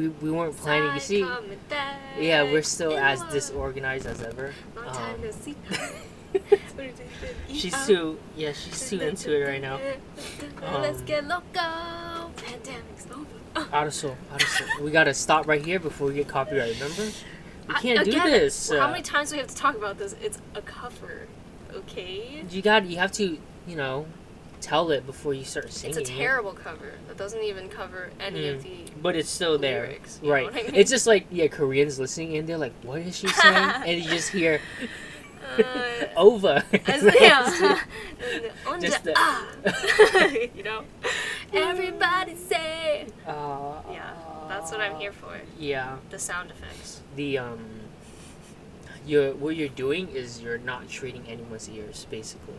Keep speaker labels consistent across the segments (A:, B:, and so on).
A: we we weren't planning. You see, yeah, we're still as disorganized as ever. Um, she's too yeah, she's too into it right now.
B: Let's
A: Um,
B: get loco. Pandemic's over.
A: Out of soul, out of soul. We gotta stop right here before we get copyright. Remember? We can't do
B: again,
A: this.
B: How
A: uh,
B: many times do we have to talk about this? It's a cover, okay?
A: You got. You have to. You know, tell it before you start singing.
B: It's a
A: it.
B: terrible cover that doesn't even cover any of the.
A: But it's still there,
B: lyrics,
A: right?
B: I mean?
A: It's just like yeah, Koreans listening and they're like, "What is she saying?" and you just hear
B: Uh,
A: over.
B: as, yeah. And
A: Just the-
B: ah. you know, everybody say.
A: Uh,
B: Yeah, that's what I'm here for.
A: Yeah,
B: The sound effects.
A: the um, you're what you're doing is you're not treating anyone's ears basically.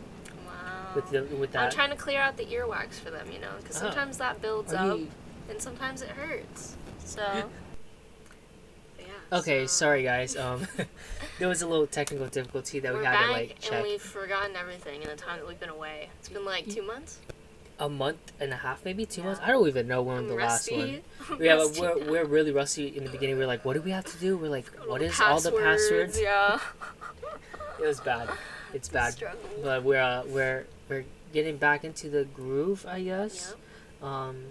A: With the with
B: I'm trying to clear out the earwax for them, you know, because
A: Oh.
B: sometimes that builds
A: Are
B: up
A: you-
B: and sometimes it hurts. So. yeah.
A: okay,
B: so-
A: sorry guys. Um, there was a little technical difficulty that
B: We're
A: we had to like
B: and
A: check.
B: we've forgotten everything in the time that we've been away. It's been like two months.
A: A month and a half, maybe two
B: Yeah.
A: months. I don't even know when
B: I'm
A: the last one.
B: rusty.
A: Yeah,
B: rusty
A: we're,
B: now.
A: we're really rusty in the beginning. We're like, what do we have to do? We're like, what
B: the
A: all the passwords?
B: Yeah.
A: It was bad. It's bad.
B: Struggle.
A: But we're uh, we're we're getting back into the groove, I guess.
B: Yeah.
A: Um,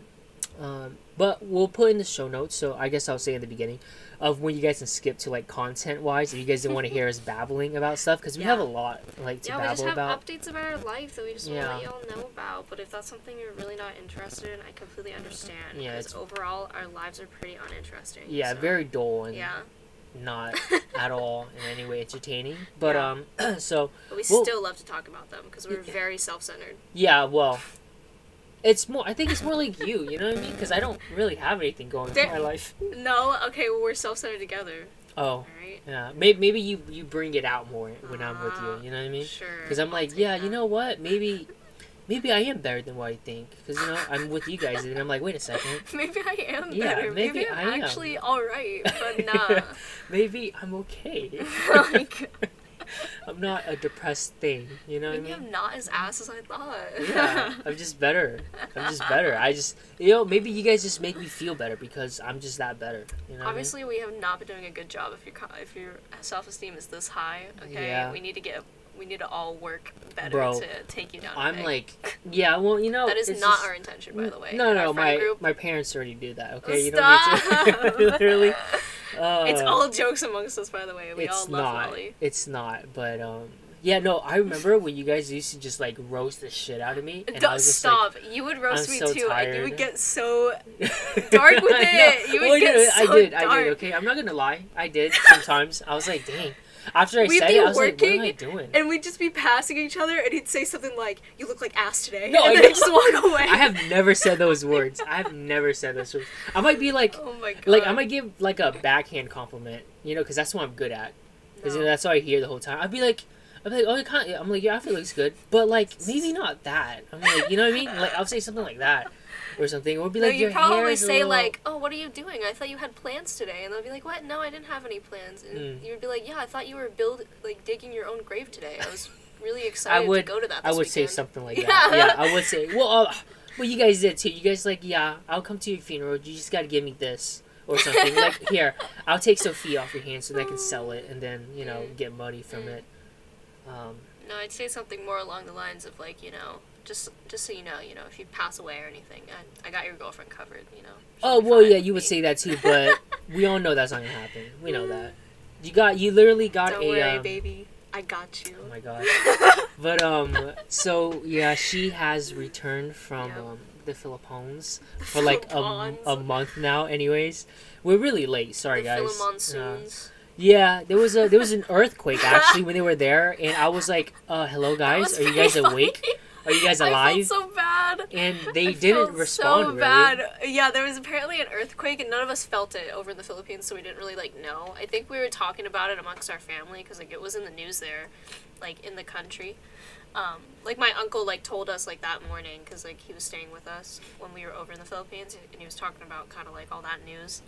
A: um, but we'll put in the show notes. So I guess I'll say in the beginning of when you guys can skip to like content wise, if you guys didn't want to hear us babbling about stuff because we
B: Yeah.
A: have a lot like to
B: Yeah, we just
A: babble
B: have
A: about.
B: updates about our life that we just
A: Yeah.
B: want to let y'all know about. But if that's something you're really not interested in, I completely understand.
A: Yeah,
B: because
A: it's-
B: overall, our lives are pretty uninteresting.
A: yeah,
B: so-
A: very dull and
B: Yeah,
A: not at all in any way entertaining. But
B: Yeah.
A: um, so
B: but we
A: Well-
B: still love to talk about them because we're very self-centered.
A: yeah, well. It's more. I think it's more like you. You know what I mean? Because I don't really have anything going on
B: in
A: my life.
B: No, okay, well, we're self-centered together.
A: Oh,
B: All right.
A: Yeah, maybe maybe you you bring it out more when I'm with you. You know what I mean?
B: Sure.
A: Because I'm like, yeah,
B: that.
A: you know what? Maybe maybe I am better than what I think. Because you know I'm with you guys, and I'm like, wait a second,
B: Maybe I am
A: Yeah,
B: better.
A: maybe
B: Maybe,
A: I
B: I'm actually all right, but nah.
A: maybe I'm okay.
B: like,
A: I'm not a depressed thing. You know what I
B: maybe
A: mean?
B: I'm not as ass as I thought.
A: Yeah, I'm just better. I'm just better. I just you know maybe you guys just make me feel better because I'm just that better. You know? what I mean?
B: Obviously, we have not been doing a good job. If your if your self esteem is this high, okay,
A: Yeah.
B: we need to get we need to all work better
A: Bro,
B: to take you down.
A: I'm
B: peg.
A: like, yeah, well, you know,
B: that is not
A: just-
B: our intention, by the way.
A: No, no, my
B: group.
A: my parents already do that. Okay,
B: Oh,
A: you don't need to. Literally, uh,
B: it's all jokes amongst us, by the way. We all
A: it's
B: love
A: not.
B: Molly.
A: It's not. But um, yeah, no. I remember when you guys used to just like roast the shit out of me, and
B: Don't
A: was just
B: stop. you would roast
A: I'm
B: me
A: so
B: too, and you would get so dark with
A: I
B: it. You would
A: Well,
B: get
A: I
B: so
A: did. I did. Okay, I'm not gonna lie. I did sometimes. I was like, dang. After I
B: We'd
A: said
B: be
A: it, I was like, what am I
B: working,
A: doing?
B: And we'd just be passing each other, and he'd say something like, "You look like ass today,"
A: No,
B: and
A: I
B: then
A: know.
B: just walk away.
A: I have never said those words. I have never said those words. I might be like,
B: Oh my god.
A: like I might give like a backhand compliment, you know, because that's what I'm good at. Because
B: No.
A: that's all I hear the whole time. I'd be like, I'd be like, oh, kind of, I'm like, yeah, I feel looks good, but like maybe not that. I'm like, you know what I mean? Like I'll say something like that or something, or be
B: No,
A: like,
B: you
A: your hair
B: probably say
A: little-
B: like, "Oh, what are you doing? I thought you had plans today," and they'll be like, "What? No, I didn't have any plans." And
A: Mm.
B: you would be like, "Yeah, I thought you were build like digging your own grave today. I was really excited
A: would-
B: to go to that."
A: I would say something like
B: Yeah.
A: that. Yeah, I would say. Well, uh, well, you guys did too. You guys like, yeah, I'll come to your funeral. You just got to give me this or something. like here, I'll take Sophia off your hands so that I can sell it and then you know
B: Mm.
A: get money from
B: Mm.
A: it. Um,
B: No, I'd say something more along the lines of like, you know, just just so you know, you know, if you pass away or anything, I, I got your girlfriend covered. You know. She'll
A: oh well, yeah, you would say that too, but we all know that's not gonna happen. We know that. You got, you literally got
B: Don't
A: a.
B: worry,
A: um,
B: baby. I got you.
A: Oh my god. But um, so yeah, she has returned from
B: Yep.
A: um, the Philippines for like a, a month now. Anyways, we're really late. Sorry
B: the
A: guys. Uh,
B: monsoons.
A: yeah, there was a there was an earthquake actually when they were there, and I was like, uh, "Hello guys, are you guys awake? Are you guys alive?
B: I
A: alive?"
B: felt so bad.
A: and they
B: I
A: didn't
B: felt
A: respond
B: so
A: really.
B: bad. Yeah, there was apparently an earthquake, and none of us felt it over in the Philippines, so we didn't really like know. I think we were talking about it amongst our family because like it was in the news there, like in the country. Um, like my uncle like told us like that morning because like he was staying with us when we were over in the Philippines, and he was talking about kind of like all that news.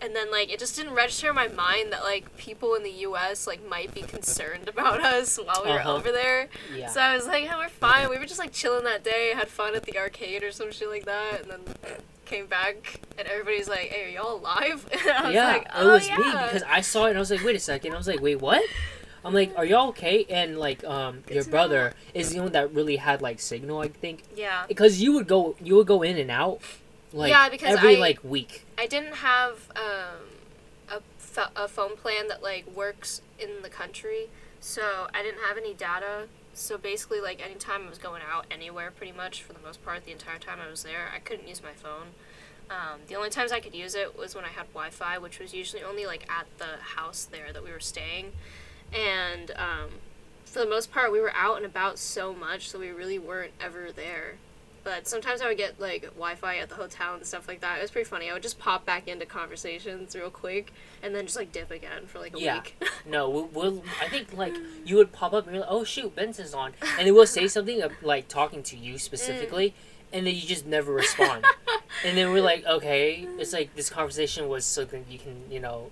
B: And then like it just didn't register in my mind that like people in the U.S. like might be concerned about us while we were
A: Uh-huh.
B: over there.
A: Yeah.
B: So I was like, "Oh, we're fine." We were just like chilling that day, had fun at the arcade or some shit like that, and then came back and everybody's like, "Hey, are y'all alive?" And I was
A: yeah,
B: like,
A: it
B: "Oh
A: was
B: yeah."
A: me because I saw it and I was like, wait a second. I was like, wait, what? I'm like, are y'all okay? And like, um,
B: Good
A: your brother is the only one that really had like signal, I think,
B: yeah.
A: because you would go, you would go in and out, like
B: Yeah, because
A: every
B: I-
A: like week.
B: I didn't have um, a, a phone plan that like works in the country, so I didn't have any data. So basically, like anytime I was going out anywhere, pretty much for the most part, the entire time I was there, I couldn't use my phone. Um, the only times I could use it was when I had Wi-Fi, which was usually only like at the house there that we were staying, and um, for the most part, we were out and about so much, so we really weren't ever there. But sometimes I would get like Wi-Fi at the hotel and stuff like that. It was pretty funny. I would just pop back into conversations real quick and then just like dip again for like a
A: Yeah.
B: week.
A: No, we'll, we'll. I think like you would pop up and you're like, oh shoot, Benson's on, and then we'll say something uh, like talking to you specifically, and then you just never respond. and then we're like, okay, it's like this conversation was so that you can, you know,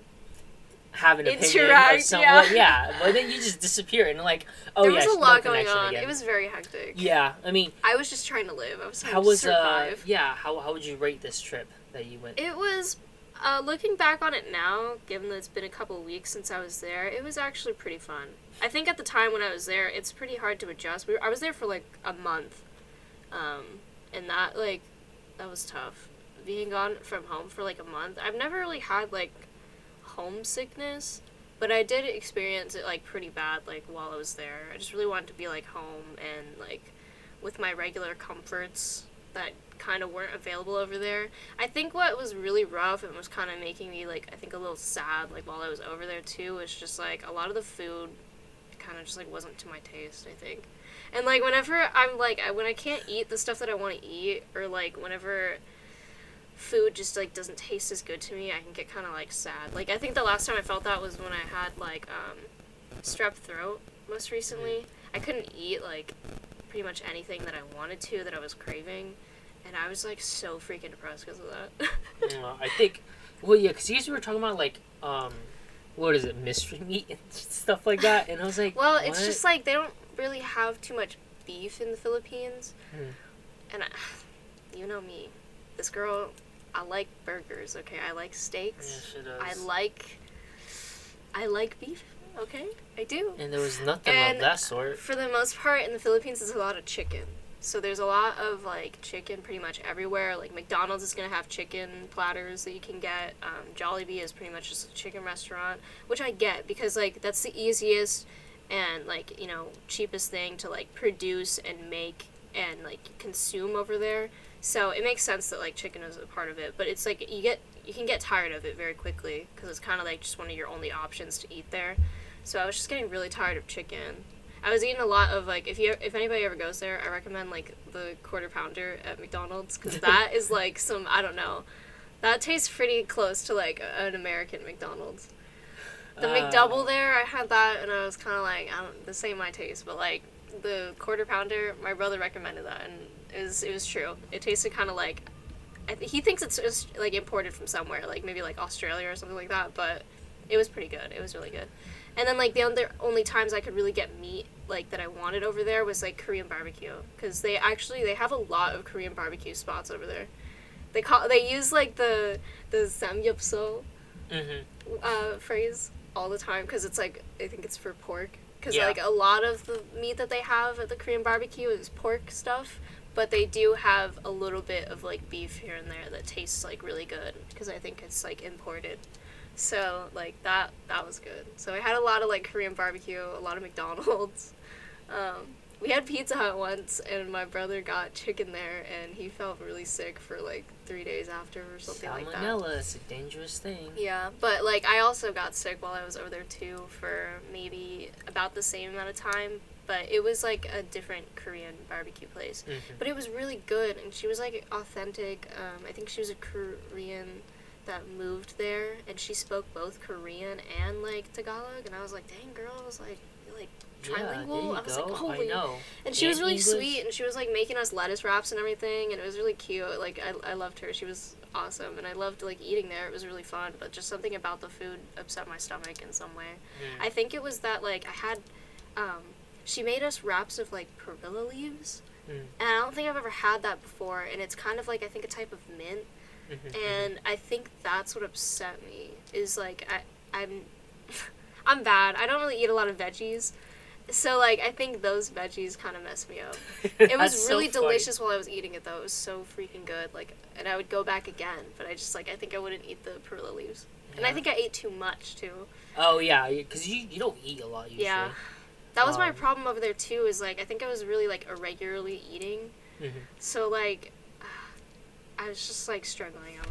A: have an opinion of
B: Interact,
A: someone.
B: yeah.
A: Yeah. but then you just disappear and like, oh
B: there
A: yeah,
B: was a
A: no
B: lot going on.
A: again.
B: It was very hectic.
A: Yeah, I mean,
B: I was just trying to live. I was trying
A: how was uh, yeah, how how would you rate this trip that you went?
B: It was, uh, looking back on it now, given that it's been a couple of weeks since I was there, it was actually pretty fun. I think at the time when I was there, it's pretty hard to adjust. We were, I was there for like a month, um, and that like that was tough. Being gone from home for like a month, I've never really had like homesickness, but I did experience it like pretty bad like while I was there. I just really wanted to be like home and like with my regular comforts that kind of weren't available over there. I think what was really rough and was kind of making me like I think a little sad like while I was over there too was just like a lot of the food kind of just like wasn't to my taste, I think. And like whenever I'm like I, when I can't eat the stuff that I want to eat or like whenever food just like doesn't taste as good to me, I can get kind of like sad. Like I think the last time I felt that was when I had like um strep throat most recently. I couldn't eat like pretty much anything that I wanted to that I was craving, and I was like so freaking depressed because of that.
A: Uh, I think, well, yeah, because you were talking about like, um, what is it, mystery meat and stuff like that, and I was like,
B: well, it's just like they don't really have too much beef in the Philippines,
A: Hmm.
B: and I, you know me, this girl, I like burgers. Okay, I like steaks.
A: Yeah,
B: I like, I like beef. Okay, I do.
A: And there was nothing
B: And
A: of that sort.
B: For the most part, in the Philippines, there's a lot of chicken. So there's a lot of like chicken pretty much everywhere. Like McDonald's is gonna have chicken platters that you can get. Um, Jollibee is pretty much just a chicken restaurant, which I get because like that's the easiest and like you know cheapest thing to like produce and make and like consume over there. So it makes sense that like chicken is a part of it, but it's like you get you can get tired of it very quickly because it's kind of like just one of your only options to eat there. So I was just getting really tired of chicken. I was eating a lot of like if you if anybody ever goes there, I recommend like the quarter pounder at McDonald's because that is like some I don't know, that tastes pretty close to like an American McDonald's. The
A: Uh,
B: McDouble there, I had that and I was kind of like I don't this ain't my taste, but like the quarter pounder, my brother recommended that and it was it was true. It tasted kind of like. I th- he thinks it's just like imported from somewhere, like maybe like Australia or something like that. But it was pretty good. It was really good. And then like the other only times I could really get meat like that I wanted over there was like Korean barbecue because they actually they have a lot of Korean barbecue spots over there. They call they use like the the samgyeopsal
A: mhm.
B: uh, phrase all the time because it's like I think it's for pork because
A: Yeah.
B: like a lot of the meat that they have at the Korean barbecue is pork stuff, but they do have a little bit of like beef here and there that tastes like really good because I think it's like imported. So like that that was good. So I had a lot of like Korean barbecue, a lot of McDonald's. Um, we had Pizza Hut once, and my brother got chicken there, and he felt really sick for like three days after or something like that.
A: Salmonella is a dangerous thing.
B: Yeah, but like I also got sick while I was over there too for maybe about the same amount of time, but it was like a different Korean barbecue place.
A: Mhm.
B: But it was really good, and she was like authentic. Um, I think she was a Korean that moved there, and she spoke both Korean and like Tagalog, and I was like, dang girl, I was like, you're, like
A: Yeah,
B: trilingual.
A: you
B: I was
A: go.
B: like, holy. And she was really
A: English.
B: sweet, and she was like making us lettuce wraps and everything, and it was really cute. Like I, I loved her. She was awesome, and I loved like eating there. It was really fun, but just something about the food upset my stomach in some way.
A: Mm.
B: I think it was that like I had, um, she made us wraps of like perilla leaves,
A: Mm.
B: and I don't think I've ever had that before. And it's kind of like I think a type of mint,
A: Mhm,
B: and I think that's what upset me. Is like I I'm, I'm bad. I don't really eat a lot of veggies. So like I think those veggies kind of messed me up. It was
A: That's so
B: really delicious while I was eating it though. It was so freaking good. Like and I would go back again, but I just like I think I wouldn't eat the perilla leaves. And I think I ate too much too.
A: Oh yeah, because you you don't eat a lot usually.
B: Yeah. That was my
A: Um,
B: problem over there too. Is like I think I was really like irregularly eating,
A: Mhm.
B: so like I was just like struggling. I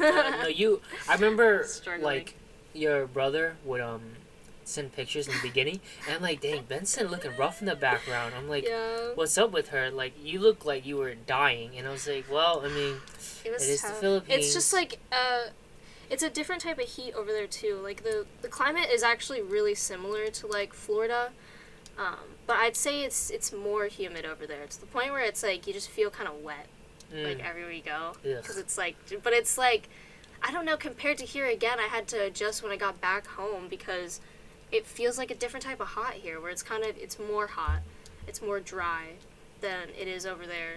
B: don't
A: Uh,
B: know.
A: no, you. I remember
B: Struggling.
A: like your brother would um send pictures in the beginning, and I'm like, dang, Benson looking rough in the background. I'm like,
B: yeah,
A: what's up with her? Like, you look like you were dying, and I was like, well, I mean,
B: it was
A: it is the
B: tough.
A: Philippines.
B: It's just like uh, it's a different type of heat over there too. Like the the climate is actually really similar to like Florida. Um, but I'd say it's it's more humid over there. To the point where it's like you just feel kind of wet
A: mm,
B: like everywhere you go. Because it's like but it's like i don't know compared to here again i had to adjust when i got back home because it feels like a different type of hot here where it's kind of it's more hot. It's more dry than it is over there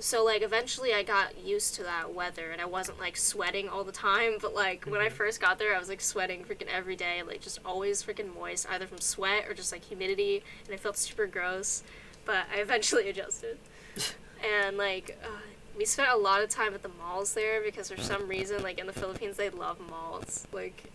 B: so like eventually i got used to that weather and i wasn't like sweating all the time but like when i
A: Mhm.
B: first got there i was like sweating freaking every day like just always freaking moist either from sweat or just like humidity and it felt super gross but i eventually adjusted. And like uh, we spent a lot of time at the malls there because for some reason like in the philippines they love malls. Like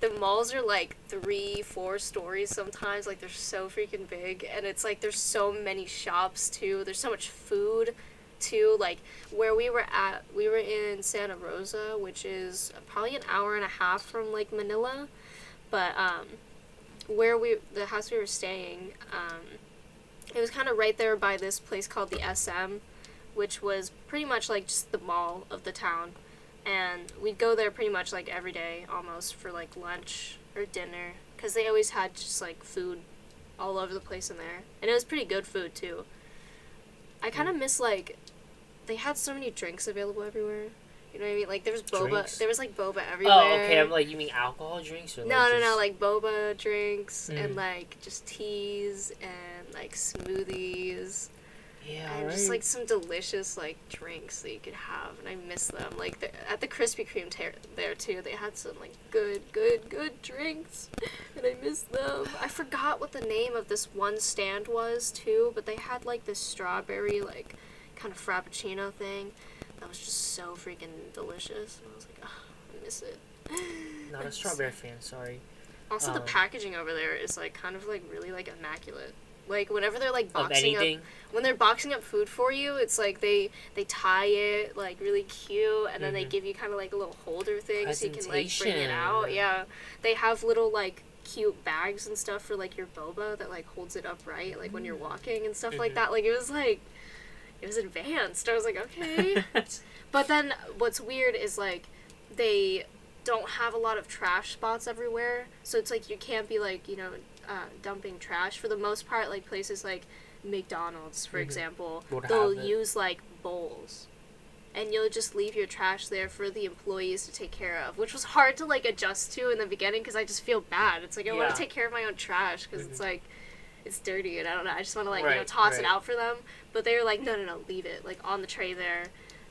B: the malls are like three four stories sometimes like they're so freaking big and it's like there's so many shops too. There's so much food too like where we were at we were in santa rosa which is probably an hour and a half from like manila but um where we the house we were staying um it was kind of right there by this place called the SM, which was pretty much like just the mall of the town. And we'd go there pretty much like every day almost for like lunch or dinner because they always had just like food all over the place in there. And it was pretty good food too. I kind of miss like they had so many drinks available everywhere. You know what I mean? Like there was boba.
A: Drinks?
B: There was like boba everywhere.
A: Oh, okay. I'm like, you mean alcohol drinks or
B: No,
A: like
B: no, no,
A: just-
B: like boba drinks and
A: Mm.
B: like just teas and like smoothies
A: yeah,
B: and
A: right.
B: just like some delicious like drinks that you could have, and I miss them. Like the, at the Krispy Kreme ter- there too, they had some like good, good, good drinks, and I miss them. I forgot what the name of this one stand was too, but they had like this strawberry like kind of frappuccino thing that was just so freaking delicious, and I was like, oh, I miss it.
A: not a strawberry fan. Sorry.
B: Also, the
A: Um,
B: packaging over there is like kind of like really like immaculate. Like whenever they're like boxing up, when they're boxing up food for you, it's like they they tie it like really cute, and then they
A: Mhm.
B: give you kind of like a little holder thing so you can like bring it out. Yeah, they have little like cute bags and stuff for like your boba that like holds it upright like when you're walking and stuff like
A: Mhm.
B: that. Like it was like it was advanced. I was like okay. But then what's weird is like they don't have a lot of trash spots everywhere. So it's like you can't be like, you know, uh, dumping trash for the most part like places like McDonald's for
A: Mhm.
B: example,
A: Would
B: they'll use like bowls. And you'll just leave your trash there for the employees to take care of, which was hard to like adjust to in the beginning because I just feel bad. It's like I want to take care of my own trash because it's
A: Mhm.
B: like it's dirty and I don't know. I just want to like you know
A: Right,
B: toss it out for them. But they were like, no, no, no, leave it like on the tray there.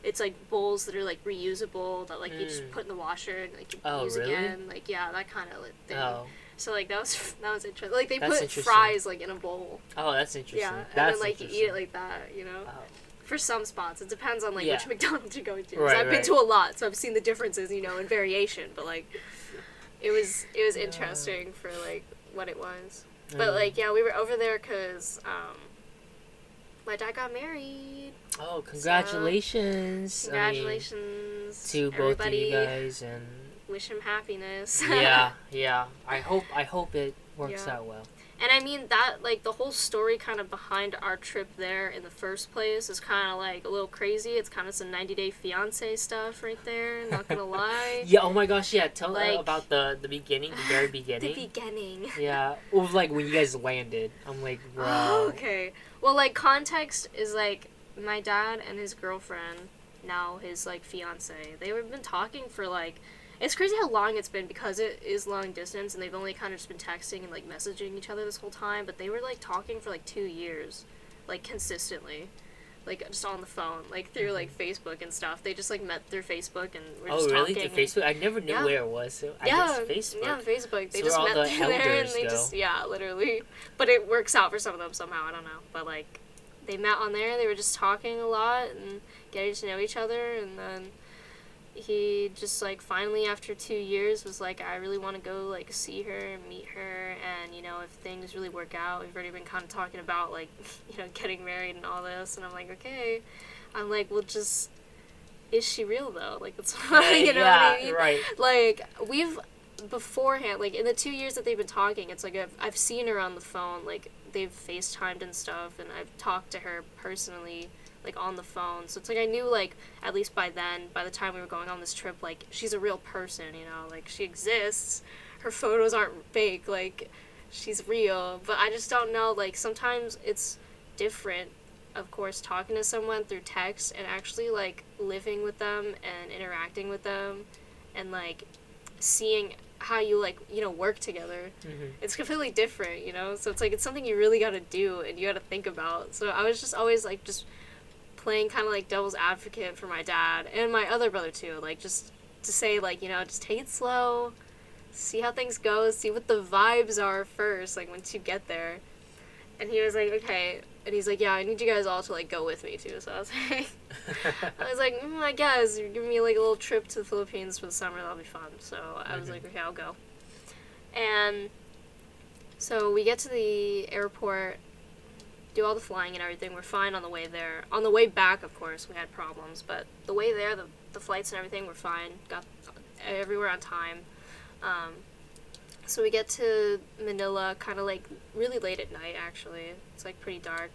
B: It's like bowls that are like reusable that like you just
A: Mm.
B: put in the washer and like you
A: Oh,
B: use
A: really?
B: again. Like yeah, that kind of like, thing.
A: Oh,
B: So like that was that was interesting. Like they
A: That's
B: put fries like in a bowl.
A: oh, that's interesting.
B: Yeah, and then like you eat it like that. You know,
A: Oh.
B: for some spots it depends on like
A: Yeah.
B: which McDonald's you're going to.
A: Right,
B: I've been to a lot, so I've seen the differences. You know, in variation. But like, it was it was
A: Yeah.
B: interesting for like what it was. But
A: Mm.
B: like yeah, we were over there because um, my dad got married.
A: Oh, congratulations! I mean,
B: Congratulations
A: to both of you guys, and
B: Wish him happiness.
A: yeah, yeah. I hope I hope it works
B: Yeah.
A: out well.
B: And I mean that like the whole story kind of behind our trip there in the first place is kind of like a little crazy. It's kind of some 90 Day Fiance stuff right there. Not gonna lie.
A: Yeah. Oh my gosh. Yeah. Tell uh,
B: Like-
A: about the the beginning, the very beginning.
B: the
A: beginning. yeah. It was like when you guys landed. I'm like, bro.
B: Oh, okay. Well, like context is like my dad and his girlfriend now his like fiance. They've been talking for like it's crazy how long it's been because it is long distance and they've only kind of just been texting and like messaging each other this whole time, but they were like talking for like 2 years like consistently. Like just on the phone, like through like mm-hmm. Facebook and stuff. They just like met through Facebook and were
A: Oh,
B: just
A: really?
B: talking.
A: The Facebook? I never knew
B: Yeah.
A: where it was. So I
B: yeah,
A: guess Facebook.
B: yeah, on Facebook. They
A: So
B: just met
A: the
B: through there and they
A: go.
B: just yeah, literally. But it works out for some of them somehow. I don't know, but like they met on there. They were just talking a lot and getting to know each other, and then he just like finally after two years was like, I really want to go like see her and meet her, and you know if things really work out, we've already been kind of talking about like you know getting married and all this, and I'm like okay, I'm like well just. Is she real though? Like that's you know
A: yeah,
B: what I mean?
A: right.
B: like we've beforehand like in the two years that they've been talking it's like I've, I've seen her on the phone like they've facetimed and stuff and i've talked to her personally like on the phone. So it's like i knew like at least by then by the time we were going on this trip like she's a real person you know? Like she exists. Her photos aren't fake. Like she's real. But i just don't know like sometimes it's different of course talking to someone through text and actually like living with them and interacting with them and like seeing how you like you know work together.
A: Mhm.
B: it's completely different you know? So it's like it's something you really got to do and you got to think about. So i was just always like just playing kind of like devil's advocate for my dad and my other brother too like just to say like you know just take it slow see how things go see what the vibes are first like once you get there and he was like okay and he's like yeah i need you guys all to like go with me too so i was like I was like, mm, I guess you're giving me like a little trip to the Philippines for the summer. That'll be fun. So I was
A: Mhm.
B: like, okay, I'll go. And so we get to the airport, do all the flying and everything. We're fine on the way there. On the way back, of course, we had problems, but the way there, the the flights and everything were fine. Got everywhere on time. Um, so we get to Manila, kind of like really late at night. Actually, it's like pretty dark,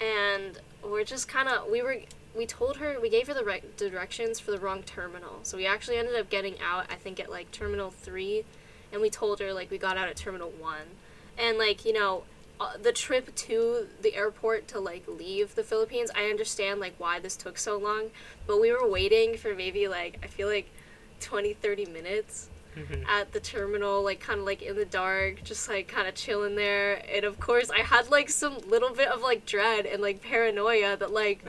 B: and we're just kind of we were we told her we gave her the right directions for the wrong terminal so we actually ended up getting out i think at like terminal 3 and we told her like we got out at terminal 1 and like you know uh, the trip to the airport to like leave the philippines i understand like why this took so long but we were waiting for maybe like i feel like 20 30 minutes
A: Mhm.
B: at the terminal, like kind of like in the dark, just like kind of chilling there. And of course, I had like some little bit of like dread and like paranoia that like,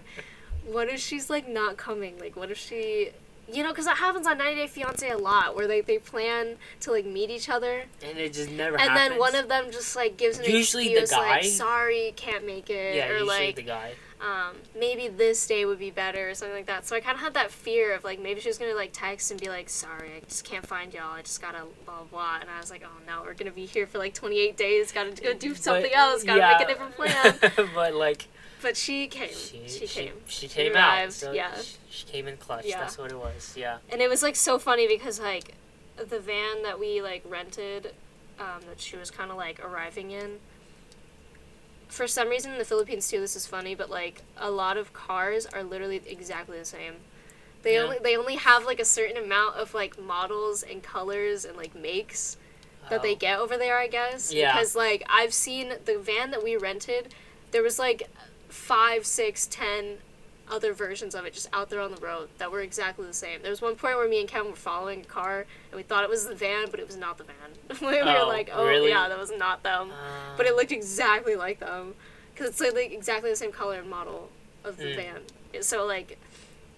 B: what if she's like not coming? Like, what if she, you know, because that happens on 90 Day Fiance a lot, where they they plan to like meet each other,
A: and it just never
B: and
A: happens.
B: then one of them just like gives an
A: Usually the
B: excuse like,
A: guy-
B: sorry, can't make it,
A: yeah,
B: or like
A: the guy.
B: um, maybe this day would be better or something like that. So I kind of had that fear of like maybe she was gonna like text and be like, "Sorry, I just can't find y'all. I just gotta blah blah." blah. And I was like, "Oh no, we're gonna be here for like 28 days. Gotta go do something
A: But,
B: else. Gotta
A: yeah.
B: make a different plan."
A: but like
B: but she came.
A: she
B: She, came.
A: she, came out. So
B: yeah.
A: She, she came in clutch.
B: Yeah.
A: That's what it was. Yeah.
B: And it was like so funny because like the van that we like rented, um, that she was kind of like arriving in. For some reason in the Philippines too, this is funny, but like a lot of cars are literally exactly the same. They
A: Yeah.
B: only they only have like a certain amount of like models and colors and like makes that they
A: Oh.
B: get over there, I guess.
A: Yeah.
B: Because like I've seen the van that we rented, there was like five, six, ten other versions of it just out there on the road that were exactly the same. There was one point where me and Kevin were following a car and we thought it was the van, but it was not the van. we were
A: Oh,
B: like, oh
A: really?
B: yeah, that was not them.
A: Uh,
B: But it looked exactly like them because it's like, exactly the same color and model of the
A: Mm.
B: van. So like,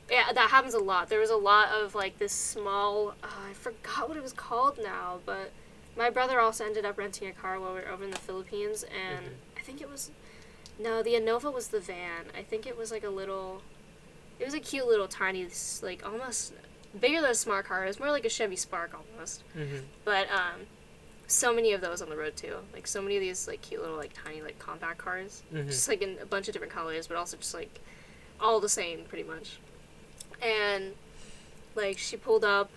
B: yeah, that happens a lot. There was a lot of like this small. Uh, I forgot what it was called now, but my brother also ended up renting a car while we were over in the Philippines, and
A: Mhm.
B: I think it was. No, the Innova was the van. I think it was like a little. It was a cute little tiny, like almost bigger than a smart car. It was more like a Chevy Spark almost.
A: mhm.
B: But um, so many of those on the road too. Like so many of these like cute little like tiny like compact cars,
A: Mhm.
B: just like in a bunch of different colors, but also just like all the same pretty much. And like she pulled up,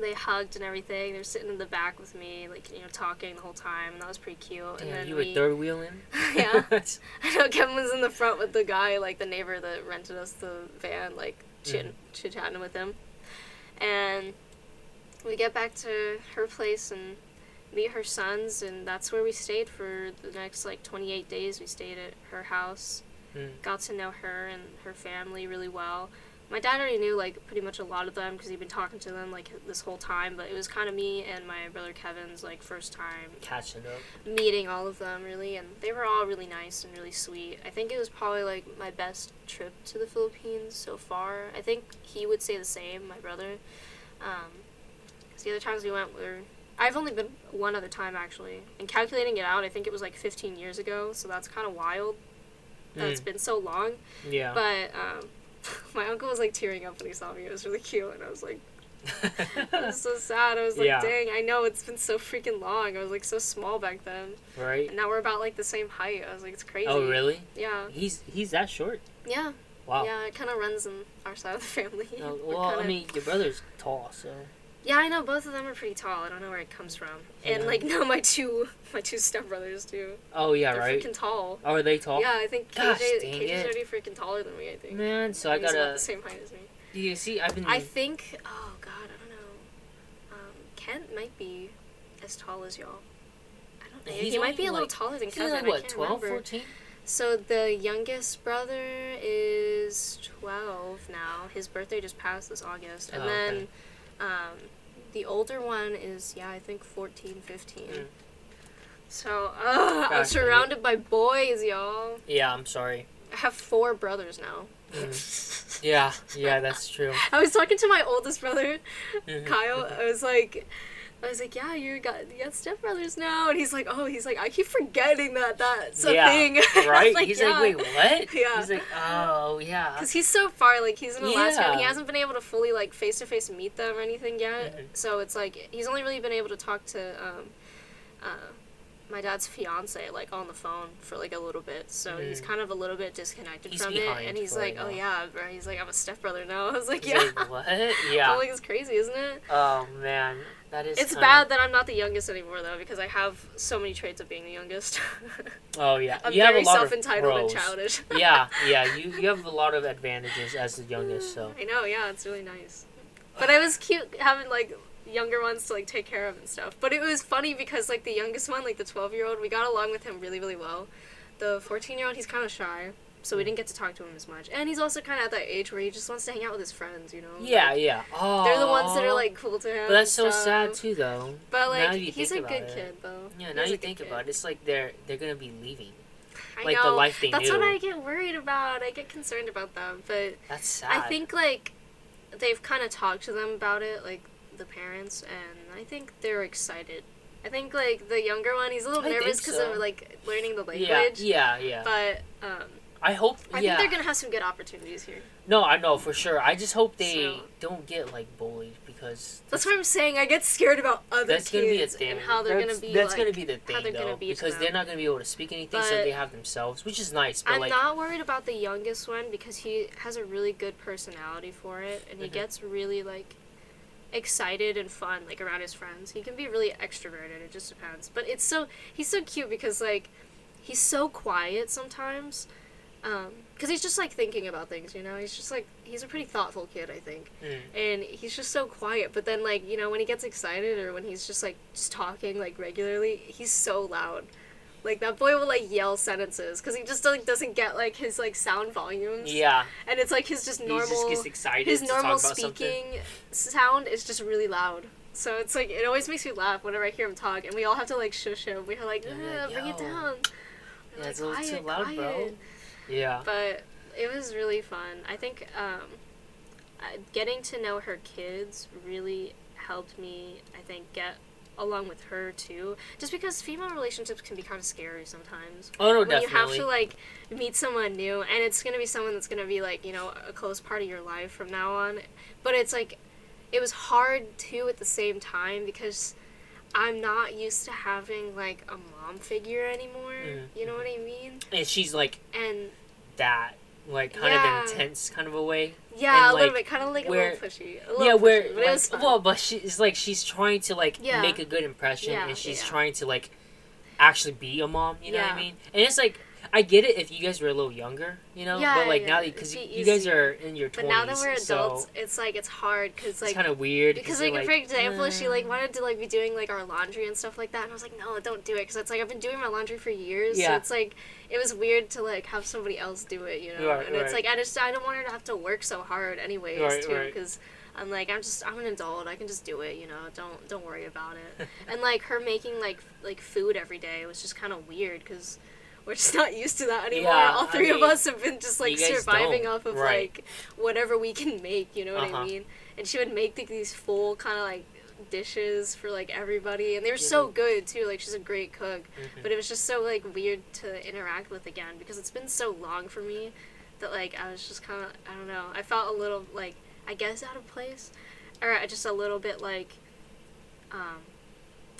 B: they hugged and everything. They were sitting in the back with me, like you know talking the whole time, and that was pretty cute. and
A: Damn,
B: then
A: you
B: we,
A: were third wheeling.
B: Yeah. I know Kevin was in the front with the guy, like the neighbor that rented us the van, like chit
A: Mhm.
B: chit chatting with him. And we get back to her place and meet her sons, and that's where we stayed for the next like 28 days. We stayed at her house,
A: Mm.
B: got to know her and her family really well. My dad already knew like pretty much a lot of them because he'd been talking to them like this whole time. But it was kind of me and my brother Kevin's like first time
A: Catching up.
B: meeting all of them really, and they were all really nice and really sweet. I think it was probably like my best trip to the Philippines so far. I think he would say the same, my brother. Because the other times we went were. I've only been one other time actually. And calculating it out, I think it was like 15 years ago, so that's kind of wild that it's
A: Mm.
B: been so long.
A: Yeah.
B: But um, my uncle was like tearing up when he saw me. It was really cute, and I was like, it was so sad. I was like,
A: Yeah.
B: dang, I know it's been so freaking long. I was like so small back then.
A: right.
B: And now we're about like the same height. I was like, it's crazy.
A: Oh really?
B: Yeah.
A: He's he's that short.
B: Yeah.
A: Wow.
B: Yeah, it kind of runs in our side of the family.
A: Oh, well, I
B: kinda-
A: mean, your brother's tall, so
B: Yeah, I know both of them are pretty tall. I don't know where it comes from. And like now my two my two stepbrothers too.
A: oh yeah,
B: They're
A: right.
B: freaking tall.
A: Oh, are they tall?
B: Yeah, I think
A: Gosh,
B: KJ KJ's
A: it.
B: already freaking taller than me. I think.
A: Man, so I
B: He's
A: gotta.
B: the same height as me.
A: You see, I've been.
B: I think. Oh God, I don't know. Um, Kent might be as tall as y'all. I don't know.
A: He's
B: he might be a little
A: like-
B: taller than
A: He's
B: Kevin.
A: like
B: I
A: what,
B: can't
A: 12,
B: remember.
A: 14?
B: So the youngest brother is twelve now. His birthday just passed this August, and
A: Oh,
B: then
A: okay.
B: Um, the older one is yeah, I think 14, 15.
A: Mm.
B: So uh, I'm surrounded by boys, y'all.
A: Yeah, I'm sorry.
B: I have four brothers now.
A: Mm. Yeah, yeah, that's true.
B: I was talking to my oldest brother,
A: Mhm.
B: Kyle. I was like, I was like, yeah, you got you got stepbrothers now, and he's like, oh, he's like, I keep forgetting that that's a
A: Yeah,
B: thing.
A: Right?
B: like,
A: he's
B: yeah.
A: like, wait, what?
B: Yeah.
A: He's like, oh, yeah.
B: Because he's so far, like he's in Alaska, and he
A: Yeah.
B: hasn't been able to fully like face to face meet them or anything yet.
A: Mhm.
B: So it's like he's only really been able to talk to um, uh, my dad's fiance like on the phone for like a little bit. So he's
A: Mm.
B: kind of a little bit disconnected
A: He's
B: from it, and he's like, "Oh yeah, bro." He's like, "I'm a stepbrother now." I was like,
A: He's
B: "Yeah."
A: like, what? Yeah.
B: I'm like, it's crazy, isn't it?
A: oh, man. That is
B: It's bad that I'm not the youngest anymore though, because I have so many traits of being the youngest.
A: Oh, yeah.
B: I'm
A: you have
B: very
A: a lot
B: self entitled and
A: of
B: childish.
A: yeah, yeah. You, you have a lot of advantages as the youngest, so.
B: I know, yeah, it's really nice. But it was cute having like younger ones to like take care of and stuff. But it was funny because like the youngest one, like the 12 year old, we got along with him really, really well. The 14 year old, he's kind of shy, so we didn't get to talk to him as much. And he's also kind of at that age where he just wants to hang out with his friends, you know?
A: Yeah,
B: Like,
A: yeah. Oh.
B: They're the ones that are like cool to him.
A: But that's so sad too, though.
B: But like, he's a good
A: it.
B: kid though.
A: Yeah, now you think about it, it's like they're they're gonna be leaving.
B: I
A: like,
B: know.
A: the life they
B: That's
A: knew.
B: what I get worried about. I get concerned about them, but
A: That's sad.
B: I think like they've kind of talked to them about it, like the parents, and I think they're excited. I think like the younger one, he's a little
A: I
B: nervous because
A: so.
B: of like learning the
A: Yeah,
B: language.
A: yeah, yeah.
B: But um,
A: I hope.
B: I
A: yeah.
B: think they're gonna have some good opportunities here.
A: No, I know for sure. I just hope they
B: So-
A: don't get like bullied because
B: That's what I'm saying. I get scared about other
A: that's gonna be a
B: kids
A: thing.
B: and how they're
A: that's,
B: gonna be.
A: That's
B: like,
A: gonna be the thing
B: they're gonna
A: though,
B: be
A: because they're not gonna be able to speak anything, so they have themselves, which is nice. But
B: I'm
A: like,
B: not worried about the youngest one because he has a really good personality for it, and he
A: Mhm.
B: gets really like excited and fun like around his friends. He can be really extroverted. It just depends. But it's so he's so cute because like he's so quiet sometimes. Um, because he's just like thinking about things, you know. He's just like he's a pretty thoughtful kid, I think,
A: mm,
B: and he's just so quiet. But then like you know when he gets excited or when he's just like just talking like regularly, he's so loud. Like that boy will like yell sentences because he just like doesn't get like his like sound volumes.
A: yeah,
B: And it's like his just
A: he
B: normal
A: just gets excited
B: his normal
A: about something.
B: speaking sound is just really loud. So it's like it always makes me laugh whenever I hear him talk, and we all have to like shush him. We're like,
A: Yeah, like,
B: bring it down. We're
A: Yeah, it's a
B: like,
A: little too
B: "Quiet,
A: loud, bro.
B: Quiet."
A: Yeah,
B: But it was really fun. I think um, getting to know her kids really helped me. I think get along with her too, just because female relationships can be kind of scary sometimes
A: oh no,
B: when
A: definitely.
B: you have to like meet someone new and it's gonna be someone that's gonna be like you know a close part of your life from now on but it's like it was hard too at the same time because i'm not used to having like a mom figure anymore
A: Mhm.
B: you know what i mean
A: and she's like
B: and
A: that, like kind
B: Yeah.
A: of intense kind of a way.
B: yeah
A: And,
B: a little bit kind of like
A: where-
B: a little pushy a little
A: yeah, where
B: pushy, but it
A: like,
B: fun.
A: well, but she's like she's trying to like
B: Yeah.
A: make a good impression,
B: Yeah,
A: and she's trying to like actually be a mom. You know what I mean? And it's like I get it if you guys were a little younger, you know.
B: Yeah,
A: but like
B: yeah,
A: now because
B: be
A: you guys are in your twenties, But
B: now that we're adults,
A: so
B: it's like it's hard because
A: it's
B: like
A: kind of weird.
B: because
A: you're
B: like, for example, she
A: "Uh."
B: like wanted to like be doing like our laundry and stuff like that, and I was like, no, don't do it because it's like I've been doing my laundry for years. So
A: Yeah.
B: it's like it was weird to like have somebody else do it, you know.
A: Right,
B: and it's like I just I don't want her to have to work so hard anyways
A: Right,
B: too
A: right.
B: because. I'm like I'm just I'm an adult. I can just do it, you know. Don't don't worry about it. and like her making like like food every day was just kind of weird because we're just not used to that anymore.
A: Yeah,
B: All
A: I
B: three of us have been just like surviving
A: don't,
B: off of
A: right.
B: like whatever we can make. You know what
A: Uh-huh.
B: I mean? And she would make like, these full kind of like dishes for like everybody, and they were so good too. Like she's a great cook,
A: Mhm.
B: but it was just so like weird to interact with again because it's been so long for me that like I was just kind of I don't know. I felt a little like I guess out of place, or just a little bit like, um,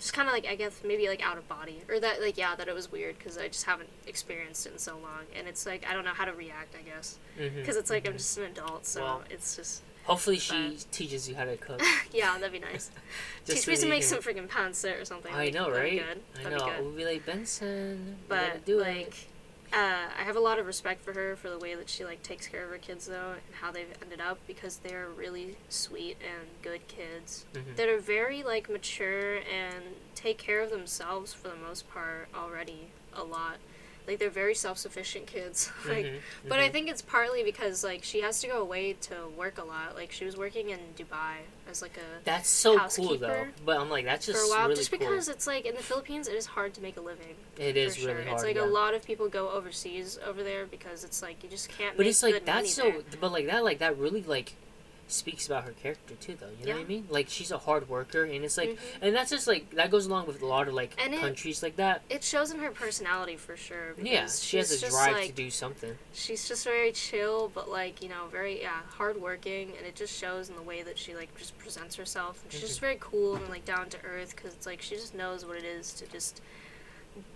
B: just kind of like I guess maybe like out of body or that like yeah that it was weird because I just haven't experienced it in so long and it's like I don't know how to react I guess because it's like I'm
A: mhm.
B: just an adult so
A: Well,
B: it's just
A: Hopefully, she teaches you how to cook.
B: yeah that'd be nice. Teach me to make
A: can-
B: some freaking pancit or something.
A: I know,
B: that'd
A: right?
B: Be good.
A: I
B: That'd
A: know.
B: Be good.
A: We'll be like Benson.
B: But
A: do
B: like,
A: it.
B: Uh, I have a lot of respect for her for the way that she like takes care of her kids though, and how they've ended up because they're really sweet and good kids
A: Mhm.
B: that are very like mature and take care of themselves for the most part already a lot. Like they're very self-sufficient kids. like,
A: Mhm,
B: but I
A: mhm.
B: think it's partly because like she has to go away to work a lot. Like she was working in Dubai as like a
A: that's so cool though. But I'm like, that's just
B: for a while
A: really
B: just
A: cool.
B: because it's like in the Philippines it is hard to make a living.
A: it is
B: sure.
A: really hard.
B: It's like
A: yeah.
B: a lot of people go overseas over there because it's like you just can't.
A: But it's like that's so.
B: there.
A: But like that, like that really like speaks about her character too, though. You know what I mean? Like she's a hard worker, and it's like,
B: Mhm.
A: and that's just like that goes along with a lot of like
B: And it-
A: countries like that.
B: It shows in her personality for sure.
A: Yeah, she has a drive
B: like,
A: to do something.
B: She's just very chill, but like you know, very yeah, hardworking, and it just shows in the way that she like just presents herself. And she's just
A: Mm-hmm.
B: very cool and like down to earth because it's like she just knows what it is to just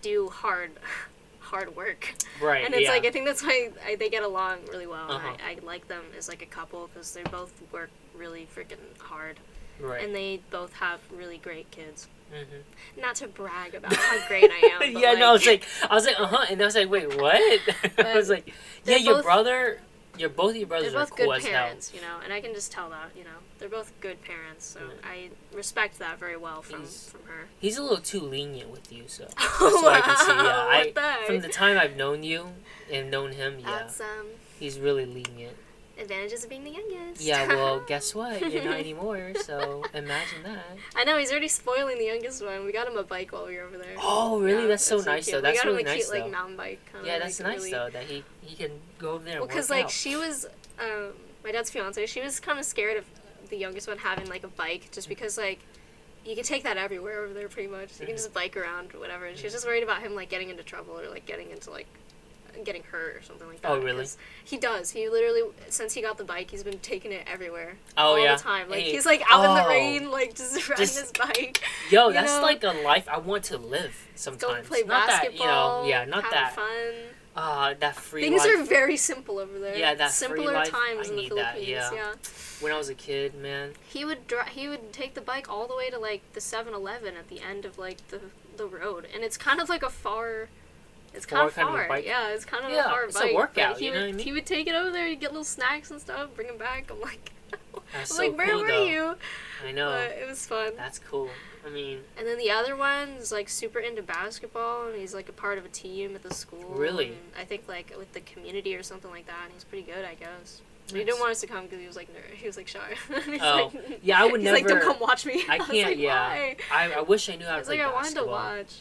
B: do hard, hard work.
A: Right.
B: and it's
A: yeah.
B: like I think that's why I, they get along really well.
A: Uh-huh.
B: I, I like them as like a couple because they both work really freaking hard,
A: right.
B: and they both have really great kids.
A: hmm
B: Not to brag about how great I am. but,
A: yeah, no, I was
B: like,
A: like, I was like, uh huh, and I was like, wait, what? I was like, yeah, your
B: both-
A: brother, your both of your
B: they're
A: brothers are
B: both
A: cool
B: good
A: as hell.
B: parents, you know, and I can just tell that, you know, they're both good parents. So
A: Yeah.
B: I respect that very well from
A: He's-
B: from her.
A: He's a little too lenient with you, so
B: Oh,
A: what I can see. Yeah,
B: wow,
A: I
B: the
A: from the time I've known you and known him, yeah,
B: That's um
A: he's really lenient.
B: Advantages of being the youngest.
A: Yeah, well, guess what? You're not anymore, so imagine that.
B: I know he's already spoiling the youngest one. We got him a bike while we were over there.
A: Oh, really?
B: Yeah,
A: that's so nice,
B: cute.
A: though.
B: We
A: That's
B: got
A: really
B: him a cute,
A: though.
B: like mountain bike. Kinda,
A: Yeah, that's
B: like,
A: nice
B: really...
A: though that he he can go over there and
B: Well, because like
A: out.
B: she was, um, my dad's fiance. She was kind of scared of the youngest one having like a bike, just because like you can take that everywhere over there, pretty much. You can
A: Mhm.
B: just bike around, whatever. And she was just worried about him like getting into trouble or like getting into like getting hurt or something like that.
A: Oh, really?
B: He does. He literally, since he got the bike, he's been taking it everywhere.
A: Oh,
B: all
A: yeah?
B: the time. Like
A: Hey,
B: he's like out in the
A: oh.
B: rain, like just riding
A: Just-
B: his bike.
A: Yo, that's
B: know?
A: like a life I want to live
B: Go
A: sometimes.
B: play
A: not
B: basketball.
A: that you know, yeah, not
B: have
A: that.
B: fun.
A: Uh, that free
B: Things
A: life.
B: are very simple over there.
A: Yeah, that free
B: simpler
A: life,
B: times
A: I
B: in the
A: need that,
B: Philippines.
A: yeah.
B: yeah.
A: When I was a kid, man.
B: He would dri- he would take the bike all the way to like the 7-Eleven at the end of like the the road, and it's kind of like a far. It's kind of
A: kind of bike?
B: yeah, it's kind of
A: Yeah,
B: a far
A: it's a
B: bike. but
A: workout,
B: He
A: you
B: would,
A: know what I mean?
B: He would take it over there, he'd get little snacks and stuff, bring them back. I'm like, I'm
A: so
B: like, where
A: cool
B: were
A: though.
B: you?
A: I know.
B: But it was fun.
A: That's cool. I mean,
B: And then the other one is like super into basketball, and he's like a part of a team at the school.
A: Really?
B: and I think like with the community or something like that. And he's pretty good, I guess. But he didn't want us to come because he was like ner- he was like shy.
A: Oh.
B: like-
A: Yeah, I would
B: he's like,
A: never-
B: don't come watch me.
A: I can't.
B: like,
A: yeah? I, I wish I knew how to
B: was
A: play
B: like, I wanted to watch.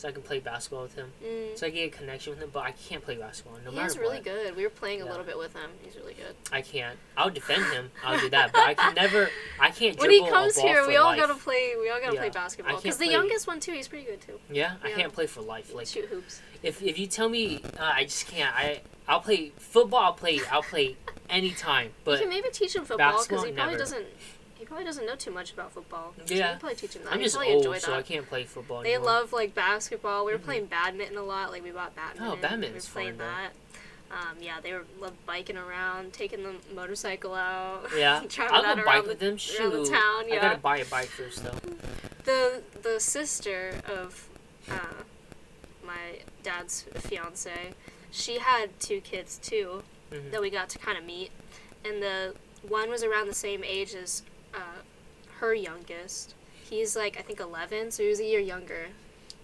A: So I can play basketball with him.
B: Mm.
A: So I get a connection with him, but I can't play basketball no matter what.
B: He's really
A: what.
B: good. We were playing a little bit with him. He's really good.
A: I can't. I'll defend him. I'll do that, but I can never. I can't.
B: When he comes here, we all
A: life.
B: gotta play. We all gotta
A: Yeah.
B: play basketball. Because the youngest one too, he's pretty good too.
A: Yeah, I can't play for life. Like
B: Shoot hoops.
A: if if you tell me uh, I just can't. I I'll play football. I'll play. I'll play anytime.
B: you
A: But
B: can maybe teach him football because he probably
A: never.
B: doesn't. He probably doesn't know too much about football. So
A: Yeah.
B: probably teach him that.
A: I'm
B: He'd
A: just
B: probably
A: old,
B: enjoy
A: so. I can't play football.
B: They
A: anymore.
B: love like basketball. We were
A: Mhm.
B: playing badminton a lot. Like we bought badminton.
A: Oh, badminton's
B: We were playing
A: fun,
B: that. Um, yeah, they were love biking around, taking the motorcycle out.
A: Yeah,
B: driving
A: I'll
B: that
A: go
B: around
A: bike
B: the,
A: with them.
B: around
A: Shoot,
B: the town.
A: I
B: Yeah.
A: gotta buy a bike first though.
B: the the sister of uh, my dad's fiance, she had two kids too
A: Mhm.
B: that we got to kind of meet, and the one was around the same age as uh, her youngest. He's like I think 11, so he was a year younger.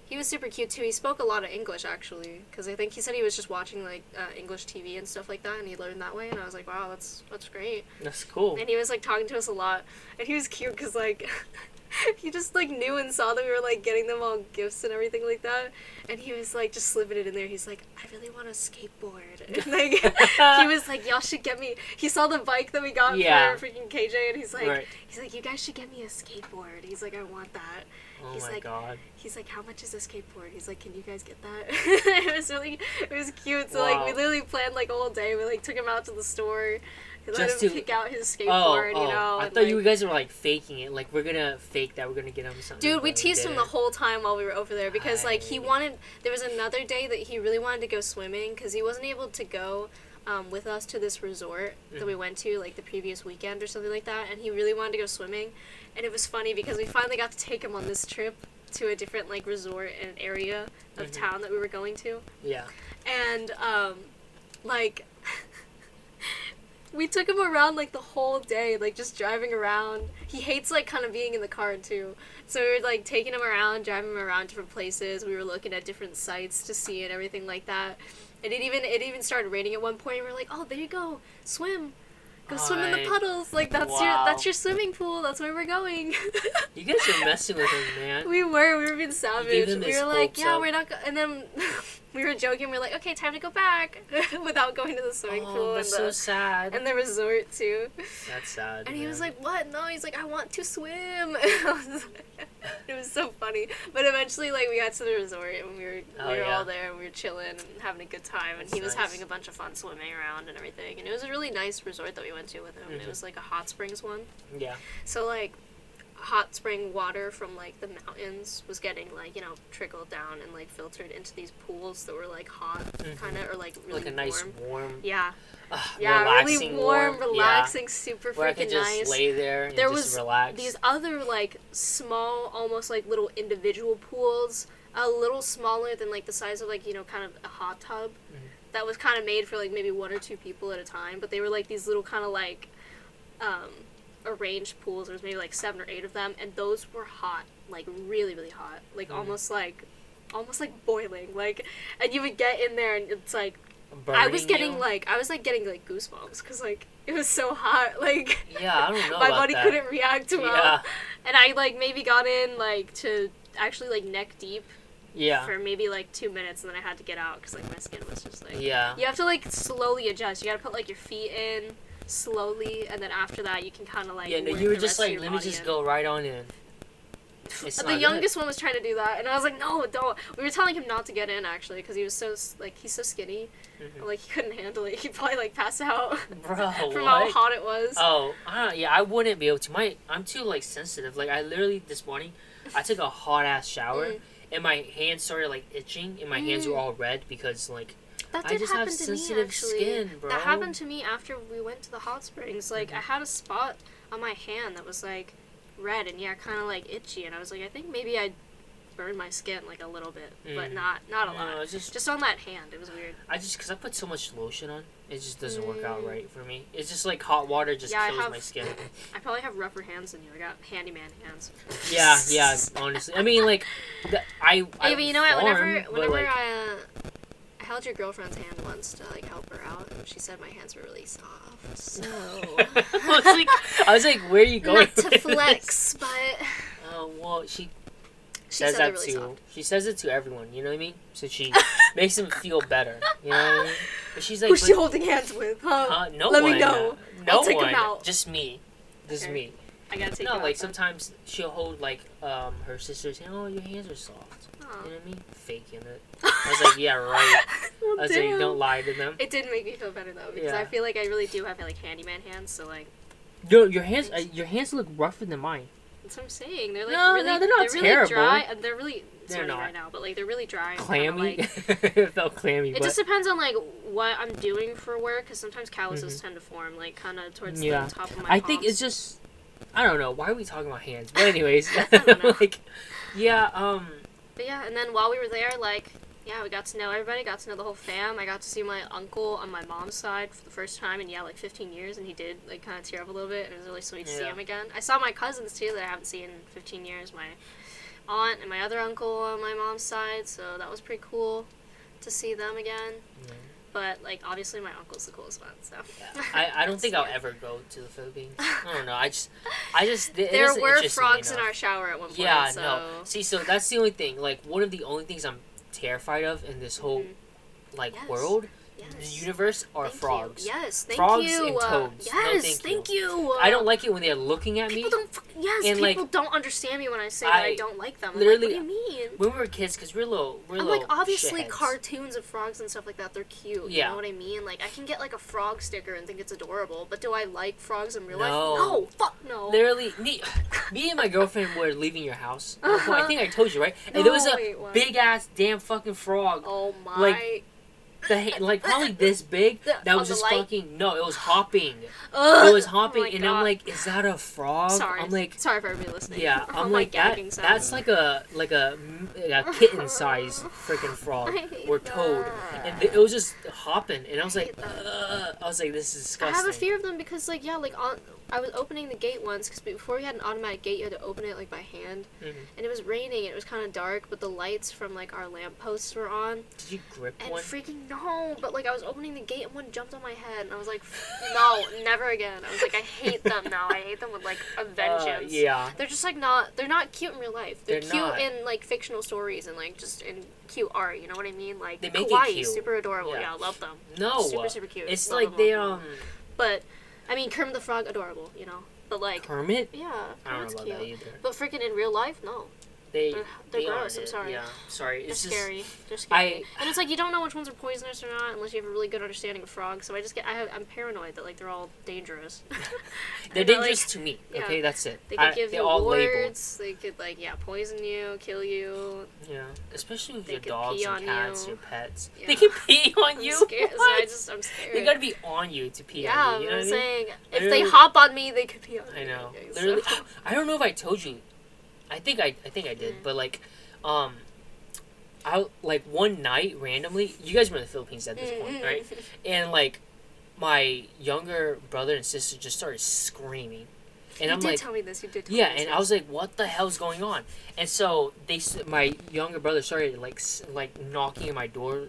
B: He was super cute too. He spoke a lot of English actually, because I think he said he was just watching like uh, English TV and stuff like that, and he learned that way. And I was like, wow, that's that's great.
A: That's cool.
B: And he was like talking to us a lot, and he was cute because like he just like knew and saw that we were like getting them all gifts and everything like that, and he was like just slipping it in there. He's like, I really want a skateboard. And, like he was like, y'all should get me. He saw the bike that we got
A: Yeah.
B: for freaking KJ, and he's like,
A: Right.
B: he's like, you guys should get me a skateboard. He's like, I want that.
A: Oh
B: he's
A: my
B: like-
A: god.
B: He's like, how much is a skateboard? He's like, can you guys get that? it was really, it was cute. So like, we literally planned like all day. We like took him out to the store. Let
A: Just
B: him
A: to-
B: pick out his
A: Oh,
B: skateboard,
A: oh.
B: you know.
A: I thought
B: like-
A: you guys were like faking it. Like we're gonna fake that. We're gonna get him something.
B: Dude, we teased him the whole time while we were over there because like he wanted. There was another day that he really wanted to go swimming because he wasn't able to go um, with us to this resort that we
A: Mhm.
B: went to like the previous weekend or something like that, and he really wanted to go swimming. And it was funny because we finally got to take him on this trip to a different like resort and area of
A: Mhm.
B: town that we were going to,
A: Yeah.
B: and um, like. We took him around like the whole day, like just driving around. He hates like kind of being in the car too. So we were like taking him around, driving him around different places. We were looking at different sites to see and everything like that. And it even it even started raining at one point. And we are like, oh, there you go, swim, go swim in the puddles. Like that's your that's your swimming pool. That's where we're going.
A: You guys are messing with him, man.
B: we were we were being savage. We were like, yeah,
A: up.
B: we're not. Go-. And then we were joking. We are like, okay, time to go back without going to the swimming
A: oh,
B: pool and
A: that's
B: the
A: so sad.
B: and the resort too.
A: that's sad.
B: And he was like, "What? No." He's like, "I want to swim." Was like- it was so funny. But eventually, like, we got to the resort and we were
A: Oh,
B: we were
A: yeah.
B: all there and we were chilling and having a good time. And
A: That's
B: he was
A: nice.
B: having a bunch of fun swimming around and everything. And it was a really nice resort that we went to with him.
A: Mhm.
B: It was like a hot springs one.
A: yeah.
B: So like hot spring water from like the mountains was getting like you know trickled down and like filtered into these pools that were like hot
A: Mhm.
B: kind of or like really
A: like a nice
B: warm.
A: warm,
B: Yeah,
A: uh,
B: yeah, really warm,
A: yeah,
B: relaxing, super
A: where I could
B: freaking
A: just
B: nice.
A: lay there and
B: There was
A: relax.
B: these other like small almost like little individual pools a little smaller than like the size of like you know kind of a hot tub
A: Mhm.
B: that was kind of made for like maybe one or two people at a time but they were like these little kind of like um arranged pools there was maybe like seven or eight of them and those were hot like really really hot like
A: Mhm.
B: almost like almost like boiling like and you would get in there and it's like I was getting
A: you.
B: like I was like getting like goosebumps because like it was so hot like
A: Yeah, I don't know
B: my body
A: that.
B: couldn't react well
A: Yeah,
B: and I like maybe got in like to actually like neck deep
A: yeah,
B: for maybe like two minutes, and then I had to get out because like my skin was just like.
A: yeah.
B: You have to like slowly adjust. You gotta put like your feet in slowly, and then after that you can kind of like.
A: Yeah, no, you were just like, let me just
B: in.
A: go right on in. It's
B: the
A: good.
B: youngest one was trying to do that, and I was like, no, don't. We were telling him not to get in actually because he was so like he's so skinny,
A: Mhm.
B: like he couldn't handle it. He'd probably like pass out
A: Bro,
B: from
A: what?
B: how hot it was.
A: Oh, yeah, I wouldn't be able to. My, I'm too like sensitive. Like I literally this morning, I took a hot ass shower,
B: Mm.
A: and my hands started like itching, and my hands were
B: Mm.
A: all red because like
B: That
A: I
B: did
A: just have
B: happen to me actually.
A: skin, bro.
B: That happened to me after we went to the hot springs. Like I
A: Mhm.
B: had a spot on my hand that was like red and yeah, kind of like itchy, and I was like, I think maybe I burned my skin like a little bit, but
A: Mm.
B: not not a
A: no,
B: lot.
A: just
B: Just on that hand, it was weird.
A: I just because I put so much lotion on, it just doesn't work out
B: Mm.
A: right for me. It's just like hot water just
B: Yeah,
A: kills
B: have-
A: my skin.
B: I probably have rougher hands than you. I got handyman hands.
A: yeah, yeah. Honestly, I mean like, the, I. I
B: Hey, but you know what? Whenever whenever
A: like,
B: I, uh, I held your girlfriend's hand once to like help her out, and she said my hands were really soft. So
A: I was like, I was like, where are you going?
B: not to
A: with this?
B: flex, but
A: Oh well, she
B: she
A: says that
B: really
A: to
B: soft.
A: she says it to everyone. You know what I mean? So she makes them feel better. You know what I mean? But she's like,
B: Who's she holding hands with? Huh?
A: uh, no
B: Let me know.
A: No
B: I'll take 'em
A: one.
B: out.
A: Just me. Just
B: Okay.
A: me.
B: I gotta take
A: No,
B: you out
A: like
B: then.
A: sometimes she'll hold like um her sister's hand. Oh, your hands are soft.
B: Aw.
A: You know what I mean? Faking it. I was like, yeah, right.
B: Well,
A: I was like, don't lie to them.
B: It did make me feel better though because
A: Yeah.
B: I feel like I really do have like handyman hands. So like
A: Yo, your hands, uh, your hands look rougher than mine.
B: that's what I'm saying. They're like
A: No,
B: really,
A: no, they're not
B: really
A: terrible.
B: dry and they're really
A: They're not.
B: right now, but like they're really dry. and kinda,
A: Clammy.
B: like-
A: it felt clammy,
B: it
A: but
B: just depends on like what I'm doing for work because sometimes calluses
A: Mhm.
B: tend to form like kind of towards
A: Yeah.
B: the top of my.
A: I think it's just I don't know why are we talking about hands, but anyways,
B: I don't know.
A: like yeah, um,
B: But yeah, and then while we were there, like yeah, we got to know everybody, got to know the whole fam. I got to see my uncle on my mom's side for the first time in yeah, like 15 years, and he did like kind of tear up a little bit, and it was really sweet to see him again. I saw my cousins too that I haven't seen in 15 years. My aunt and my other uncle on my mom's side, so that was pretty cool to see them again.
A: Yeah.
B: But like obviously my uncle's the coolest one, so.
A: Yeah. I, I don't think I'll ever go to the Philippines. I don't know. I just I just it
B: There were
A: interest me
B: frogs in our shower at one point.
A: Yeah,
B: so.
A: no. See, so that's the only thing. Like one of the only things I'm terrified of in this whole
B: Mhm.
A: like
B: Yes.
A: world,
B: Yes.
A: the universe are
B: Thank
A: frogs.
B: You. Yes, thank
A: Frogs
B: you.
A: and
B: uh,
A: toads. No,
B: yes,
A: thank
B: you.
A: I
B: uh,
A: don't like it when they're looking at me.
B: People don't. fuck- Yes,
A: And,
B: people
A: like,
B: don't understand me when I say that I
A: I
B: don't like them. I'm
A: literally-
B: like, what do you mean?
A: When we were kids, because we're little, we're
B: I'm
A: little.
B: like, obviously,
A: shitheads.
B: cartoons of frogs and stuff like that, they're cute. You
A: Yeah.
B: know what I mean? Like, I can get like a frog sticker and think it's adorable, but do I like frogs in real
A: No.
B: life? No, fuck no.
A: Literally, me, me and my girlfriend were leaving your house. point. I
B: Uh-huh.
A: think I told you, right? And there was a
B: wait,
A: big ass damn fucking frog.
B: Oh my.
A: like, The, ha- like probably this big. That
B: oh,
A: was just
B: light?
A: fucking no. It was hopping.
B: Ugh,
A: It was
B: oh
A: hopping,
B: my
A: and
B: God.
A: I'm like, is that a frog?
B: sorry.
A: I'm like,
B: sorry for everybody listening.
A: yeah.
B: Oh
A: I'm
B: my
A: like that.
B: sound.
A: That's like a like a, a kitten size freaking frog or toad,
B: that.
A: and it was just hopping, and I was
B: I
A: like. Ugh. I was like, this is disgusting I
B: have a fear of them because, like, yeah, like on, I was opening the gate once because before we had an automatic gate, you had to open it like by hand,
A: Mhm.
B: and it was raining and it was kind of dark, but the lights from like our lampposts were on,
A: Did you grip
B: and
A: one?
B: freaking no, but like I was opening the gate and one jumped on my head, and I was like, no, never again. I was like, I hate them now. I hate them with like a
A: Uh,
B: vengeance.
A: yeah.
B: They're just like not. They're not cute in real life. They're,
A: They're
B: cute
A: not.
B: in like fictional stories and like just in cute art. You know what I mean? Like
A: They make it
B: kawaii,
A: cute.
B: super adorable.
A: Yeah.
B: Yeah, I love them.
A: No.
B: super super cute.
A: It's
B: Love
A: like
B: them,
A: they um
B: But I mean, Kermit the Frog, adorable. You know, but like
A: Kermit.
B: yeah,
A: I don't
B: Kermit's
A: know about
B: cute.
A: that either.
B: But freaking in real life, no,
A: They
B: They're- they're
A: they
B: gross, I'm sorry.
A: Yeah, sorry.
B: they're
A: It's just
B: scary. They're scary.
A: I-
B: and it's like you don't know which ones are poisonous or not unless you have a really good understanding of frogs. So I just get I have, I'm paranoid that like they're all dangerous.
A: they're dangerous
B: like,
A: to me.
B: yeah.
A: Okay, that's it.
B: They could
A: I-
B: give you
A: all labeled.
B: They could like yeah poison you, kill you.
A: Yeah, especially with
B: They
A: your dogs and cats,
B: you.
A: your pets.
B: Yeah.
A: They can pee on you.
B: I'm scared. So I just I'm scared.
A: They gotta be on you to pee
B: yeah,
A: on you. You know
B: I'm
A: what I mean?
B: saying if
A: Literally-
B: they hop on me, they could pee on me.
A: I know.
B: Okay, so-
A: I don't know if I told you. I think I, I think I did,
B: Mm.
A: but like, um, I like one night randomly. You guys were in the Philippines at this point, right? And like, my younger brother and sister just started screaming, and
B: you
A: I'm
B: did
A: like,
B: tell me this. You did. Tell
A: yeah, and I was like, "What the hell's going on?" And so they, my younger brother started like, like knocking at my door,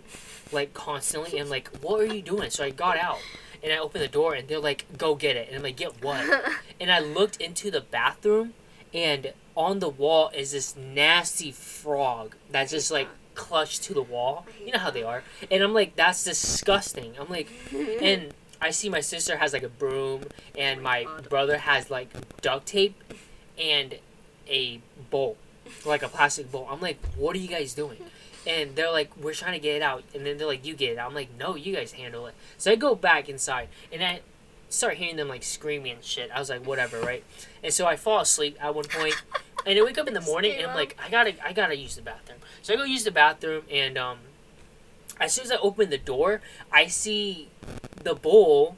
A: like constantly, and like, "What are you doing?" So I got out and I opened the door, and they're like, "Go get it," and I'm like, "Get what?" and I looked into the bathroom, and on the wall is this nasty frog that's just like clutched to the wall. You know how they are, and I'm like, "That's disgusting." I'm like, and I see my sister has like a broom, and my
B: my
A: brother has like duct tape and a bowl, like a plastic bowl. I'm like, what are you guys doing? And they're like, we're trying to get it out. And then they're like, you get it out. I'm like, no, you guys handle it. So I go back inside, and I start hearing them like screaming and shit. I was like, whatever, right? And so I fall asleep at one point, and I wake up in the morning, and I'm like, I gotta, I gotta use the bathroom. So I go use the bathroom, and um, as soon as I open the door, I see the bowl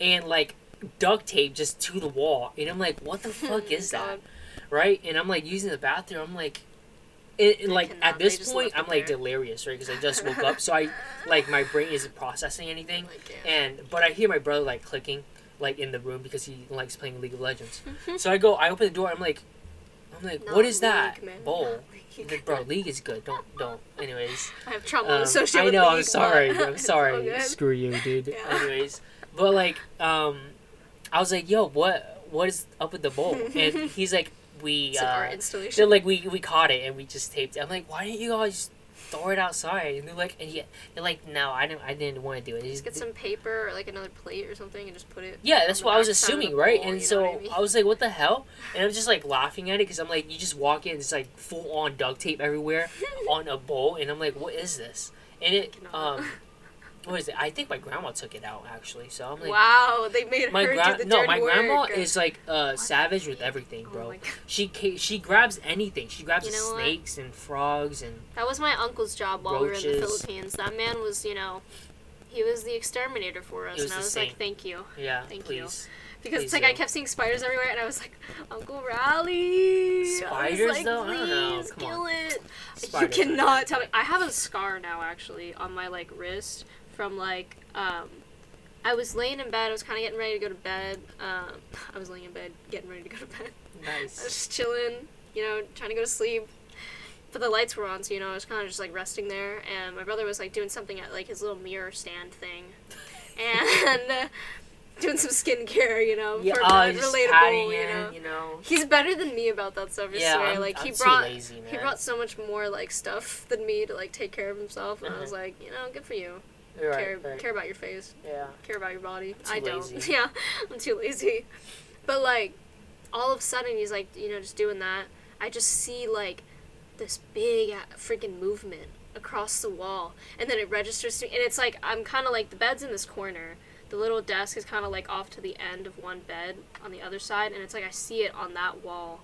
A: and like duct tape just to the wall, and I'm like, what the fuck is that? Right? And I'm like using the bathroom. I'm like, it, it, like
B: cannot,
A: at this point, I'm like
B: there.
A: delirious, right? Because I just woke up, so I like my brain isn't processing anything.
B: Like, yeah.
A: And but I hear my brother like clicking, like in the room because he likes playing League of Legends. so I go, I open the door. I'm like, I'm like,
B: Not
A: what is that
B: League, man.
A: bowl?
B: League.
A: Like, Bro, League is good. Don't don't. Anyways,
B: I have trouble
A: um,
B: associated
A: I
B: with
A: know. I'm sorry. I'm sorry. Screw you, dude.
B: Yeah.
A: Anyways, but like, um, I was like, yo, what what is up with the bowl? And he's like, we.
B: It's an art
A: Uh,
B: installation.
A: they're like, we we caught it and we just taped it. I'm like, why didn't you guys throw it outside? And they're like, and yeah, they're like, no, I didn't. I didn't want to do it.
B: Just get some paper or like another plate or something and just put it.
A: Yeah, that's what I was assuming, right? and so
B: I mean?
A: I was like, "What the hell?" And I'm just like laughing at it because I'm like, you just walk in, it's like full on duct tape everywhere on a bowl, and I'm like, "What is this?" And it, um, what is it? I think my grandma took it out actually. So I'm like,
B: wow, they made
A: my
B: her
A: gra-
B: do the
A: no, my grandma
B: work.
A: is like uh, savage with everything,
B: Oh
A: bro.
B: God.
A: she ca- she grabs anything. She grabs
B: You know what?
A: snakes and frogs and
B: That was my uncle's job while we were in the Philippines. That man was, you know, He was the exterminator for us, and I was like, thank you.
A: Yeah,
B: Thank you. Because
A: Please
B: it's like I kept seeing spiders everywhere, and I was like, Uncle Raleigh.
A: Spiders,
B: like,
A: though? I don't know.
B: "Please
A: Come
B: kill
A: on.
B: it.
A: Spiders
B: you cannot tell me. I have a scar now, actually, on my like wrist from like um. I was laying in bed. I was kind of getting ready to go to bed. Um, I was laying in bed, getting ready to go to bed. I was
A: Nice.
B: just chilling, you know, trying to go to sleep. But the lights were on, so you know, I was kind of just like resting there. And my brother was like doing something at like his little mirror stand thing, and uh, doing some skincare, you know,
A: Yeah,
B: for uh, relatable, you
A: in,
B: know.
A: you know.
B: He's better than me about that stuff. I
A: Yeah,
B: swear.
A: I'm-
B: like
A: I'm
B: he brought
A: lazy,
B: he brought so much more like stuff than me to like take care of himself, and I was
A: Uh-huh.
B: like, you know, good for you.
A: Right,
B: care
A: right.
B: care about your face
A: Yeah.
B: care about your body. I don't. Yeah, I'm too lazy. But like, all of a sudden, he's like, you know, just doing that. I just see like this big freaking movement across the wall, and then it registers to me, and it's like I'm kind of like the bed's in this corner. The little desk is kind of like off to the end of one bed on the other side, and it's like I see it on that wall,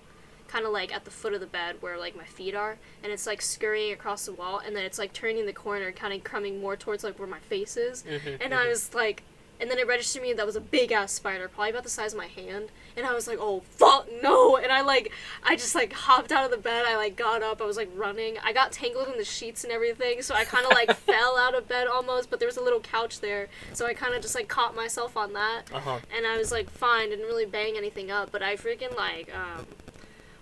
B: kind of like at the foot of the bed where like my feet are, and it's like scurrying across the wall, and then it's like turning the corner, kind of coming more towards like where my face is,
A: Mhm,
B: and
A: mhm.
B: I was like, and then it registered me that was a big ass spider, probably about the size of my hand. And I was like, oh fuck no! And I like, I just like hopped out of the bed. I like got up. I was like running. I got tangled in the sheets and everything, so I kind of like fell out of bed almost. But there was a little couch there, so I kind of just like caught myself on that.
A: Uh-huh.
B: And I was like, fine, didn't really bang anything up, but I freaking like, um,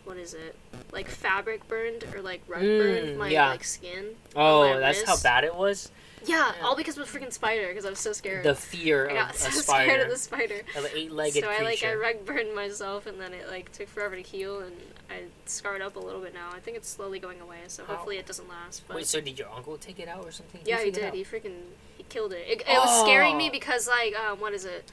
B: what is it? Like fabric burned or like rug
A: Mm,
B: burned my
A: yeah.
B: like skin.
A: Oh, that's how bad it was.
B: Yeah,
A: Yeah.
B: all because of a freaking spider. Because I was so scared.
A: The fear
B: I
A: of
B: got
A: a
B: so
A: spider,
B: scared of the spider.
A: of an eight-legged
B: So I like I rug burned myself, and then it like took forever to heal, and I scarred up a little bit now. I think it's slowly going away, so hopefully it doesn't last. But
A: Wait, so did your uncle take it out or something?
B: yeah, he did. He freaking he killed it. It, it was scaring me
A: Oh.
B: because like um what is it?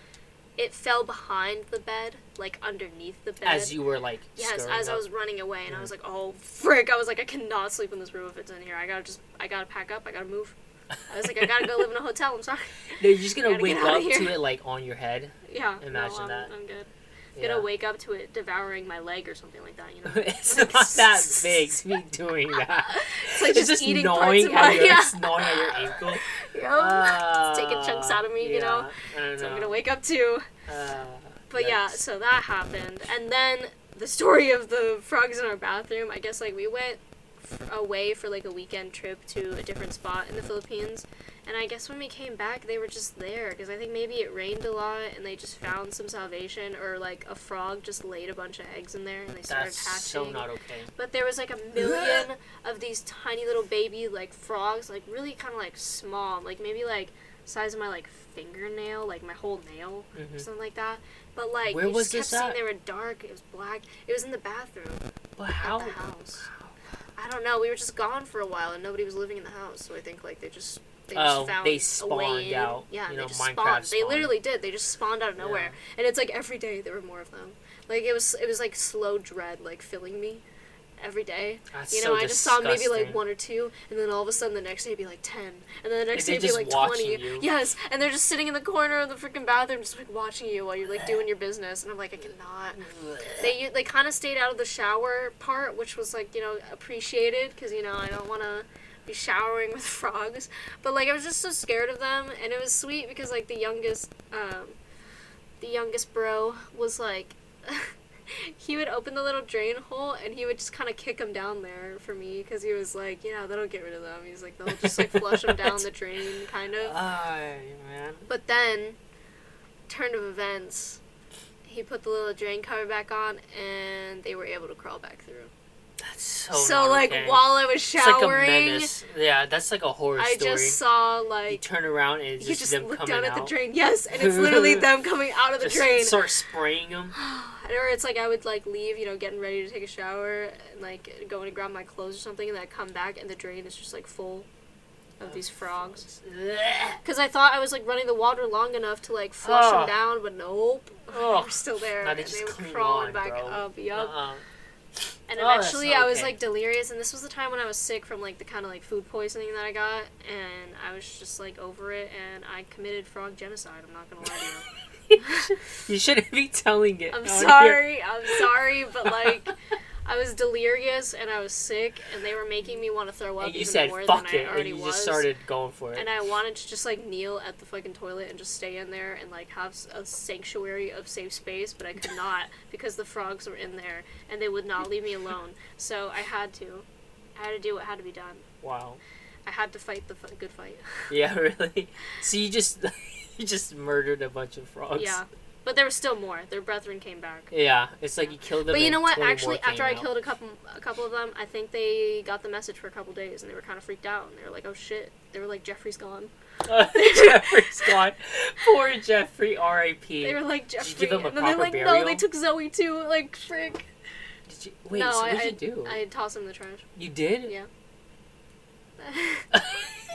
B: It fell behind the bed, like underneath the bed.
A: As you were like.
B: Yes, as I was running away, and I
A: Mhm.
B: was like, "Oh frick!" I was like, "I cannot sleep in this room if it's in here. I gotta just, I gotta pack up. I gotta move." I was like, "I gotta go live in a hotel." I'm sorry.
A: No, you're just gonna wake up to it like on your head.
B: Yeah.
A: Imagine
B: no, I'm,
A: that.
B: I'm good.
A: Yeah.
B: Gonna wake up to it devouring my leg or something like that. You know.
A: it's not that big to be doing that.
B: It's like
A: it's
B: just
A: just
B: eating
A: gnawing
B: parts of
A: at
B: my-
A: your,
B: yeah.
A: gnawing at your ankle.
B: Yeah.
A: Uh,
B: taking chunks out of me, you know?
A: know,
B: so I'm gonna wake up too.
A: Uh,
B: But yeah, so that happened, and then the story of the frogs in our bathroom. I guess like we went f- away for like a weekend trip to a different spot in the Philippines, and I guess when we came back, they were just there because I think maybe it rained a lot and they just found some salvation, or like a frog just laid a bunch of eggs in there and they started
A: That's
B: hatching.
A: so not okay.
B: But there was like a million of these tiny little baby like frogs, like really kind of like small, like maybe like size of my like fingernail, like my whole nail or
A: Mhm.
B: something like that. But like
A: Where
B: you
A: was
B: just kept
A: this
B: seeing
A: at?
B: they were dark. It was black. It was in the bathroom
A: But how?
B: at the house. I don't know. We were just gone for a while and nobody was living in the house, so I think like they just they just
A: Oh,
B: found
A: they spawned out,
B: Yeah,
A: you
B: they
A: know,
B: just
A: Minecraft
B: spawned. They literally did. They just spawned out of nowhere, yeah. and it's like every day there were more of them. Like it was it was like slow dread like filling me every day.
A: That's
B: You know,
A: so
B: I just saw maybe like one or two, and then all of a sudden the next day it'd be like ten, and then the next day it'd be like twenty.
A: you.
B: Yes, and they're just sitting in the corner of the freaking bathroom, just like watching you while you're like doing your business, and I'm like, I cannot. They they kind of stayed out of the shower part, which was like you know appreciated because you know I don't want to be showering with frogs, but like I was just so scared of them, and it was sweet because like the youngest um, the youngest bro was like. he would open the little drain hole and he would just kind of kick them down there for me because he was like, yeah, that'll get rid of them. He's like, they'll just like flush them down the drain, kind of.
A: Ay, man.
B: But then, turn of events, he put the little drain cover back on, and they were able to crawl back through.
A: That's so.
B: so like
A: okay.
B: while I was
A: It's like
B: showering.
A: Yeah, that's like a horror
B: I
A: story.
B: just saw
A: you
B: like
A: turn around and it's
B: you
A: just,
B: look down at
A: out.
B: the drain. Yes, and it's literally them coming out of the
A: just
B: drain.
A: Start spraying them.
B: or it's like I would like leave, you know, getting ready to take a shower and like going to grab my clothes or something, and then I come back and the drain is just like full of these frogs. Because I thought I was like running the water long enough to like flush
A: Ugh.
B: them down, but nope,
A: Ugh.
B: they're still there, and
A: they
B: they were crawling
A: on,
B: back
A: bro.
B: up. Yup.
A: Uh-uh.
B: And
A: Oh,
B: eventually, I was
A: okay.
B: like delirious, and this was the time when I was sick from like the kind of like food poisoning that I got, and I was just like over it, and I committed frog genocide. I'm not gonna lie to you.
A: you shouldn't be telling it.
B: I'm
A: here.
B: sorry. I'm sorry, but like, I was delirious and I was sick, and they were making me want to throw up
A: and you
B: even
A: said
B: more
A: fuck
B: than
A: it,
B: I
A: and
B: already
A: you
B: was.
A: just started going for it.
B: and I wanted to just like kneel at the fucking toilet and just stay in there and like have a sanctuary of safe space, but I could not because the frogs were in there and they would not leave me alone. So I had to. I had to do what had to be done.
A: wow.
B: I had to fight the f- good fight.
A: Yeah, really. So you just you just murdered a bunch of frogs.
B: Yeah. But there was still more. Their brethren came back.
A: Yeah, it's like you killed them.
B: But you know what? Actually, after I
A: out.
B: killed a couple, a couple of them, I think they got the message for a couple days, and they were kind of freaked out, and they were like, "Oh shit!" They were like, "Jeffrey's gone."
A: Jeffrey's gone. Poor Jeffrey, R.I.P.
B: They were like, "Jeffrey,"
A: give him a
B: and then they're like, "No, they took Zoe too." Like, frick.
A: Did you, wait,
B: no,
A: so what
B: I,
A: did you do?
B: I tossed him in the trash.
A: you did?
B: Yeah.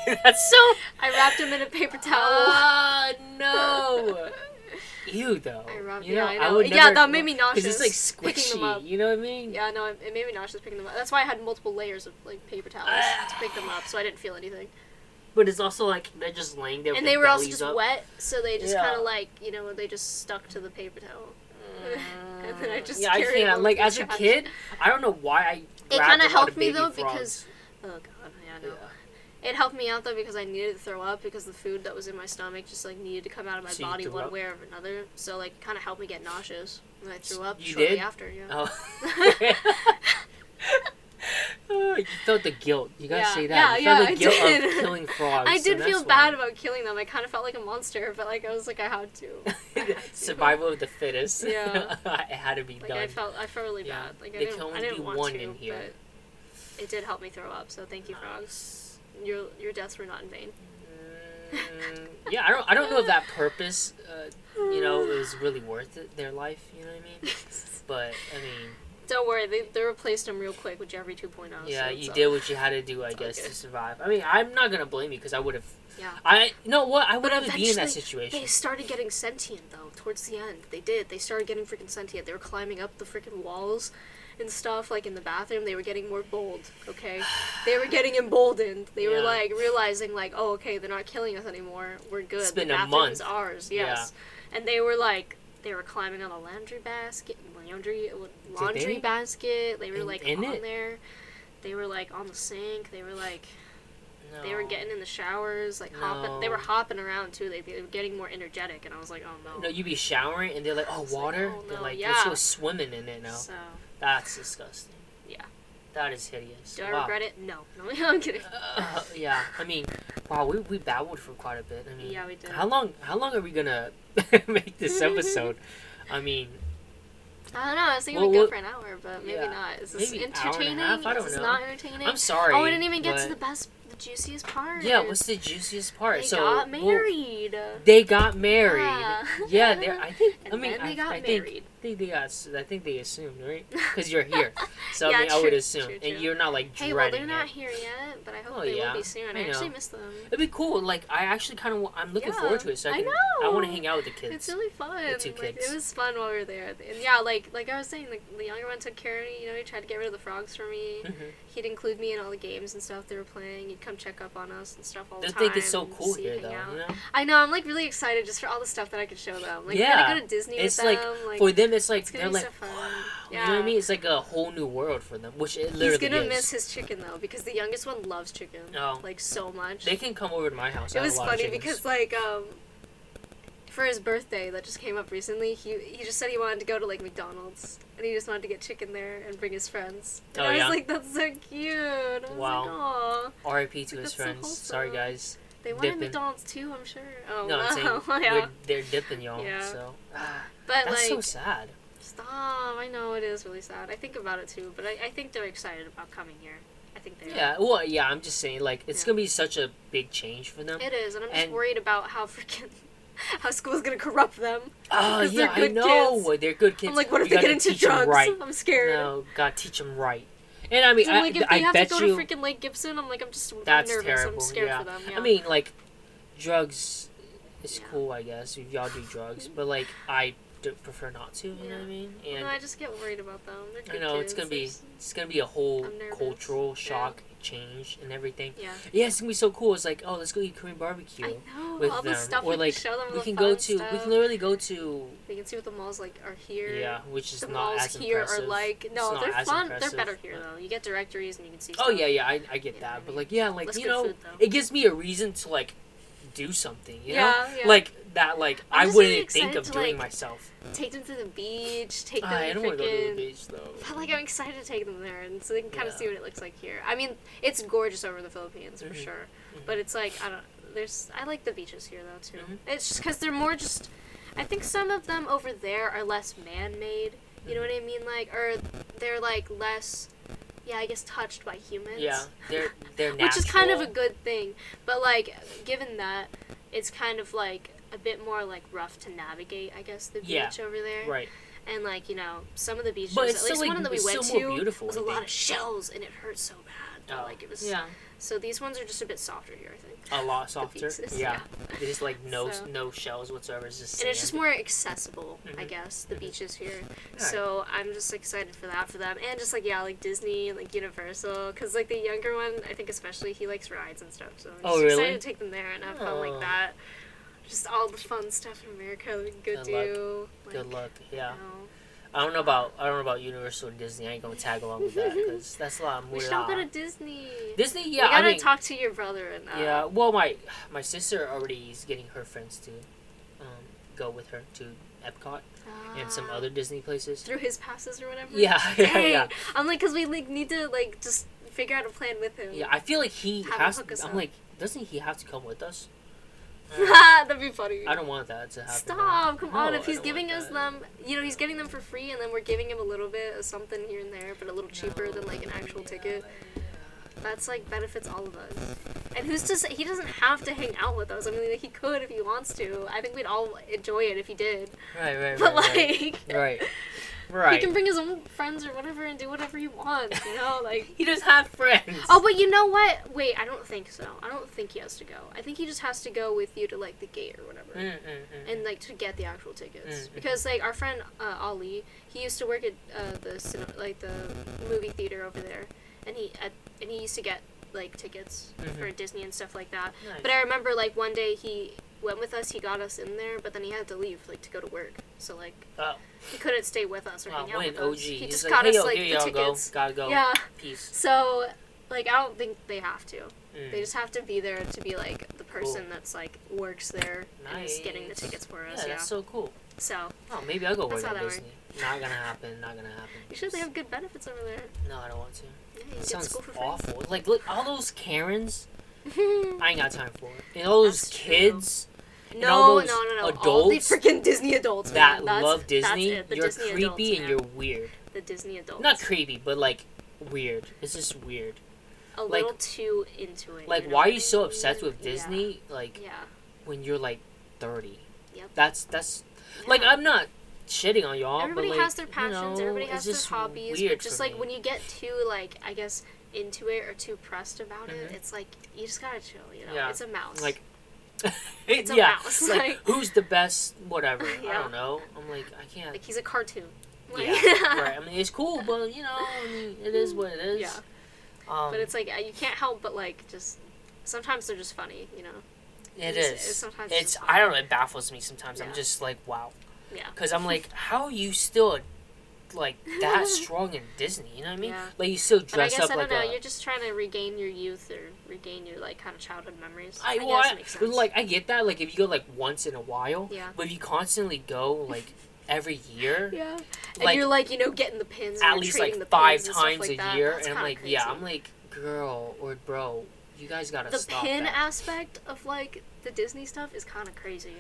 A: That's so.
B: I wrapped him in a paper towel.
A: Ah, no. Ew, though.
B: I.
A: You
B: yeah,
A: know,
B: I know. yeah,
A: never-
B: that made me nauseous.
A: Because it's like
B: picking them up.
A: squishy. You know what I mean?
B: Yeah, no, it, made me nauseous picking them up. That's why I had multiple layers of like paper towels ah. to pick them up, so I didn't feel anything.
A: But it's also like they're just laying there.
B: And they were also just
A: up.
B: wet, so they just
A: Yeah.
B: kind of like you know they just stuck to the paper towel. and then I just
A: yeah, I can't. Like as a kid, I don't know why I.
B: It kind of helped me though
A: frogs.
B: because oh god, yeah, I know.
A: Yeah.
B: It helped me out though because I needed to throw up because the food that was in my stomach just like needed to come out of my
A: So
B: body one
A: up?
B: way or another. So like it kind of helped me get nauseous. And I threw up
A: You
B: shortly
A: did?
B: after. Yeah.
A: Oh. Oh, you felt the guilt. You gotta
B: Yeah,
A: say that.
B: yeah,
A: you felt
B: yeah,
A: the guilt
B: I did.
A: of killing frogs.
B: I did feel
A: why.
B: bad about killing them. I kind of felt like a monster, but like I was like I had to. I had to.
A: Survival of the fittest.
B: Yeah.
A: it had to be
B: Like
A: done.
B: I felt, I felt really
A: Yeah.
B: bad. Like I
A: There
B: didn't,
A: can only
B: I didn't
A: be
B: want
A: one
B: to,
A: in here.
B: but it did help me throw up. So thank you, frogs. Your your deaths were not in vain.
A: Mm, yeah, I don't. I don't know if that purpose, uh, you know, is really worth it, their life. You know what I mean? But I mean,
B: Don't worry, they, they replaced him real quick with Jeffrey 2.0.
A: yeah,
B: so
A: you did what you had to do, I guess,
B: okay.
A: to survive. I mean, I'm not gonna blame you because I would have.
B: Yeah.
A: I you know what I would have be in that situation.
B: They started getting sentient though. Towards the end, they did. They started getting freaking sentient. They were climbing up the freaking walls and stuff. Like in the bathroom, they were getting more bold. Okay, they were getting emboldened. They were like realizing like, oh, okay, they're not killing us anymore. We're good.
A: It's been
B: the
A: a month.
B: ours. Yes. And they were like, they were climbing on a laundry basket, laundry laundry
A: they?
B: basket. They were
A: In-
B: like
A: in
B: on
A: it?
B: there. They were like on the sink. They were like they were getting in the showers, like hopping. They were hopping around too. They, they were getting more energetic, and I was like, oh no.
A: No, you be showering and they're like, oh,
B: like,
A: water.
B: oh,
A: they're
B: no,
A: like, let's go
B: yeah.
A: swimming in it now.
B: So
A: That's disgusting.
B: Yeah.
A: That is hideous.
B: do I
A: wow.
B: regret it? No, no, I'm kidding.
A: Uh, yeah, I mean, wow, we, we babbled for quite a bit. I mean,
B: Yeah, we did.
A: How long? How long are we gonna make this episode? I mean,
B: I don't know. I was thinking
A: Well,
B: we'd go
A: well,
B: for an hour, but maybe
A: yeah.
B: not. Is this
A: Maybe an hour and a
B: entertaining?
A: half? I don't
B: Is this
A: know.
B: not entertaining?
A: I'm sorry.
B: Oh, we didn't even get to the best, the juiciest part.
A: Yeah, what's the juiciest part?
B: So they
A: so
B: got
A: well,
B: married.
A: they got married.
B: Yeah.
A: Yeah. I think.
B: And
A: I mean,
B: then they
A: I,
B: got
A: I think, think they got. I think they assumed, right? Because you're here, so
B: Yeah,
A: I mean, I would assume,
B: true,
A: and you're not like
B: Hey, well, they're not
A: it.
B: here yet, but I hope
A: Oh,
B: they
A: yeah.
B: will be soon.
A: I
B: I, actually
A: know.
B: miss them.
A: It'd be cool. Like I actually kind of. I'm looking
B: Yeah,
A: forward to it. So I,
B: I
A: can, I want to hang out with the kids.
B: It's really fun.
A: The two
B: Like,
A: kids.
B: it was fun while we were there. And yeah, like like I was saying, like the younger one took care of me. You know, he tried to get rid of the frogs for me.
A: Mhm.
B: He'd include me in all the games and stuff they were playing. He'd come check up on us and stuff all the
A: I
B: time.
A: think it's so cool here, though. You know?
B: I know. I'm like really excited just for all the stuff that I could show them. Like
A: Yeah.
B: gonna go to Disney
A: It's
B: with them. Like
A: for them, it's like
B: it's
A: they're like,
B: so
A: wow. You
B: Yeah.
A: know what I mean? It's like a whole new world for them, which it literally
B: he's gonna
A: is.
B: miss his chicken though because the youngest one loves chicken.
A: Oh.
B: Like so much.
A: They can come over to my house.
B: It was funny because like um for his birthday that just came up recently he he just said he wanted to go to like mcdonald's and he just wanted to get chicken there and bring his friends and
A: Oh,
B: i was
A: yeah?
B: like that's so cute I was
A: Wow.
B: like,
A: R.I.P. to his
B: That's so
A: friends. Sorry, guys.
B: they wanted
A: Dipping.
B: mcdonald's too i'm sure oh
A: no, I'm saying
B: wow. yeah
A: they're dipping y'all.
B: Yeah.
A: So ah,
B: but
A: that's
B: like
A: so sad.
B: stop i know it is really sad i think about it too but i, I think they're excited about coming here i think they are.
A: Yeah. Well, yeah. I'm just saying, like, it's
B: Yeah.
A: gonna be such a big change for them.
B: it is and i'm just
A: And-
B: worried about how freaking how school's gonna corrupt them
A: Oh yeah, I know.
B: kids.
A: They're good kids.
B: i'm like what if
A: We
B: they get into drugs
A: Right.
B: i'm scared
A: No, gotta teach them right. And I mean, I,
B: like, if
A: I
B: they have
A: bet
B: to go
A: you
B: to freaking Lake Gibson, I'm like, I'm just
A: that's
B: nervous.
A: terrible.
B: I'm scared
A: yeah.
B: for them. Yeah.
A: I mean, like, drugs is
B: Yeah.
A: cool, I guess, y'all do drugs. Mm-hmm. But like, I prefer not to. You know what I mean? And
B: no, I just get worried about them. They're
A: I know it's gonna be it's gonna be a whole cultural
B: Yeah.
A: shock change and everything.
B: Yeah.
A: Yeah, it's gonna be so cool. It's like, oh, let's go eat Korean barbecue
B: I know
A: with
B: all
A: them,
B: the stuff
A: or
B: we
A: like
B: can show them.
A: we can go to.
B: Stuff.
A: We can literally go to.
B: They can see what the malls like are here.
A: Yeah, which is
B: the
A: not
B: malls
A: as
B: here
A: impressive.
B: are like no, they're fun.
A: impressive,
B: They're better here though. You get directories and you can see.
A: Oh yeah, yeah, I, I get
B: You know what I
A: that, but like yeah, like you know,
B: food,
A: it gives me a reason to like do something. You know,
B: Yeah, yeah.
A: like that. Like
B: I'm
A: I
B: really
A: wouldn't think of
B: to,
A: doing
B: like,
A: myself.
B: Take them to the beach. Take them
A: Ah, I
B: to
A: don't want to go to the beach though.
B: But like I'm excited to take them there, and so they can kind of see what it looks like here. I mean, it's gorgeous over the Philippines for
A: Mhm.
B: sure,
A: Mhm.
B: but it's like I don't. There's I like the beaches here though too.
A: Mhm.
B: It's just because they're more just. I think some of them over there are less man-made. You know
A: Mhm.
B: what I mean? Like, or they're like less. Yeah, I guess touched by humans.
A: Yeah, they're they're natural.
B: which is kind of a good thing. But like, given that, it's kind of like a bit more like rough to navigate. I guess the beach
A: Yeah.
B: over there.
A: right.
B: And like you know, some of the beaches, at least
A: like,
B: one that we went to,
A: beautiful,
B: was a lot of shells, and it hurt so bad. But,
A: Oh,
B: like it was.
A: yeah,
B: So these ones are just a bit softer here, I think.
A: a lot softer.
B: pieces,
A: yeah, it's just like no
B: So-
A: no shells whatsoever. It's just
B: And it's just more accessible, I
A: Mhm.
B: guess, the
A: Mhm.
B: beaches here.
A: Alright.
B: So I'm just excited for that for them, and just like yeah, like Disney and like Universal, because like the younger one, I think especially he likes rides and stuff. So I'm just
A: Oh, really?
B: excited to take them there and have fun
A: Oh.
B: like that. Just all the fun stuff in America that we go
A: Good luck.
B: do. Like,
A: Good luck. Yeah.
B: you know.
A: I don't know about I don't know about Universal and Disney. I ain't gonna tag along with that because that's a lot of
B: We
A: more.
B: should all go to Disney.
A: Disney, yeah.
B: you gotta
A: I mean,
B: talk to your brother and uh,
A: yeah. Well, my my sister already is getting her friends to um, go with her to Epcot and some
B: ah,
A: other Disney places.
B: through his passes or whatever.
A: Yeah, yeah, yeah.
B: I'm like, cause we like need to like just figure out a plan with him.
A: Yeah, I feel like he
B: Have
A: has. I'm
B: up.
A: like, doesn't he have to come with us?
B: That'd be funny.
A: I don't want that to happen.
B: Stop! Come on! If he's giving us
A: that.
B: them, you know, he's getting them for free, and then we're giving him a little bit of something here and there, but a little cheaper than like an actual ticket. That's like benefits all of us. And who's to say he doesn't have to hang out with us? I mean, like, he could if he wants to. I think we'd all enjoy it if he did.
A: Right, right, right.
B: But like,
A: right.
B: like,
A: right,
B: he can bring his own friends or whatever and do whatever he wants. You know, like.
A: He does have friends.
B: Oh, but you know what? Wait, I don't think so. I don't think he has to go. I think he just has to go with you to like the gate or whatever.
A: Mm, mm, mm.
B: and like to get the actual tickets
A: Mm,
B: because like our friend uh, Ali, he used to work at uh, the cine- like the movie theater over there, and he at, and he used to get like tickets for
A: Mhm.
B: Disney and stuff like that.
A: Nice.
B: But I remember like one day he went with us, he got us in there, but then he had to leave like to go to work, so like
A: Oh.
B: he couldn't stay with us or
A: Wow,
B: hang out with
A: OG.
B: us. He
A: He's
B: just
A: like,
B: got
A: hey,
B: us
A: yo,
B: like the
A: y'all go.
B: tickets.
A: Gotta go.
B: Yeah.
A: Peace.
B: So like I don't think they have to.
A: Mm.
B: They just have to be there to be like the person that's like works there and is getting the tickets for us. Yeah.
A: that's so cool.
B: So
A: Oh, maybe I'll go work at Disney. Not gonna happen. Not gonna happen.
B: you should. They have good benefits over there.
A: No, I don't want to.
B: Yeah, you
A: It
B: get
A: sounds
B: school for free.
A: awful. Like, look, all those Karens. I ain't got time for it. And all those
B: That's true. No, no, no, no. All the freaking Disney adults
A: that
B: man.
A: Love Disney,
B: That's it.
A: You're
B: Disney
A: creepy
B: adults,
A: and you're weird.
B: the Disney adults.
A: Not creepy, but like weird. It's just weird.
B: a
A: like-
B: little too into it.
A: Like,
B: you know
A: why are you so obsessed with
B: Yeah.
A: Disney? Like,
B: Yeah.
A: when you're like 30.
B: Yep.
A: That's that's like I'm not shitting on y'all.
B: Everybody
A: but, like,
B: has their passions.
A: you know,
B: everybody has their hobbies.
A: Weird
B: But just like
A: me.
B: when you get too like I guess into it or too pressed about it,
A: Mhm.
B: it's like you just gotta chill. You know,
A: Yeah.
B: it's a mouse.
A: like
B: It's a
A: yeah,
B: mouse,
A: like,
B: like-
A: who's the best? Whatever. I don't know. I'm like I can't.
B: like he's a cartoon. Like,
A: yeah, right. I mean, it's cool, but you know, I mean, it is what it is.
B: Yeah.
A: Um,
B: But it's like uh, you can't help but like just sometimes they're just funny. You know.
A: it
B: it's-
A: is.
B: it's sometimes
A: it's. I don't know. It baffles me sometimes. I'm just like, wow.
B: Yeah.
A: Because I'm like, how are you still like that strong in Disney? You know what I mean?
B: Yeah.
A: Like you still dress
B: But I guess
A: up
B: I don't
A: like
B: know.
A: a.
B: You're just trying to regain your youth or regain your like kind of childhood memories.
A: I,
B: I,
A: well,
B: guess
A: I-
B: makes sense.
A: like I get that. Like if you go like once in a while,
B: Yeah.
A: but if you constantly go like every year,
B: yeah. And
A: like
B: you're like you know getting the pins.
A: at least like
B: the
A: five
B: pins and stuff
A: times
B: like
A: a
B: that.
A: year,
B: That's
A: and I'm like, yeah. I'm like, girl or bro, you guys gotta
B: the
A: stop The
B: pin
A: that.
B: aspect of like the Disney stuff is kind of crazy.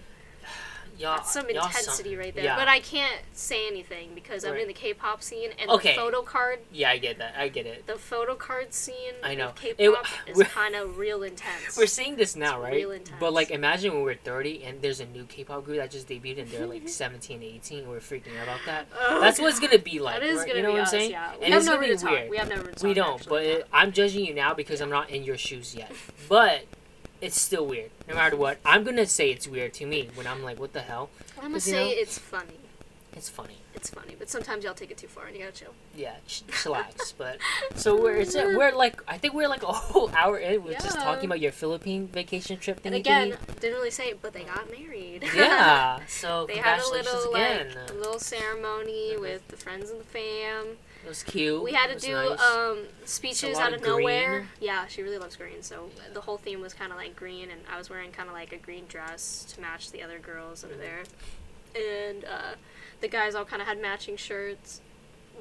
A: Y'all,
B: That's some intensity right there.
A: yeah.
B: But I can't say anything because I'm in the K-pop scene and
A: Okay.
B: the photo card,
A: Yeah, I get that. I get it.
B: the photo card scene
A: I know.
B: of
A: It-
B: K-pop is kind of real intense.
A: We're seeing this now,
B: It's
A: right?
B: real intense.
A: But like, imagine when we're 30 and there's a new K-pop group that just debuted and they're like 17, 18. And we're freaking out about that.
B: Oh,
A: That's what it's gonna be like.
B: That is
A: right?
B: gonna
A: you know
B: be
A: what I'm saying?
B: yeah. We
A: And
B: have no
A: gonna
B: room
A: be
B: to talk. We have no room to
A: We don't,
B: actually,
A: but it, I'm judging you now because I'm not in your shoes yet. But it's still weird, no matter what. I'm gonna say it's weird to me when I'm like, what the hell?
B: I'm gonna say
A: know-
B: it's funny.
A: It's funny.
B: It's funny, but sometimes y'all take it too far and you gotta chill.
A: Yeah, ch- chillax. but so we're it's, we're like I think we're like a whole hour in. We're just talking about your Philippine vacation trip.
B: And
A: thingy
B: again, didn't really say it, but they got married.
A: yeah. So
B: they had a little
A: again.
B: like a little ceremony
A: Mhm.
B: with the friends and the fam.
A: It was cute.
B: We had to do
A: nice.
B: um, speeches out
A: of
B: of nowhere. Yeah, she really loves green, so the whole theme was kind of like green, and I was wearing kind of like a green dress to match the other girls over there, and uh, the guys all kind of had matching shirts,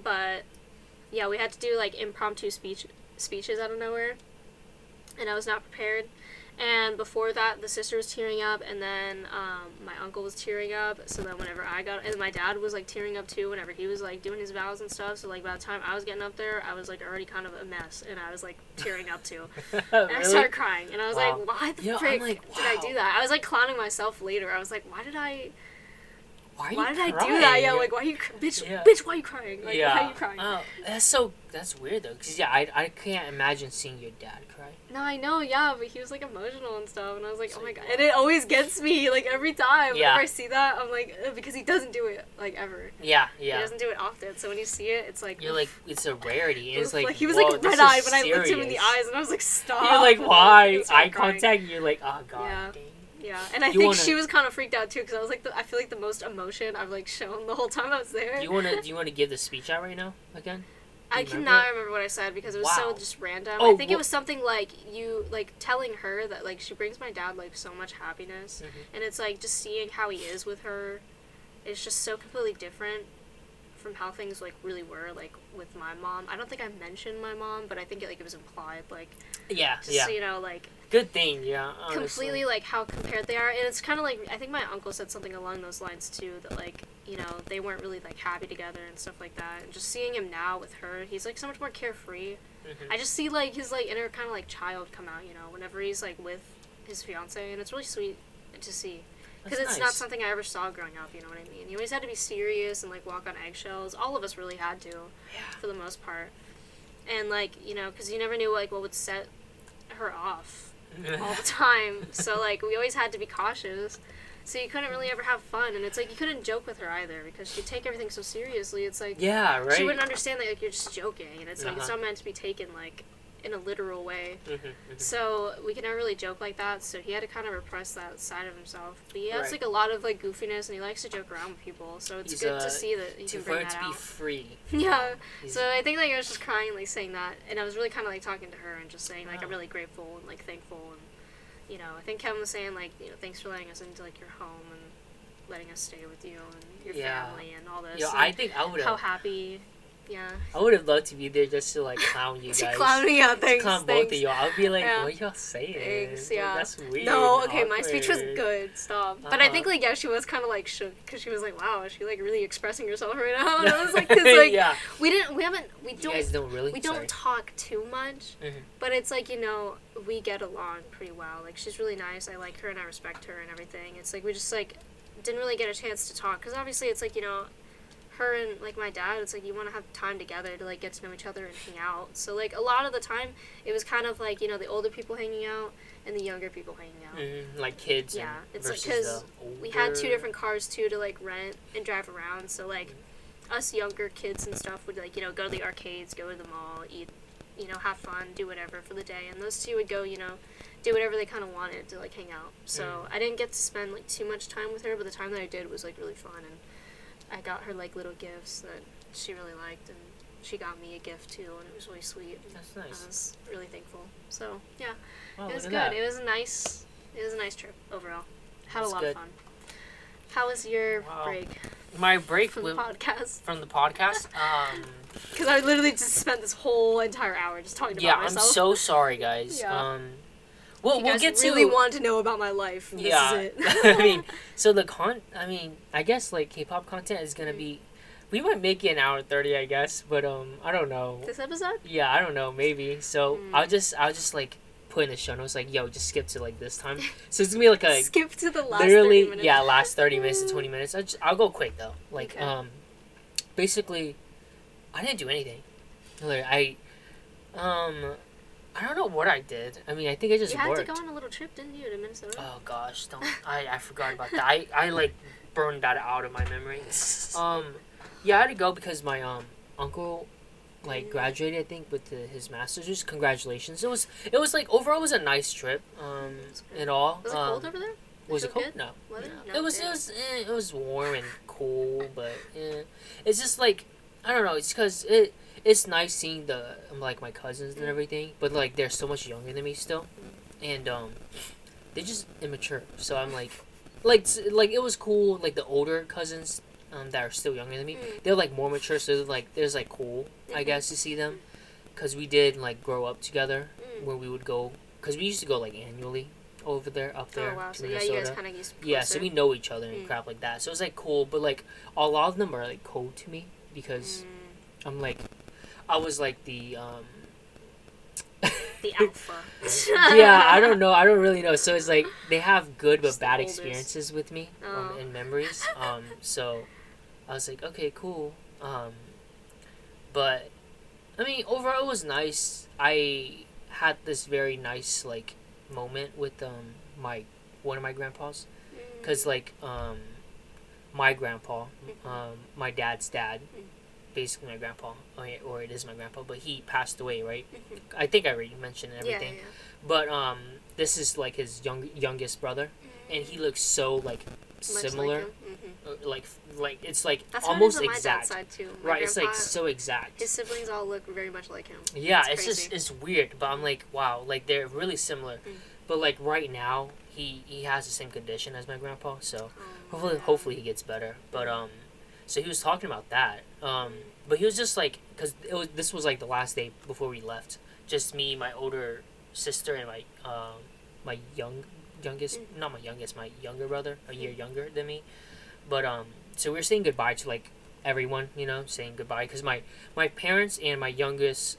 B: but yeah, we had to do like impromptu speech speeches out of nowhere, and I was not prepared. And before that, the sister was tearing up, and then um, my uncle was tearing up. So then, whenever I got, and my dad was like tearing up too. Whenever he was like doing his vows and stuff. So like by the time I was getting up there, I was like already kind of a mess, and I was like tearing up too. And I started crying, and I was
A: Wow.
B: like, "Why the frick
A: like,
B: did I do that?" I was like clowning myself later. I was like, "Why did I?
A: Why,
B: Why did I do that? Yeah, like why you, bitch,
A: Yeah.
B: bitch, why are you crying? Like
A: yeah.
B: why are you crying?"
A: Oh, that's so that's weird though, cause yeah, I, I can't imagine seeing your dad cry.
B: No, I know, yeah, but he was like emotional and stuff, and I was like, oh my god, and it always gets me like every time.
A: Yeah.
B: Whenever I see that, I'm like, uh, because he doesn't do it like ever.
A: Yeah, yeah.
B: He doesn't do it often, so when you see it, it's like
A: You're like it's a rarity. It's
B: Oof,
A: like,
B: he was like red eyed when I looked him in the eyes, and I was like, stop.
A: You're like why eye
B: crying.
A: contact? You're like oh god.
B: Yeah.
A: dang.
B: Yeah, and I
A: You
B: think
A: wanna-
B: she was kind of freaked out too because I was like, the, I feel like the most emotion I've like shown the whole time I was there.
A: Do you wanna do you wanna give the speech out right now again?
B: I cannot remember what I said because it was so just random.
A: Oh,
B: I think it was something like you like telling her that like she brings my dad like so much happiness,
A: Mhm.
B: and it's like just seeing how he is with her, is just so completely different from how things like really were like with my mom. I don't think I mentioned my mom, but I think it, like it was implied like
A: Yeah,
B: just
A: yeah.
B: you know like
A: Good thing, yeah. Honestly.
B: completely like how compared they are and it's kind of like i think my uncle said something along those lines too that like you know they weren't really like happy together and stuff like that and just seeing him now with her he's like so much more carefree
A: Mhm.
B: i just see like his like inner kind of like child come out you know whenever he's like with his fiance and it's really sweet to see because it's not something i ever saw growing up you know what i mean you always had to be serious and like walk on eggshells all of us really had to
A: Yeah.
B: for the most part and like you know because you never knew like what would set her off all the time. So like we always had to be cautious. So you couldn't really ever have fun, and it's like you couldn't joke with her either because she'd take everything so seriously. It's like
A: yeah, right.
B: she wouldn't understand that like you're just joking, and it's like it's
A: Uh-huh.
B: not meant to be taken like in a literal way.
A: Mhm, mhm.
B: So we could never really joke like that. So he had to kind of repress that side of himself. But he has
A: Right.
B: like a lot of like goofiness, and he likes to joke around with people. So it's
A: He's,
B: good
A: uh,
B: to see that he can bring that
A: to be free.
B: yeah.
A: He's-
B: So I think like I was just crying, like saying that, and I was really kind of like talking to her and just saying like I'm really grateful and like thankful, and you know I think Kevin was saying like you know thanks for letting us into like your home and letting us stay with you and your
A: Yeah.
B: family and all this. and
A: I think I would
B: how happy, yeah.
A: I would have loved to be there just to like clown you
B: To
A: guys.
B: clown me out,
A: To
B: thanks.
A: clown
B: thanks.
A: both of y'all. I'd be like,
B: Yeah.
A: what y'all saying?
B: Thanks,
A: Like,
B: yeah.
A: That's weird.
B: No, okay, my speech was good. Stop. But I
A: Uh-huh.
B: think like yeah, she was kind of like shook because she was like, wow, is she like really expressing herself right now? And I was like, cause like
A: yeah.
B: we didn't, we haven't, we don't
A: don't really.
B: we don't
A: Sorry.
B: talk too much
A: Mhm.
B: but it's like you know we get along pretty well like she's really nice i like her and i respect her and everything it's like we just like didn't really get a chance to talk because obviously it's like you know her and like my dad it's like you want to have time together to like get to know each other and hang out so like a lot of the time it was kind of like you know the older people hanging out and the younger people hanging out
A: Mhm, Like kids.
B: Yeah,
A: and
B: it's like-
A: versus
B: 'cause
A: the
B: we had two different cars too to like rent and drive around. So like us younger kids and stuff would like you know go to the arcades, go to the mall, eat, you know, have fun, do whatever for the day. And those two would go, you know, do whatever they kind of wanted to like hang out. So
A: Mm.
B: I didn't get to spend like too much time with her, but the time that I did was like really fun. And I got her like little gifts that she really liked, and she got me a gift too, and it was really sweet.
A: That's
B: I
A: nice.
B: was really thankful. So yeah. It was good.
A: that.
B: It was a nice. It was a nice trip overall. Had
A: That's
B: a lot
A: good.
B: of fun. How was your
A: Wow.
B: break
A: My break
B: from the podcast?
A: from the podcast. Um,
B: Because I literally just spent this whole entire hour just talking about myself.
A: yeah, I'm so sorry, guys.
B: Yeah.
A: Um, well, we'll get
B: really
A: to.
B: Really want to know about my life. This
A: yeah,
B: is it.
A: I mean, so the con. I mean, I guess like K-pop content is gonna be. We might make it an hour thirty, I guess, but um, I don't know.
B: this episode.
A: Yeah, I don't know, maybe. So
B: Mm.
A: I'll just, I'll just like put in the show notes, like, yo, just skip to like this time. So it's gonna be like a
B: Skip to the last
A: literally,
B: 30 minutes.
A: yeah, last thirty minutes to twenty minutes. I just, I'll go quick though. Like,
B: Okay.
A: um, basically, I didn't do anything. I, um, I don't know what I did. I mean, I think I just
B: You had
A: worked.
B: to go on a little trip, didn't you, to Minnesota?
A: Oh gosh, don't I, I forgot about that. I, I like burned that out of my memory. Um, yeah, I had to go because my um uncle like graduated I think with the, his master's. Just congratulations. It was it was like overall it was a nice trip. Um, and all.
B: Was it
A: um,
B: cold over there?
A: Was it cold? No. No.
B: No,
A: It was it was eh, it was warm and cool, but eh. it's just like I don't know. It's because it it's nice seeing the like my cousins and
B: Mm.
A: everything, but like they're so much younger than me still, and um, they're just immature. So I'm like, like like it was cool. Like the older cousins um that are still younger than me,
B: Mm.
A: they're like more mature. So like there's like cool, I
B: Mhm.
A: guess, to see them, because we did like grow up together
B: Mm.
A: where we would go because we used to go like annually over there up there
B: Oh wow!
A: to
B: So yeah,
A: Minnesota.
B: you guys kind of used.
A: Yeah, so we know each other and
B: Mm.
A: crap like that. So it's like cool, but like a lot of them are like cold to me because
B: Mm.
A: I'm like, I was like the um.
B: the alpha.
A: yeah, I don't know. I don't really know. So it's like they have good but
B: Just
A: bad experiences with me um,
B: Oh.
A: and memories. Um, so I was like, okay, cool. Um, but I mean, overall, it was nice. I had this very nice like moment with um my one of my grandpas
B: Mm.
A: because like um my grandpa
B: Mhm.
A: um my dad's dad
B: Mm.
A: Basically my grandpa or, or it is my grandpa but he passed away right
B: Mhm.
A: i think i already mentioned
B: Yeah,
A: everything
B: yeah,
A: but um this is like his young youngest brother
B: yeah.
A: and he looks so like
B: Much
A: similar
B: Like, him. Mhm.
A: uh, like like it's like
B: That's it
A: almost
B: is on my
A: exact
B: dad's side too. My
A: right it's like so exact
B: his siblings all look very much like him.
A: yeah
B: It's
A: it's, just it's weird but i'm like wow like they're really similar
B: Mm.
A: but like right now he he has the same condition as my grandpa so
B: Oh,
A: hopefully
B: yeah.
A: hopefully he gets better but um so he was talking about that um but he was just like because it was this was like the last day before we left. Just me my older sister and my um my young youngest not my youngest my younger brother a year younger than me. But um so we were saying goodbye to like everyone you know saying goodbye. Because my my parents and my youngest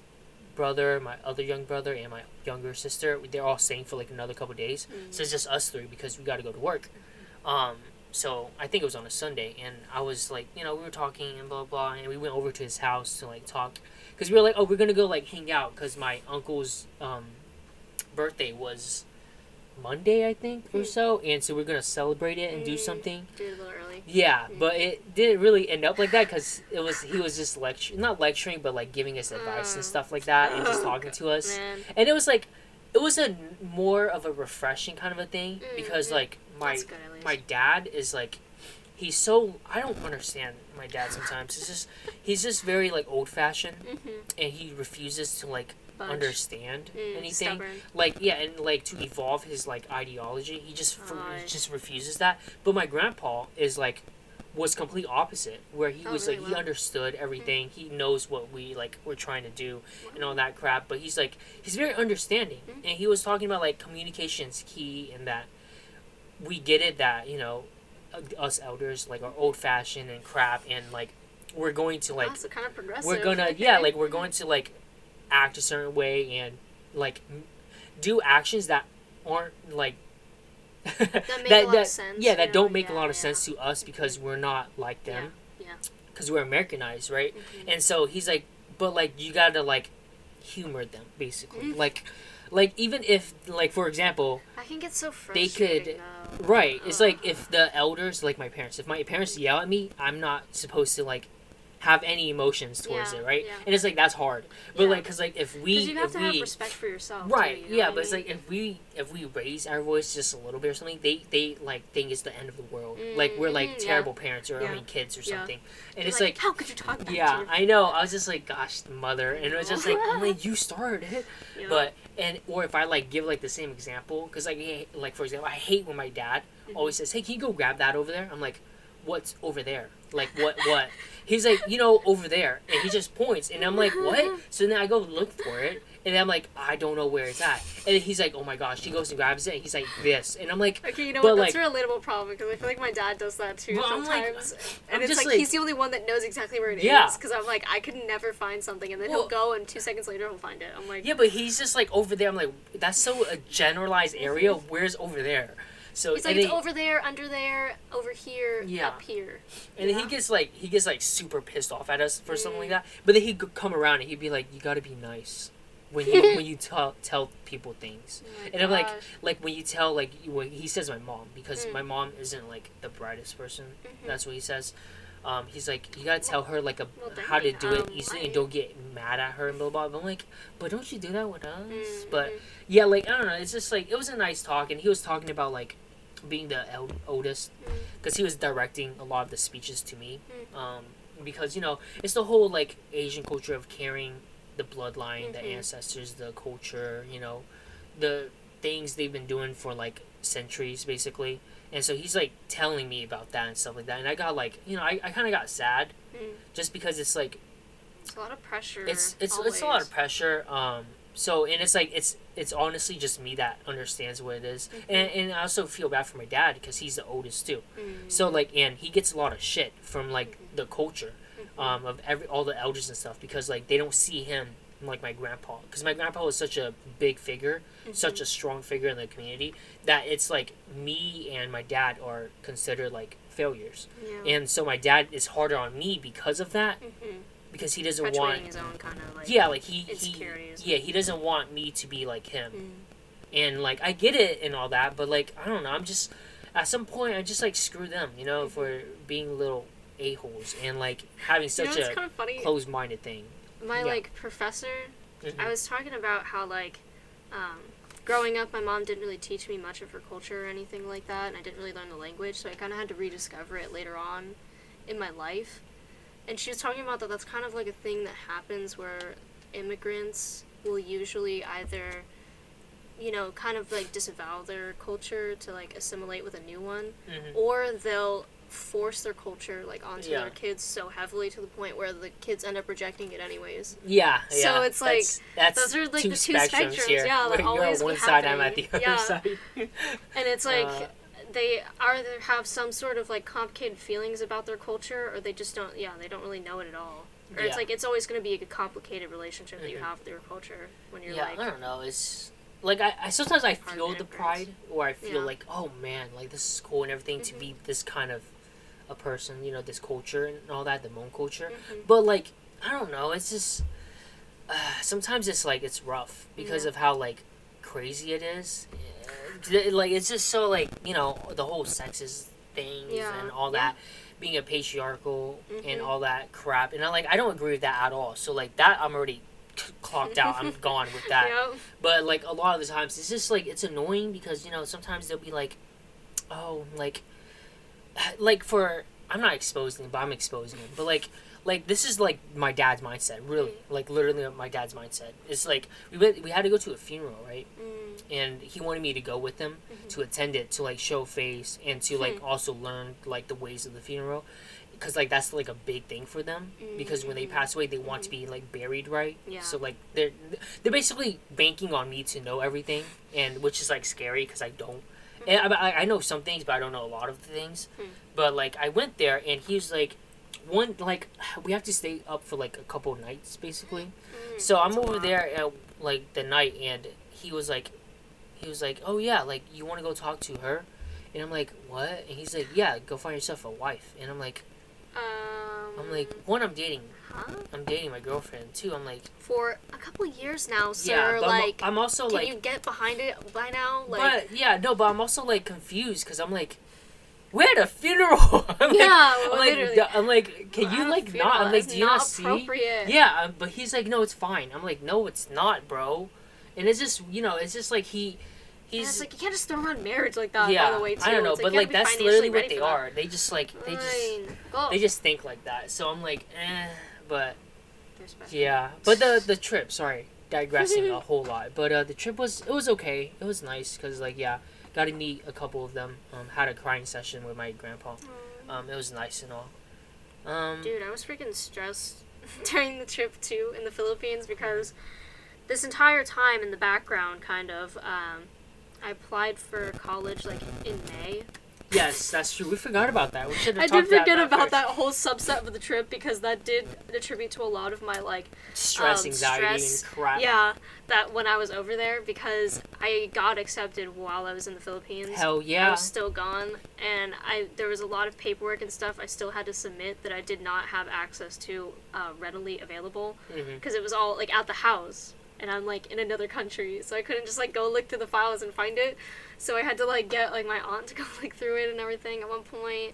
A: brother my other young brother and my younger sister they're all staying for like another couple days.
B: Mm.
A: so it's just us three because we got to go to work. Um, so I think it was on a Sunday, and I was like, you know, we were talking and blah blah, and we went over to his house to like talk, because we were like, oh, we're gonna go like hang out, because my uncle's um, birthday was Monday, I think, or
B: Hmm.
A: so, and so we're gonna celebrate it and do
B: Mm.
A: something.
B: Did a little early.
A: Yeah,
B: Mm.
A: but it didn't really end up like that because it was he was just lecturing, not lecturing, but like giving us advice and
B: Mm.
A: stuff like that, and just
B: Oh,
A: talking to us
B: Man,
A: and it was like it was a more of a refreshing kind of a thing
B: Mm,
A: because
B: mm.
A: like my
B: that's good at least.
A: my dad is like he's so I don't understand my dad sometimes. It's just he's just very like old fashioned
B: Mhm.
A: and he refuses to like
B: Bunch.
A: understand
B: Mm,
A: anything.
B: Stubborn.
A: Like yeah, and like to evolve his like ideology, he just
B: Oh,
A: he just refuses that. But my grandpa is like was complete opposite where he
B: Oh,
A: was
B: really?
A: like he understood everything he knows what we like we're trying to do and all that crap but he's like he's very understanding
B: Mhm.
A: and he was talking about like communication's key and that we get it that you know uh, us elders like are old fashioned and crap and like we're going to like
B: Wow, so kind of progressive.
A: we're gonna yeah like we're going to like act a certain way and like do actions that aren't like
B: That make a lot of sense,
A: yeah that don't make a lot of
B: yeah.
A: sense to us because we're not like them
B: Yeah, yeah.
A: because we're americanized right
B: Mhm.
A: and so he's like but like you gotta like humor them basically
B: Mm.
A: like like even if like for example
B: I can get so
A: They
B: frustrated.
A: could-
B: though.
A: right it's like if the elders like my parents if my parents yell at me i'm not supposed to like have any emotions towards
B: Yeah,
A: it right
B: yeah.
A: and it's like that's hard but
B: Yeah.
A: like because like if we
B: you have
A: if
B: to
A: we
B: have respect for yourself.
A: right
B: too, you know
A: yeah but
B: I
A: it's like if we if we raise our voice just a little bit or something they they like think it's the end of the world like we're like
B: Mm, yeah.
A: terrible parents or i mean kids or something and
B: You're
A: it's like,
B: how could you talk
A: yeah i know i was just like gosh mother and it was just like i'm like you started it but and or if I like give like the same example, because like hey, like for example, I hate when my dad
B: Mm-hmm.
A: always says, "Hey, can you go grab that over there?" I'm like, "What's over there? Like what? What?" He's like, "You know, over there," and he just points, and I'm like, "What?" So then I go look for it, and I'm like, "I don't know where it's at," and then he's like, "Oh my gosh!" He goes and grabs it, and he's like, "This," and I'm like,
B: Okay, you know what? That's
A: like-
B: a relatable problem because I feel like my dad does that too
A: like-
B: sometimes.
A: I'm
B: and it's like,
A: like-
B: he's the only one that knows exactly where it is.
A: Yeah.
B: Because I'm like, I could never find something, and then
A: Well-
B: he'll go, and two seconds later he'll find it. I'm like,
A: "Yeah," but he's just like over there. I'm like, "That's so a generalized area. Where's over there?" So
B: He's like, it's over there, under there, over here,
A: Yeah.
B: up here.
A: And
B: Yeah.
A: he gets like he gets like super pissed off at us for something like
B: Mm.
A: that. But then he'd come around and he'd be like, "You got to be nice." When you when you tell tell people things.
B: Oh
A: And I'm like, like when you tell like you- when he says my mom because
B: Mm.
A: my mom isn't like the brightest person.
B: Mhm.
A: That's what he says. Um, he's like, you gotta tell her like a
B: Well,
A: how to do it
B: um,
A: easily and don't get mad at her and blah blah. But I'm like, but don't you do that with us?
B: Mm,
A: But
B: mhm.
A: yeah, like I don't know. It's just like it was a nice talk, and he was talking about like being the el- oldest
B: Mm.
A: because he was directing a lot of the speeches to me.
B: Mm.
A: Um, because you know it's the whole like Asian culture of carrying the bloodline, the
B: Mhm.
A: ancestors, the culture. You know, the things they've been doing for like centuries, basically. And so he's like telling me about that and stuff like that, and I got like you know I, I kind of got sad
B: Mm.
A: just because it's like
B: It's a lot of pressure.
A: it's it's it's a lot of pressure. Um, so and it's like it's it's honestly just me that understands what it is. and and I also feel bad for my dad because he's the oldest too.
B: Mm.
A: So like, and he gets a lot of shit from like
B: Mhm.
A: the culture. Um, of every all the elders and stuff because like they don't see him like my grandpa because my grandpa was such a big figure, such
B: Mhm.
A: a strong figure in the community that it's like me and my dad are considered like failures,
B: Yeah.
A: and so my dad is harder on me because of that
B: Mhm.
A: because he doesn't want
B: his own kind of like.
A: yeah like he, he yeah he doesn't want me to be like him
B: Mm.
A: and like I get it and all that, but like I don't know, I'm just at some point I just like screw them, you know, for being little a holes and like having
B: You know
A: such a
B: kind of funny?
A: closed minded thing.
B: My
A: yeah.
B: like professor
A: Mhm.
B: I was talking about how like um, growing up, my mom didn't really teach me much of her culture or anything like that, and I didn't really learn the language, so I kind of had to rediscover it later on in my life. And she was talking about that that's kind of like a thing that happens where immigrants will usually either, you know, kind of like disavow their culture to like assimilate with a new one,
A: Mhm.
B: or they'll force their culture like onto
A: Yeah.
B: their kids so heavily to the point where the kids end up rejecting it anyways.
A: Yeah,
B: So
A: yeah.
B: it's like,
A: that's, that's
B: those are, like, the two
A: spectrums
B: spectrums,
A: here.
B: yeah,
A: like
B: always
A: on
B: be
A: one side, I'm at the
B: happening.
A: other
B: Yeah.
A: side.
B: And it's like
A: Uh,
B: they either have some sort of like complicated feelings about their culture, or they just don't. Yeah, they don't really know it at all. Or
A: Yeah.
B: it's like it's always going to be a complicated relationship that you
A: Mhm.
B: have with your culture when you're
A: yeah,
B: like.
A: I don't know. It's like I, I sometimes I feel the pride, or I feel
B: Yeah.
A: like, oh man, like this is cool and everything to
B: Mhm.
A: be this kind of a person, you know, this culture and all that, the Hmong culture.
B: Mhm.
A: But like, I don't know. It's just uh, sometimes it's like it's rough because
B: Yeah.
A: of how like crazy it is. Like it's just so like you know the whole sexist things
B: Yeah.
A: and all
B: Yeah.
A: that, being a patriarchal and
B: Mhm.
A: all that crap. And I like I don't agree with that at all. So like that I'm already clocked out. I'm gone with that.
B: Yep.
A: But like a lot of the times, it's just like it's annoying because you know sometimes they'll be like, oh, like, like for I'm not exposing him, but I'm exposing him. But like, like this is like my dad's mindset, really, like literally my dad's mindset. It's like we went, we had to go to a funeral, right?
B: Mm.
A: And he wanted me to go with him
B: Mhm.
A: to attend it to like show face and to like
B: Hmm.
A: also learn like the ways of the funeral. Because like that's like a big thing for them. Because when they
B: Mhm.
A: pass away, they want to be like buried right.
B: Yeah.
A: So like they're they're basically banking on me to know everything, and which is like scary because I don't. And I, I- know some things, but I don't know a lot of the things.
B: Hmm.
A: But like I went there, and he was like, one like we have to stay up for like a couple nights basically.
B: Mm.
A: So I'm
B: That's
A: over there at like the night, and he was like, he was like, oh yeah, like you want to go talk to her, and I'm like, what? And he's like, yeah, go find yourself a wife, and I'm like,
B: Um,
A: I'm like, one, I'm dating,
B: huh?
A: I'm dating my girlfriend too. I'm like,
B: For a couple years now, sir.
A: yeah, but I'm-
B: like,
A: I'm, also
B: can
A: like,
B: you get behind it by now? Like,
A: but yeah, no, but I'm also like confused because I'm like, we're at a funeral. I'm
B: Yeah,
A: like, I'm like,
B: literally.
A: "D- I'm like, can you like
B: funeral,
A: not? I'm like, do you not, see? Yeah, um, but he's like, no, it's fine. I'm like, no, it's not, bro. And it's just, you know, it's just like he,
B: And
A: he's
B: it's like you can't just throw around marriage like that
A: yeah.
B: all the way too.
A: I don't know,
B: It's
A: but like that's literally what they
B: that.
A: are. They just like they just
B: Fine.
A: They just think like that. So I'm like, eh. But yeah, but the the trip. Sorry, digressing a whole lot. But uh, the trip was it was okay. It was nice because like yeah, got to meet a couple of them. Um, had a crying session with my grandpa.
B: Aw.
A: Um, it was nice and all. Um,
B: Dude, I was freaking stressed during the trip too in the Philippines because this entire time in the background, kind of, um, I applied for college like in May.
A: Yes, that's true. We forgot about that. We should have
B: I did forget
A: that
B: about
A: first.
B: that whole subset of the trip because that did attribute to a lot of my like
A: stress,
B: um,
A: anxiety,
B: stress.
A: and crap.
B: yeah that when I was over there because I got accepted while I was in the Philippines.
A: Hell yeah!
B: I was still gone, and I there was a lot of paperwork and stuff I still had to submit that I did not have access to uh, readily available
A: hmm
B: because it was all like at the house, and I'm like in another country, so I couldn't just like go look through the files and find it. So I had to like get like my aunt to go look through it and everything at one point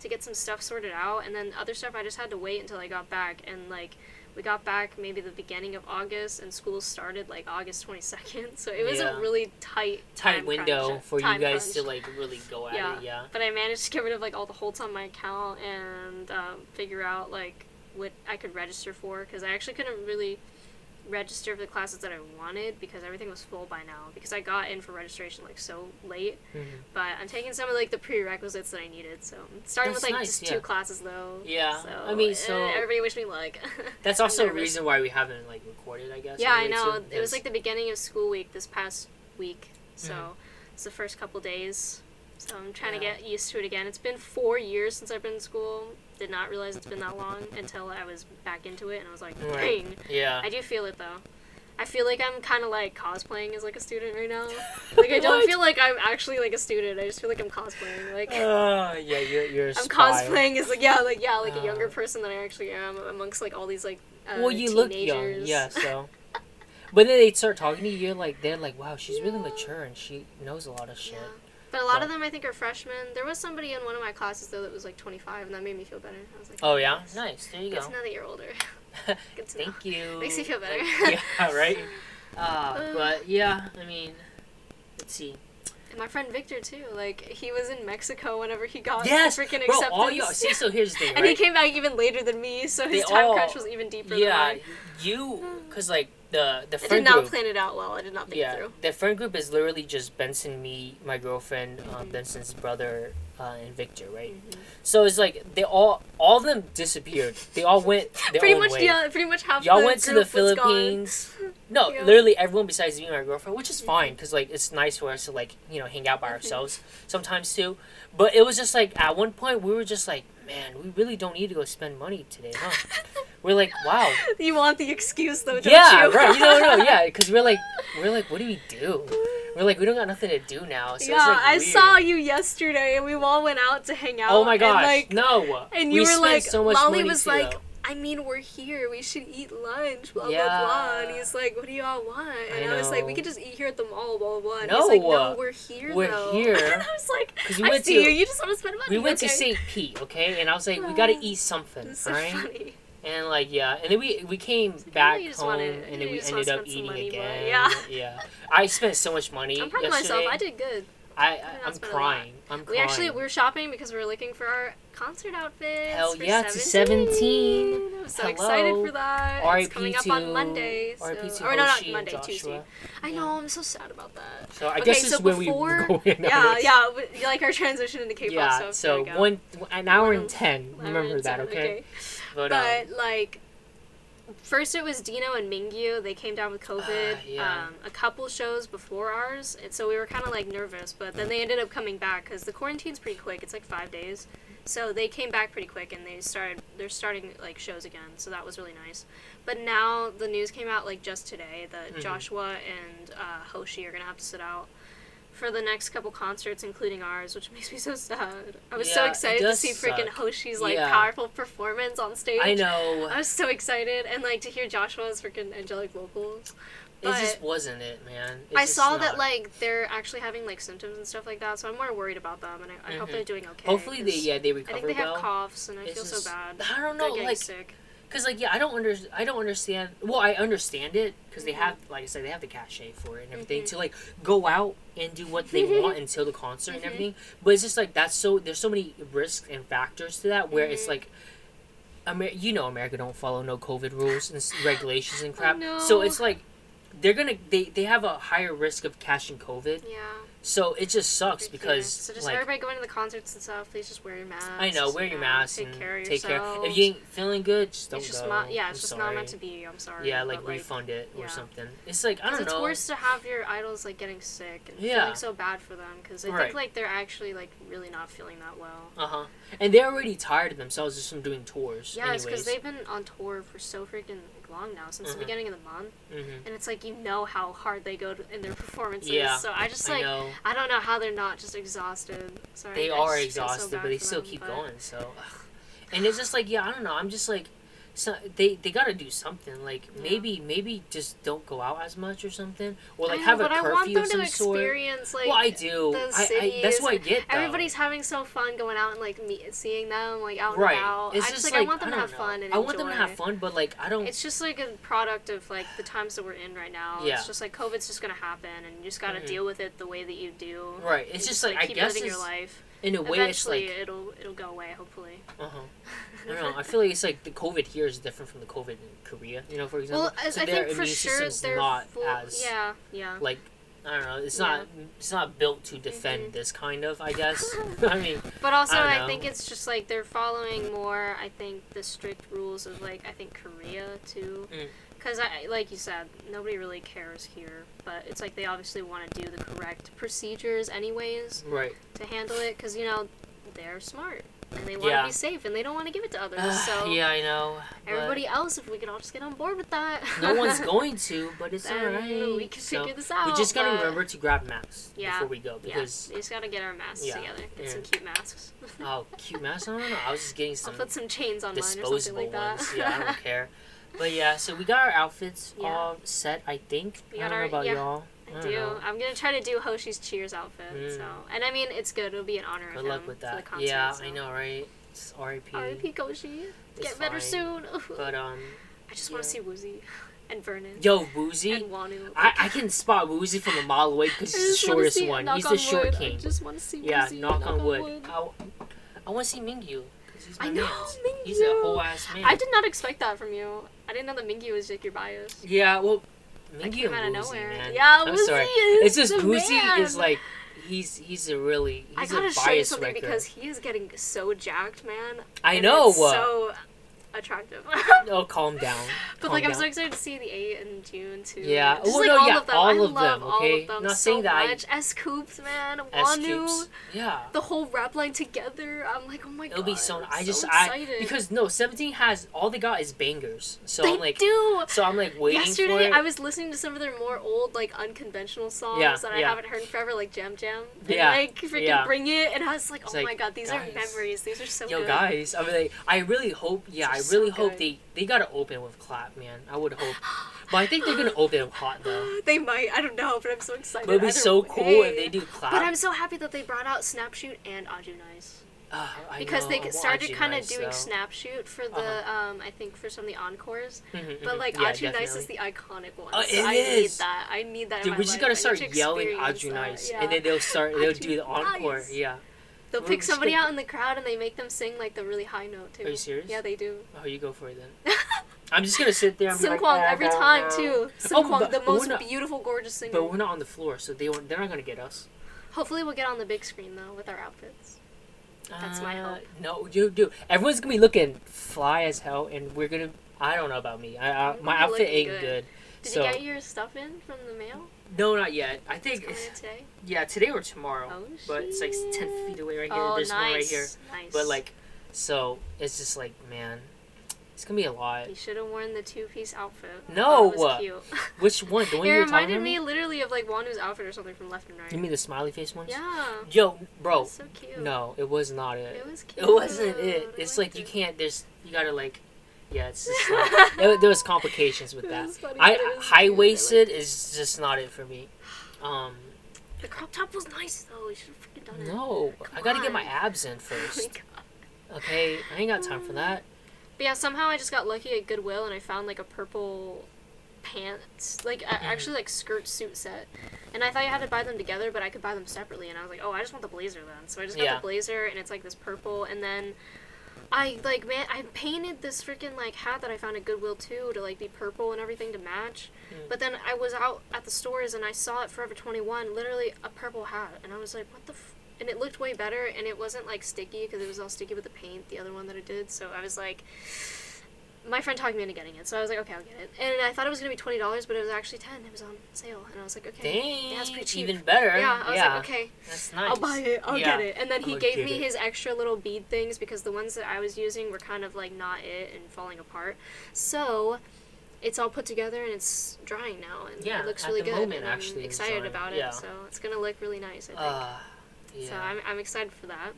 B: to get some stuff sorted out, and then other stuff I just had to wait until I got back and like we got back maybe the beginning of August, and school started like August 22nd. So it was
A: Yeah.
B: a really tight
A: Tight
B: time
A: window
B: crunch-
A: for you guys to like really go at
B: Yeah.
A: it. Yeah.
B: But I managed to get rid of like all the holds on my account and um, figure out like what I could register for because I actually couldn't really register for the classes that I wanted because everything was full by now because I got in for registration like so late.
A: Mhm.
B: But I'm taking some of like the prerequisites that I needed. So starting
A: That's
B: with like
A: nice,
B: just
A: yeah.
B: two classes though.
A: Yeah,
B: So
A: I mean,
B: eh,
A: so-
B: everybody wish me luck.
A: That's also a reason why we haven't like recorded. I guess.
B: Yeah, I know. It was like the beginning of school week this past week, so
A: Mhm.
B: it's the first couple days. So I'm trying
A: Yeah.
B: to get used to it again. It's been four years since I've been in school. Did not realize it's been that long until I was back into it, and I was like, dang.
A: Yeah.
B: I do feel it though. I feel like I'm kind of like cosplaying as like a student right now. Like I don't feel like I'm actually like a student. I just feel like I'm cosplaying. Like
A: Uh, yeah, you're you're. A
B: I'm
A: spy.
B: cosplaying as like yeah, like yeah, like a
A: Uh.
B: younger person than I actually am amongst like all these like uh,
A: Well, you look young,
B: teenagers.
A: yeah. So, but then they start talking to you. You're like, they're like, wow, she's really mature and she knows a lot of shit.
B: Yeah. But a lot
A: So-
B: of them, I think, are freshmen. There was somebody in one of my classes though that was like 25, and that made me feel better. I was like,
A: Oh yeah,
B: nice.
A: nice. There you go.
B: know that you're older. Good to know.
A: Thank you.
B: Makes you feel better.
A: Yeah, right. Uh, but yeah, I mean, let's see.
B: And my friend Victor too. Like he was in Mexico whenever he got
A: Yes,
B: freaking
A: bro.
B: acceptance.
A: All you see. So here's the thing,
B: and he came back even later than me, so his
A: They
B: time
A: all-
B: crunch was even deeper
A: yeah,
B: than mine.
A: you, cause like the the
B: I did
A: friend
B: not
A: group.
B: plan it out well. I did not think it
A: Yeah,
B: through.
A: the friend group is literally just Benson, me, my girlfriend,
B: Mhm.
A: Benson's brother, uh, and Victor, right?
B: Mhm.
A: So it's like they all, all of them disappeared. They all went
B: Pretty much,
A: way.
B: yeah. Pretty much half.
A: Y'all
B: the
A: went to the
B: group was gone.
A: Philippines. No,
B: Yeah.
A: literally everyone besides me and my girlfriend, which is fine
B: Mhm.
A: because like it's nice for us to like you know hang out by
B: Mhm.
A: ourselves sometimes too. But it was just like at one point we were just like, man, we really don't need to go spend money today, huh? we're like, wow,
B: You want the excuse though, don't
A: yeah,
B: you?
A: right. You know, no, yeah, because we're like, we're like, what do we do? We're like, we don't got nothing to do now. So
B: yeah,
A: it's like
B: I saw you yesterday, and we all went out to hang oh out.
A: Oh my
B: and,
A: gosh,
B: like,
A: no!
B: And
A: we
B: you were
A: spent
B: like,
A: so much
B: Lolly was like. I mean, we're here. We should eat lunch. Blah
A: Yeah.
B: blah blah. And he's like, What do y'all want? And
A: I
B: I, was like, We could just eat here at the mall. Blah blah blah. And
A: No,
B: he's like, No, we're here.
A: we're
B: though.
A: here.
B: and I was like,
A: we
B: I
A: went
B: see
A: to-
B: you. You just want to spend money.
A: we went to. St. Pete, okay, and I was like, we gotta eat something,
B: so
A: right?
B: funny.
A: And like, yeah, and then we we came back home,
B: wanna-
A: and then we ended up eating
B: money,
A: again.
B: yeah.
A: yeah. I spent so much money.
B: I'm proud of myself. I did good.
A: I, I
B: did not
A: I'm
B: spend a lot.
A: crying. I'm
B: We
A: crying.
B: actually we were shopping because we were looking for our concert outfits.
A: Hell
B: for
A: yeah, it's
B: 17.
A: 17.
B: I'm so
A: Hello.
B: excited for that. it's coming up on Monday. So,
A: R.I.P. to
B: or no, not Monday. Tuesday. I know. I'm so sad about that.
A: So I
B: Okay,
A: guess this
B: so
A: is where
B: before-
A: we go in.
B: Yeah, yeah, like our transition into K-pop
A: Yeah.
B: stuff.
A: So
B: we
A: one an hour and ten. Remember that,
B: 10,
A: okay? But, um,
B: But like, first it was Dino and Mingyu. They came down with COVID.
A: Ah, yeah.
B: um, a couple shows before ours, and so we were kind of like nervous. But then they ended up coming back because the quarantine's pretty quick. It's like five days, so they came back pretty quick, and they started. They're starting like shows again, so that was really nice. But now the news came out like just today that
A: Mhm.
B: Joshua and uh, Hoshi are gonna have to sit out. For the next couple concerts, including ours, which makes me so sad. I was so
A: Yeah, it
B: excited to see freaking
A: suck.
B: Hoshi's like
A: Yeah.
B: powerful performance on stage.
A: I know.
B: I was so excited, and like to hear Joshua's freaking angelic vocals.
A: it just wasn't it, man. It's
B: I saw
A: not.
B: that like they're actually having like symptoms and stuff like that, so I'm more worried about them, and I, I hope
A: Mhm.
B: they're doing okay.
A: Hopefully they yeah they recover.
B: I think they have coughs, and I
A: It's
B: feel
A: just-
B: so bad.
A: I don't know, like
B: sick.
A: Cause like yeah, I don't under I don't understand. Well, I understand it because they
B: Mhm.
A: have like I said they have the cachet for it and everything
B: Mhm.
A: to like go out and do what they want until the concert and
B: Mhm.
A: everything. But it's just like that's so there's so many risks and factors to that where it's like. Amer- you know America don't follow no COVID rules and regulations and crap.
B: know.
A: So it's like they're gonna they, they have a higher risk of catching COVID.
B: Yeah.
A: So it just sucks because
B: so just
A: like
B: everybody going to the concerts and stuff, please just wear your mask.
A: I know wear your mask
B: take
A: and
B: care of
A: take care. If you ain't feeling good, just don't
B: it's just
A: go.
B: not. Yeah,
A: I'm
B: it's just
A: sorry.
B: not meant to be. I'm sorry.
A: Yeah, like
B: but,
A: refund it or
B: yeah.
A: something. It's like I don't
B: it's
A: know.
B: It's worse to have your idols like getting sick and
A: Yeah.
B: feeling so bad for them because I
A: Right.
B: think like they're actually like really not feeling that well.
A: Uh huh. And they're already tired of themselves just from doing tours.
B: Yeah, it's because they've been on tour for so freaking long now since
A: Mhm.
B: the beginning of the month,
A: Mhm.
B: and it's like you know how hard they go to, in their performances.
A: Yeah,
B: So I just
A: I
B: like
A: know
B: I don't know how they're not just exhausted. Sorry,
A: they
B: I
A: are
B: feel so
A: exhausted, but they still
B: them,
A: keep
B: but-
A: going. So, and it's just like yeah, I don't know. I'm just like, so they they gotta do something. Like
B: Yeah.
A: maybe maybe just don't go out as much or something, or like
B: I know,
A: have a
B: but I want
A: curfew
B: them
A: of
B: to
A: some sort.
B: experience like
A: well, I do. I, I that's what I get. Though.
B: Everybody's having so fun going out and like meet, seeing them like out
A: right.
B: and about.
A: It's
B: I
A: just
B: just
A: like
B: like, I want them to have
A: know.
B: fun and
A: I want them to have fun, but like I don't.
B: It's just like a product of like the times that we're in right now.
A: Yeah.
B: It's just like COVID's just gonna happen, and you just gotta
A: Mhm.
B: deal with it the way that you do.
A: Right. It's just like, I
B: keep
A: guess
B: living your life.
A: In a way it's
B: Eventually,
A: like
B: it'll it'll go away. Hopefully.
A: uh huh. I don't know. I feel like it's like the COVID here is different from the COVID in Korea. You know, for example.
B: Well, I,
A: so
B: I
A: their
B: think for
A: immune
B: sure
A: system's
B: they're
A: not
B: full,
A: as
B: yeah, yeah.
A: like I don't know. It's
B: Yeah.
A: not it's not built to defend
B: Mhm.
A: this kind of. I guess. I mean,
B: But also,
A: I
B: I, think it's just like they're following more. I think the strict rules of like I think Korea too,
A: Mm.
B: Because I like you said, nobody really cares here. But it's like they obviously want to do the correct procedures anyways
A: right.
B: to handle it, because you know they're smart and they want to
A: Yeah.
B: be safe and they don't want to give it to others.
A: Uh,
B: so
A: yeah, I know.
B: everybody else, if we could all just get on board with that,
A: No one's going to, but it's alright.
B: we can
A: So,
B: figure this out.
A: we just gotta remember to grab masks
B: Yeah.
A: before we go
B: Yeah,
A: because
B: we just gotta get our masks
A: Yeah,
B: together. Get some cute masks.
A: oh, cute masks. I don't know. I was just getting some.
B: I'll put some chains on mine or something like that.
A: ones. Yeah, I don't care. But yeah, so we got our outfits
B: Yeah.
A: all set. I think.
B: We
A: I don't know about
B: yeah.
A: y'all.
B: I
A: don't
B: do.
A: know.
B: I'm gonna try to do Hoshi's Cheers outfit.
A: Mm.
B: So, and I mean, it's good. It'll be an honor
A: Good
B: of
A: luck
B: him
A: with
B: for the
A: that.
B: concert.
A: yeah,
B: so.
A: I know, right? It's R.I.P.
B: R.I.P. Hoshi.
A: It's
B: Get better soon.
A: But um,
B: I just want to see Woozi and Vernon
A: yo, Woozi.
B: and Wonwoo.
A: I, I can spot Woozi from a mile away because he's the shortest
B: see-
A: one. He's
B: on
A: the short
B: wood,
A: king.
B: I just want to see
A: Yeah,
B: Woozi.
A: knock on wood. I, I want to see Mingyu because he's my
B: I know,
A: man.
B: Mingyu.
A: He's a whole ass man.
B: I did not expect that from you. I didn't know that Mingyu was like your bias.
A: Yeah, well,
B: came
A: and
B: out of
A: Woozi,
B: nowhere.
A: man.
B: Yeah,
A: I'm
B: Woozi
A: sorry.
B: is
A: It's just
B: Woozi
A: is like he's he's a really
B: I gotta
A: a
B: show you something
A: wrecker.
B: because he is getting so jacked, man.
A: I know. Uh,
B: so attractive.
A: oh, calm down.
B: But
A: Calm
B: like, I'm so excited to see The8 in Jun too.
A: Yeah.
B: just
A: Oh,
B: like
A: no,
B: all
A: yeah,
B: of them.
A: all
B: I
A: of
B: love
A: them,
B: all
A: okay?
B: of them
A: Not
B: so
A: saying that I-
B: much. S.Coups, man,
A: S Wonwoo. Yeah.
B: the whole rap line together. I'm like, oh my god.
A: It'll be so. I just
B: excited.
A: I because no, Seventeen has all they got is bangers. So
B: they
A: I'm like,
B: do.
A: so I'm like waiting for
B: Yesterday. I was listening to some of their more old, like unconventional songs
A: Yeah,
B: that I
A: yeah.
B: haven't heard in forever, like Jam Jam. And,
A: Yeah,
B: like freaking
A: yeah.
B: bring it, and I was like, oh
A: It's like,
B: my god, these
A: guys.
B: are memories. These are so good,
A: Yo,
B: good.
A: guys, I mean, like, I really hope. Yeah, I
B: These are
A: really
B: so
A: hope they they gotta open with clap, man. I would hope, but I think they're gonna open with hot though.
B: They might. I don't know, but I'm so excited.
A: But it'd be
B: either
A: so
B: way.
A: cool if they do clap.
B: But I'm so happy that they brought out Snapshoot and Aju Nice.
A: Ah, I
B: because
A: know,
B: they started
A: Aju
B: kind of doing
A: though.
B: Snapshoot for the
A: Uh-huh.
B: um I think for some of the encores,
A: Mhm,
B: but
A: mhm.
B: like
A: yeah,
B: Aju Nice is the iconic one.
A: Oh,
B: so
A: it
B: I
A: is.
B: need that. I need that. in
A: Dude,
B: my
A: we just
B: life.
A: gotta start
B: to
A: yelling
B: experience
A: Aju. Nice,
B: Yeah.
A: and then they'll start. They'll
B: Aju
A: do the encore.
B: Nice.
A: Yeah.
B: They'll pick somebody out in the crowd and they make them sing like the really high note too.
A: Are you serious?
B: Yeah, they do.
A: Oh, you go for it then. I'm just gonna sit there and be
B: Sim
A: like,
B: Kwang
A: "Ah,
B: every time
A: ah."
B: too. Sim
A: Oh,
B: Kwang, the most
A: not-
B: beautiful, gorgeous singer.
A: But we're not on the floor, so they they're not gonna get us.
B: Hopefully, we'll get on the big screen though with our outfits. That's my
A: Uh,
B: hope.
A: No, dude, dude. Everyone's gonna be looking fly as hell, and we're gonna. I don't know about me. I, I my outfit ain't
B: good.
A: good.
B: Did
A: so
B: you get your stuff in from the mail?
A: No, not yet. I think
B: coming
A: it's,
B: today.
A: yeah, today or tomorrow.
B: Oh,
A: but it's like ten feet away right here.
B: Oh,
A: There's
B: nice.
A: one right here.
B: Nice.
A: But like, so it's just like, man, it's gonna be a lot.
B: you should have worn the two-piece outfit.
A: No. Which one? The one
B: it
A: you were talking
B: reminded me literally of like Wonwoo's outfit or something from Left and Right.
A: You mean the smiley face ones?
B: yeah.
A: Yo, bro.
B: It's so cute.
A: No, it was not it.
B: It was cute.
A: It wasn't it. It's like you can't. There's you gotta like. Yeah, it's just like, there, there was complications with that.
B: funny,
A: I
B: but it was
A: high waisted is just not it for me. Um,
B: The crop top was nice though. You should have freaking done it.
A: no, I gotta get my abs in
B: Oh
A: first.
B: God.
A: Okay, I ain't got time for that.
B: But yeah, somehow I just got lucky at Goodwill and I found like a purple pants, like a- actually like skirt suit set. And I thought you had to buy them together, but I could buy them separately. And I was like, oh, I just want the blazer then. So I just got
A: Yeah.
B: the blazer, and it's like this purple. And then I like man, I painted this freaking like hat that I found at Goodwill too to like be purple and everything to match.
A: Mm.
B: But then I was out at the stores and I saw it Forever 21, literally a purple hat, and I was like, what the. F-? And it looked way better, and it wasn't like sticky because it was all sticky with the paint, the other one that I did. So I was like, my friend talked me into getting it, so I was like, okay, I'll get it. And I thought it was gonna be twenty dollars, but it was actually ten. It was on sale, and I was like, okay,
A: Dang,
B: that's pretty cheap.
A: even better.
B: yeah. I was
A: yeah,
B: like, okay,
A: that's nice.
B: I'll buy it. I'll
A: Yeah.
B: get it. And then he
A: I'll
B: gave me
A: it.
B: his extra little bead things because the ones that I was using were kind of like not it and falling apart. So. It's all put together and it's drying now, and
A: Yeah,
B: it looks
A: at
B: really
A: the
B: good.
A: moment,
B: and I'm
A: actually,
B: excited
A: drying,
B: about
A: yeah.
B: it, so it's gonna look really nice. I think.
A: Uh, yeah.
B: So I'm, I'm excited for that.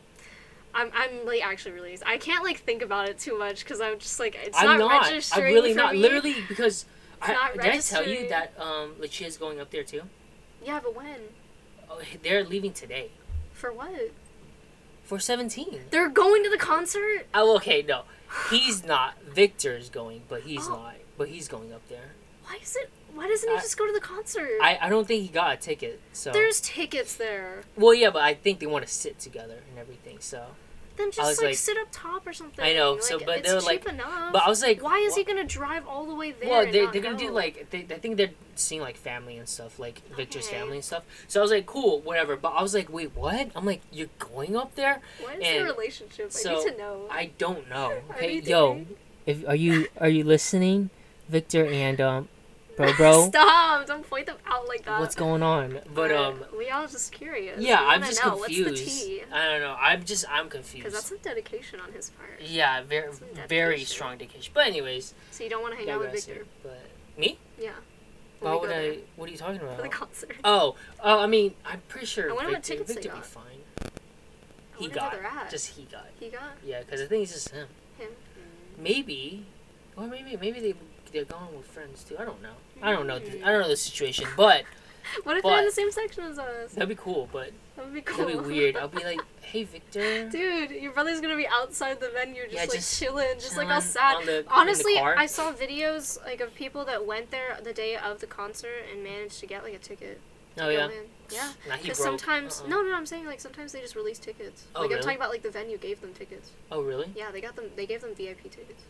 B: I'm, I'm like actually really I can't like think about it too much because I'm just like it's
A: I'm
B: not,
A: not. I'm really not.
B: me.
A: Literally because I,
B: not
A: did I tell you that um Lucia's going up there too?
B: Yeah, but when?
A: Oh, they're leaving today
B: For what?
A: for 17.
B: They're going to the concert.
A: Oh, okay, no, he's not. Victor's going, but he's
B: Oh.
A: not. But he's going up there.
B: Why is it? Why doesn't he
A: I-
B: just go to the concert?
A: I, I don't think he got a ticket. So
B: There's tickets there.
A: well, yeah, but I think they want to sit together and everything. So,
B: Then just like,
A: like-
B: sit up top or something.
A: I know,
B: Like,
A: so- but
B: it's
A: they were
B: cheap
A: like-
B: enough.
A: but I was like,
B: why is he gonna drive all the way there?
A: Well, they, they're gonna do like they, I think they're seeing like family and stuff, like Victor's family and stuff. So I was like, cool, whatever. But I was like, wait, what? I'm like, you're going up there?
B: What is
A: and
B: the relationship? I need to know.
A: I don't know.
B: Are
A: Okay, yo, if are you are you listening, Victor and um, bro, bro?
B: Stop! Don't point them out like that.
A: What's going on? But um,
B: we all just curious.
A: yeah, I'm just
B: know.
A: confused.
B: What's the tea?
A: I don't know. I'm just I'm confused.
B: Because that's some dedication on his part.
A: yeah, very very strong dedication. But anyways,
B: So you don't want to hang out with. Victor?
A: But me?
B: Yeah.
A: Why would I?
B: there
A: What are you talking about?
B: For the concert.
A: Oh, oh, I mean, I'm pretty sure
B: I wonder what
A: Victor,
B: tickets they
A: Victor be
B: got.
A: fine.
B: I
A: He got
B: where they're at.
A: just he got.
B: He got
A: Yeah, because I think it's just him.
B: him.
A: Maybe, or maybe maybe they they're going with friends too. I don't know. I don't know. I don't know the situation, but
B: What if they're in the same section as us?
A: that'd be cool. But
B: That would be cool.
A: that'd be weird. I'll be like, hey Victor.
B: Dude, your brother's gonna be outside the venue, just
A: Yeah,
B: like
A: just
B: chilling, just like all sad.
A: the-
B: Honestly. I saw videos like of people that went there the day of the concert and managed to get like a ticket.
A: Oh yeah.
B: in. Yeah. Because sometimes
A: Uh-uh.
B: no, no, I'm saying like sometimes they just release tickets.
A: Oh,
B: like I'm talking about like the venue gave them tickets.
A: Oh really?
B: Yeah, they got them. They gave them VIP tickets.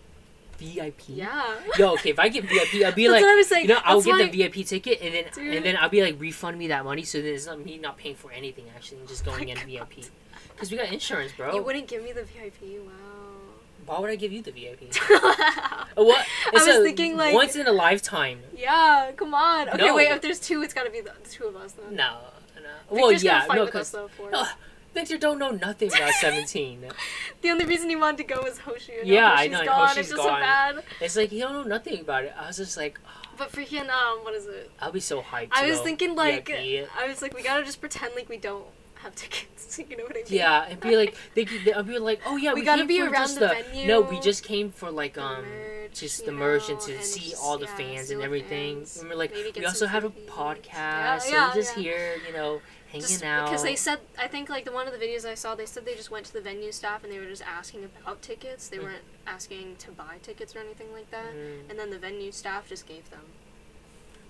A: VIP.
B: Yeah.
A: Yo, okay. If I get VIP, I'll be like,
B: I was saying.
A: you know, I'll
B: That's
A: get
B: why-
A: the VIP ticket, and then
B: Dude.
A: and then I'll be like, refund me that money, so then it's not me not paying for anything actually, and just going
B: my
A: in. VIP. Because we got insurance, bro.
B: You wouldn't give me the VIP. Wow.
A: Why would I give you the VIP? Uh, What?
B: I was
A: a
B: thinking, like-
A: once in a lifetime.
B: yeah, come on. Okay,
A: No.
B: wait. If there's two, it's gotta be the, the two of us then.
A: No, no.
B: Victor's
A: well, yeah,
B: fight
A: no,
B: with us
A: because
B: though for it.
A: no, Victor don't know nothing about seventeen.
B: The only reason he wanted to go was Hoshi. and now
A: Yeah, I know,
B: Gone.
A: Hoshi's
B: it's just
A: gone.
B: so bad.
A: it's like you don't know nothing about it. I was just like, oh,
B: But freaking um, what is it?
A: I'll be so hyped.
B: I was thinking like. I was like we gotta just pretend like we don't have tickets. you know what I mean?
A: Yeah, and be like, they, they, I'll be like, oh yeah,
B: We
A: we,
B: gotta be around
A: just
B: the
A: the, No, we just came for like um,
B: merch,
A: just the merch and
B: know,
A: to see
B: just-
A: all the
B: yeah,
A: fans and everything.
B: fans.
A: And we're like,
B: Maybe
A: we also have a podcast,
B: Yeah,
A: so
B: yeah,
A: we're just here, you know, hanging
B: Just
A: out.
B: because they said, I think like the one of the videos I saw, they said they just went to the venue staff and they were just asking about tickets. They
A: Mm.
B: weren't asking to buy tickets or anything like that.
A: Mm,
B: And then the venue staff just gave them.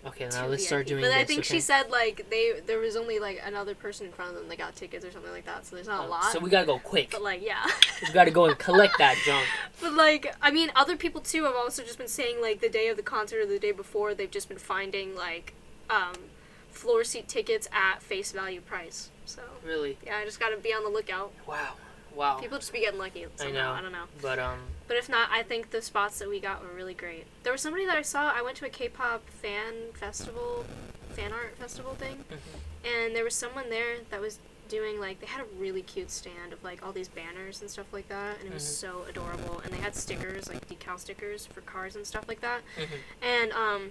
A: Okay, now let's start doing
B: But
A: this.
B: I think
A: okay?
B: she said like they there was only like another person in front of them that got tickets or something like that. So there's not a
A: Oh,
B: lot.
A: So we gotta go quick.
B: but like yeah.
A: we gotta go and collect that junk.
B: But like, I mean, other people too have also just been saying like the day of the concert or the day before, they've just been finding like um, floor seat tickets at face value price. So
A: Really?
B: yeah, I just gotta be on the lookout.
A: Wow. Wow.
B: People just be getting lucky somehow.
A: know.
B: I, don't know.
A: But um,
B: But if not, I think the spots that we got were really great. There was somebody that I saw. I went to a K-pop fan festival, fan art festival thing,
A: Mm-hmm.
B: and there was someone there that was doing like they had a really cute stand of like all these banners and stuff like that, and it was
A: Mhm.
B: so adorable. And they had stickers like decal stickers for cars and stuff like that,
A: mhm.
B: and um.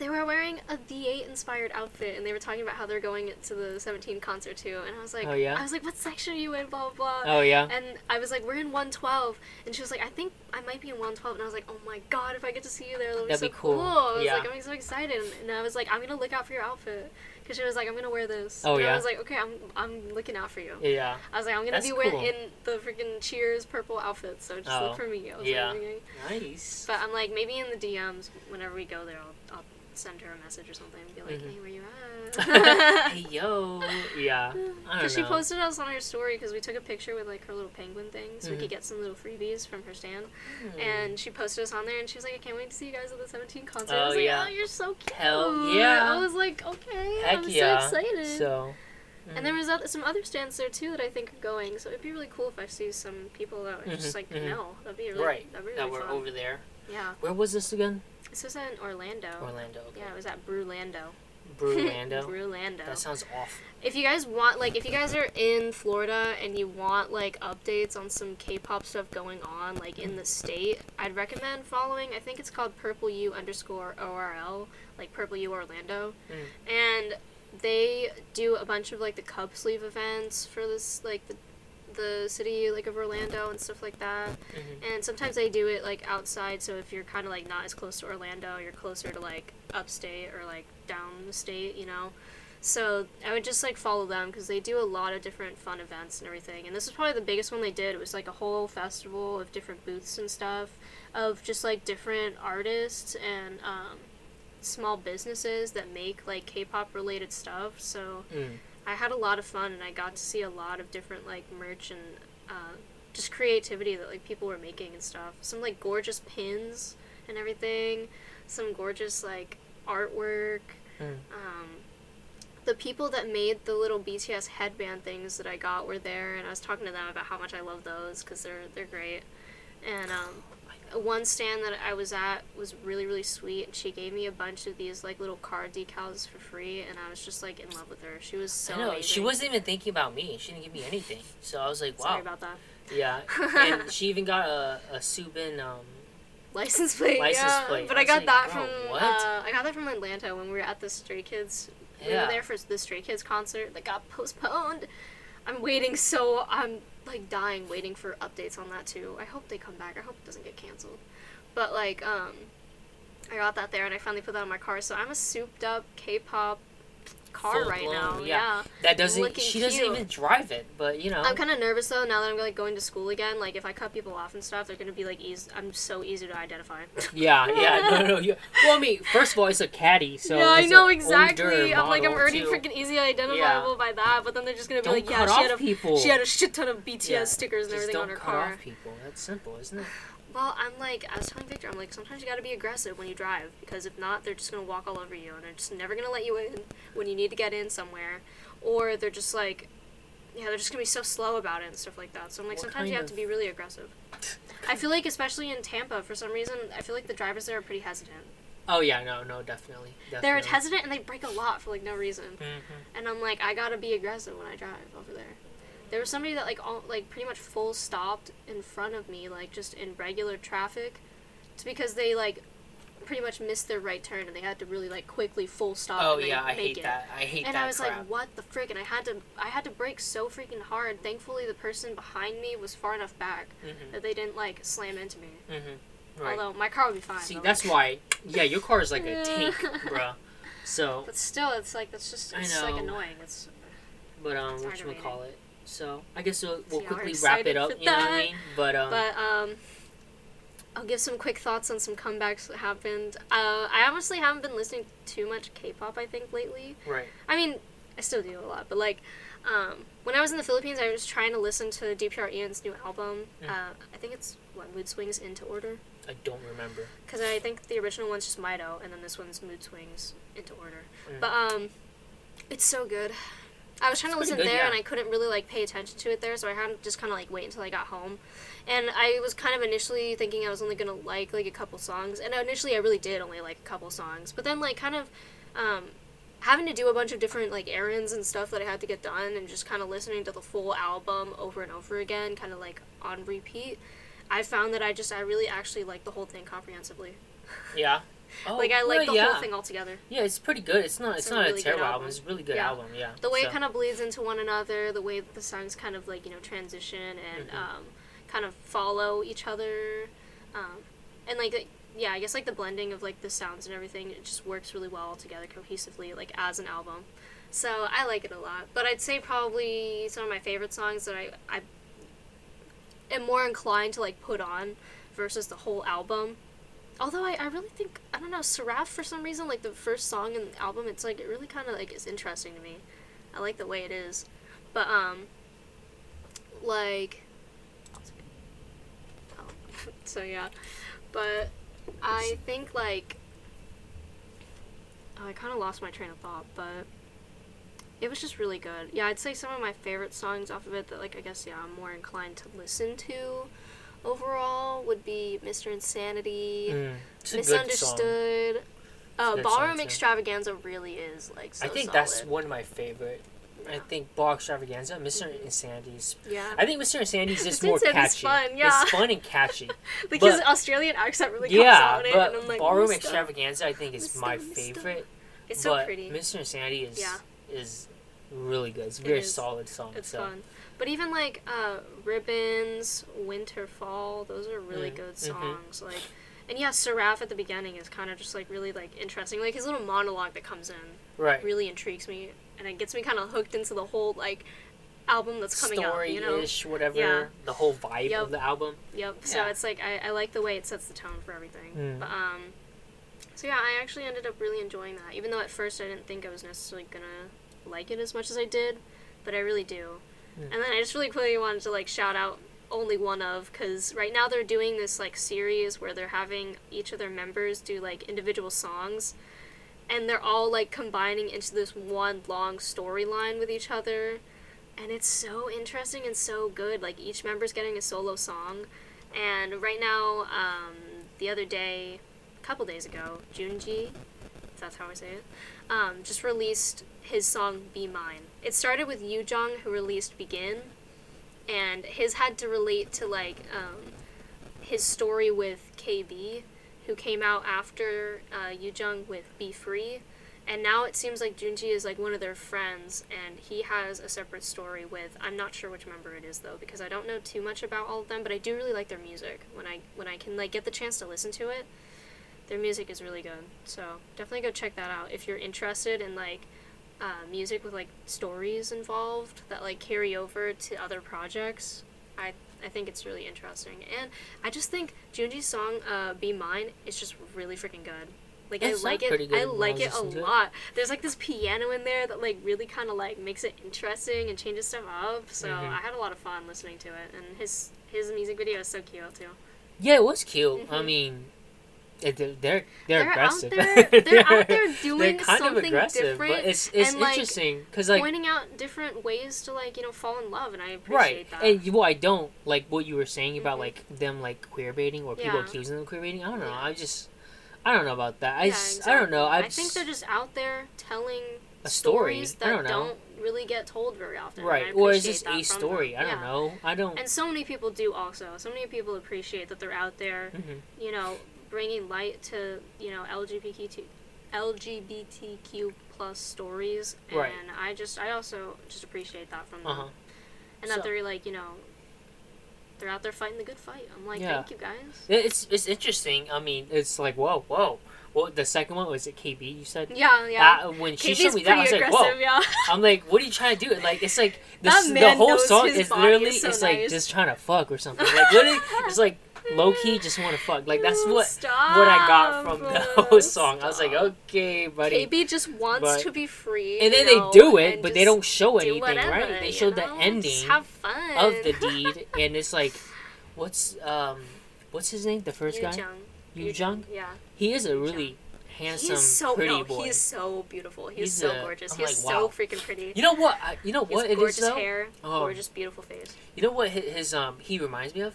B: They were wearing a The8 inspired outfit, and they were talking about how they're going to the 17 concert too. And I was like,
A: Oh, yeah?
B: I was like, what section are you in? Blah blah blah.
A: oh yeah.
B: And I was like, we're in 112. And she was like, I think I might be in 112. And I was like, oh my god, if I get to see you there, that'll be
A: That'd
B: so
A: be cool.
B: I was
A: Yeah.
B: like, I'm so excited. And I was like, I'm going to look out for your outfit. Because she was like, I'm going to wear this.
A: Oh,
B: and
A: yeah?
B: I was like, okay, I'm, I'm looking out for you.
A: Yeah.
B: I was like, I'm going to
A: That's
B: be wearing
A: cool.
B: in the freaking Cheers purple outfit. So just
A: Oh,
B: look for me.
A: Yeah.
B: like.
A: Nice.
B: But I'm like, maybe in the DMs, whenever we go there, I'll, I'll send her a message or something and be like,
A: Mhm.
B: hey, where you at?
A: hey yo. Yeah.
B: Because she posted us on her story because we took a picture with like her little penguin thing so we
A: Mhm.
B: could get some little freebies from her stand.
A: Hmm.
B: And she posted us on there and she was like, I can't wait to see you guys at the 17 concert.
A: Oh,
B: I was like,
A: yeah.
B: oh, you're so cute.
A: Hell yeah.
B: I was like, okay,
A: Heck
B: I'm
A: yeah.
B: so excited.
A: So.
B: And there was other, some other stands there too that I think are going. So it'd be really cool if I see some people that are just
A: Mhm,
B: like,
A: mhm.
B: no, that'd be really,
A: right.
B: that'd be
A: that
B: really
A: we're
B: fun.
A: over there.
B: Yeah.
A: Where was this again?
B: This was in Orlando.
A: Orlando. Okay.
B: Yeah, it was at Brulando.
A: Brulando.
B: Brulando.
A: that sounds awful.
B: if you guys want like if you guys are in Florida and you want like updates on some K-pop stuff going on like in the state, I'd recommend following. I think it's called Purple U underscore ORL, like Purple U Orlando,
A: Mm.
B: and they do a bunch of like the cup sleeve events for this like the the city like of Orlando and stuff like that.
A: Mhm.
B: And sometimes they do it like outside, so if you're kind of like not as close to Orlando, you're closer to like upstate or like downstate, you know. So I would just like follow them because they do a lot of different fun events and everything. And this was probably the biggest one they did. It was like a whole festival of different booths and stuff of just like different artists and um, small businesses that make like K-pop related stuff. So
A: Mm.
B: I had a lot of fun and I got to see a lot of different like merch and uh, just creativity that like people were making and stuff. Some like gorgeous pins and everything. Some gorgeous like artwork.
A: Mm.
B: Um, the people that made the little BTS headband things that I got were there, and I was talking to them about how much I love those because they're they're great. And um, one stand that I was at was really really sweet, and she gave me a bunch of these like little card decals for free, and I was just like in love with her. She was so
A: I know.
B: amazing.
A: She wasn't even thinking about me. She didn't give me anything. So I was like, wow.
B: Sorry about that.
A: Yeah. And she even got a, a Subin um,
B: License plate.
A: License
B: yeah.
A: plate.
B: But
A: I
B: I got
A: like,
B: that
A: bro,
B: from
A: what?
B: uh, I got that from Atlanta when we were at the Stray Kids. We
A: Yeah.
B: were there for the Stray Kids concert that got postponed. I'm waiting so I'm like dying waiting for updates on that too. I hope they come back. I hope it doesn't get canceled. But like um I got that there and I finally put that in my car. So I'm a souped up K-pop car right
A: Full-blown,
B: now.
A: yeah.
B: Yeah.
A: that doesn't.
B: Looking
A: She doesn't even drive it, but you know.
B: I'm kind of nervous though now that I'm like going to school again. Like if I cut people off and stuff, they're gonna be like easy. I'm so easy to identify.
A: Yeah, yeah, no, no, yeah. Well, I mean, first of all, it's a caddy, so
B: yeah, I know exactly. I'm like I'm already
A: too.
B: freaking easy identifiable by that, but then they're just gonna be
A: Don't
B: like, yeah, she had a
A: people.
B: she had a shit ton of BTS
A: Yeah,
B: stickers and everything on her car.
A: people. That's simple, isn't it?
B: Well, I'm like, I was telling Victor, I'm like, sometimes you gotta be aggressive when you drive because if not, they're just gonna walk all over you and they're just never gonna let you in when you need to get in somewhere, or they're just like, yeah, they're just gonna be so slow about it and stuff like that. So I'm like,
A: What
B: sometimes you have to be really aggressive. I feel like, especially in Tampa, for some reason, I feel like the drivers there are pretty hesitant.
A: Oh yeah, no, no, definitely. definitely.
B: They're hesitant and they break a lot for like no reason.
A: Mhm.
B: And I'm like, I gotta be aggressive when I drive over there. There was somebody that like all like pretty much full stopped in front of me, like just in regular traffic. It's because they like pretty much missed their right turn and they had to really like quickly full stop.
A: Oh
B: and, like,
A: yeah, I hate
B: it.
A: that. I hate
B: And
A: that
B: I was
A: crap.
B: like, what the frick? And I had to I had to brake so freaking hard. Thankfully, the person behind me was far enough back
A: Mhm.
B: that they didn't like slam into me.
A: Mhm. Right.
B: Although my car would be fine.
A: See, that's why. Yeah, your car is like a tank, bruh. So,
B: But still, it's like that's just it's like annoying. It's
A: but um, what you call it? So, I guess we'll, we'll
B: See,
A: quickly wrap it up. You know what I mean? But um,
B: But um, I'll give some quick thoughts on some comebacks that happened. Uh, I honestly haven't been listening to too much K-pop. I think lately.
A: right.
B: I mean, I still do a lot, but like, um, when I was in the Philippines, I was trying to listen to DPR IAN's new album.
A: Mm.
B: Uh, I think it's what Mood Swings into Order,
A: I don't remember.
B: because I think the original one's just MITO, and then this one's Mood Swings into Order.
A: Mm.
B: But um, it's so good. I was trying to listen
A: good,
B: there,
A: yeah.
B: and I couldn't really like pay attention to it there, so I had to just kind of like wait until I got home. And I was kind of initially thinking I was only gonna like like a couple songs, and initially I really did only like a couple songs. But then like kind of um, having to do a bunch of different like errands and stuff that I had to get done, and just kind of listening to the full album over and over again, kind of like on repeat. I found that I just I really actually like the whole thing comprehensively.
A: Yeah. Oh,
B: like I like
A: well,
B: the
A: yeah.
B: whole thing altogether.
A: Yeah, it's pretty good. It's not. It's,
B: It's a
A: not
B: really
A: a terrible album.
B: album.
A: It's a really good
B: Yeah.
A: album. Yeah.
B: the way
A: so.
B: it kind of bleeds into one another, the way that the songs kind of like you know transition and
A: Mhm.
B: um, kind of follow each other, um, and like yeah, I guess like the blending of like the sounds and everything, it just works really well together cohesively, like as an album. So I like it a lot. But I'd say probably some of my favorite songs that I I am more inclined to like put on versus the whole album. Although I, I really think I don't know Seraph for some reason like the first song in the album it's like it really kind of like is interesting to me. I like the way it is, but um, like, oh, so yeah, but I think like, oh, I kind of lost my train of thought, but it was just really good. Yeah, I'd say some of my favorite songs off of it that like I guess yeah I'm more inclined to listen to overall would be Mr. Insanity,
A: Mm, it's a good song.
B: Misunderstood. Uh, Ballroom
A: song.
B: Extravaganza really is like so
A: I think
B: solid.
A: that's one of my favorite. I think Ball Extravaganza, mister Insanity's.
B: Yeah.
A: I think Mr. Insanity's just more
B: Insanity's
A: catchy.
B: fun, yeah.
A: It's fun and catchy.
B: like
A: but-
B: his Australian accent really comes
A: yeah,
B: out in it, and I'm like,
A: Ballroom
B: "Mr.
A: Extravaganza, I think, is
B: Mr.
A: my
B: Mr.
A: favorite.
B: It's so
A: but
B: pretty.
A: Mr. Insanity is
B: Yeah.
A: is really good. It's a very
B: is.
A: solid song.
B: It's
A: so.
B: fun. But even like uh, Ribbons, Winter Fall, those are really
A: Mm,
B: good
A: mhm.
B: songs. Like, and yeah, Seraph at the beginning is kind of just like really like interesting. Like his little monologue that comes in
A: Right.
B: really intrigues me, and it gets me kind of hooked into the whole like album that's coming out. You know.
A: Whatever.
B: Yeah.
A: The whole vibe
B: Yep.
A: of the album.
B: Yep. So
A: Yeah.
B: it's like I, I like the way it sets the tone for everything.
A: Mm.
B: But um, so yeah, I actually ended up really enjoying that. Even though at first I didn't think I was necessarily gonna like it as much as I did, but I really do.
A: Mm.
B: And then I just really quickly wanted to like shout out OnlyOneOf because right now they're doing this like series where they're having each of their members do like individual songs and they're all like combining into this one long storyline with each other and it's so interesting and so good like each member's getting a solo song and right now um, the other day a couple days ago junji if that's how i say it um, just released his song be mine it started with Yoojung who released begin and his had to relate to like um, his story with kb who came out after uh, Yu with be free and now it seems like Junji is like one of their friends, and he has a separate story with. I'm not sure which member it is though, because I don't know too much about all of them. But I do really like their music. When I when I can like get the chance to listen to it, their music is really good. So definitely go check that out if you're interested in like uh, music with like stories involved that like carry over to other projects. I I think it's really interesting, and I just think Junji's song uh, "Be Mine" is just really freaking good. Like I like it. I
A: I
B: like it a
A: listening it.
B: lot. There's like this piano in there that like really kind of like makes it interesting and changes stuff up. So
A: Mhm.
B: I had a lot of fun listening to it, and his his music video is so cute too.
A: Yeah, it was cute. I
B: Mhm.
A: mean, it, they're they're,
B: They're out
A: aggressive.
B: there- they're out there doing something
A: aggressive,
B: different
A: but it's it's
B: and, like,
A: interesting because like
B: Pointing out different ways to like you know fall in love, and I appreciate
A: right.
B: that.
A: And well, I don't like what you were saying about
B: Mhm.
A: like them like queer baiting or people
B: Yeah.
A: accusing them of queer baiting. I don't know.
B: Yeah.
A: I just I don't know about that. I
B: Yeah,
A: just, I don't know.
B: exactly.
A: I,
B: I think they're just out there telling
A: A story.
B: stories
A: I
B: that
A: don't know.
B: really get told very often. and
A: right.
B: I
A: Or is
B: that
A: a story.
B: them.
A: I don't know. I don't.
B: And so many people do also. So many people appreciate that they're out there,
A: Mhm.
B: you know, bringing light to you know LGBTQ LGBTQ plus stories, and
A: Right.
B: I just I also just appreciate that from them,
A: Uh huh.
B: and
A: So-
B: that they're like you know. They're out there fighting the good fight. I'm like,
A: Yeah.
B: thank you guys.
A: It's it's interesting. I mean, it's like whoa, whoa. Well, the second one was it KB? You said.
B: Yeah, yeah.
A: That, when she
B: KB's
A: showed me that, I was like, "Whoa!"
B: Yeah.
A: I'm like, what are you trying to do? Like, it's like the, the whole song is literally
B: is so
A: it's like just trying to fuck or something. Like, literally, it's like low key just want to fuck. Like that's what
B: Stop.
A: what I got from the whole song. I was like, okay, buddy.
B: KB just wants
A: But-
B: to be free.
A: and then
B: you
A: they do it, but they don't show anything,
B: whatever,
A: right? They
B: you
A: showed the
B: know?
A: ending
B: Just have fun.
A: of the deed, and it's like, what's um, what's his name? The first
B: Yu
A: guy,
B: Jung.
A: Yoojung.
B: Yeah.
A: He is a really handsome,
B: He's so
A: pretty
B: no,
A: boy.
B: he's so beautiful. He's,
A: He's
B: so
A: a-
B: gorgeous.
A: I'm
B: He's
A: like,
B: so
A: wow.
B: freaking pretty.
A: You know what? I, you know what
B: has
A: it is
B: gorgeous
A: though.
B: hair,
A: Oh.
B: gorgeous, beautiful face.
A: You know what his, his um he reminds me of?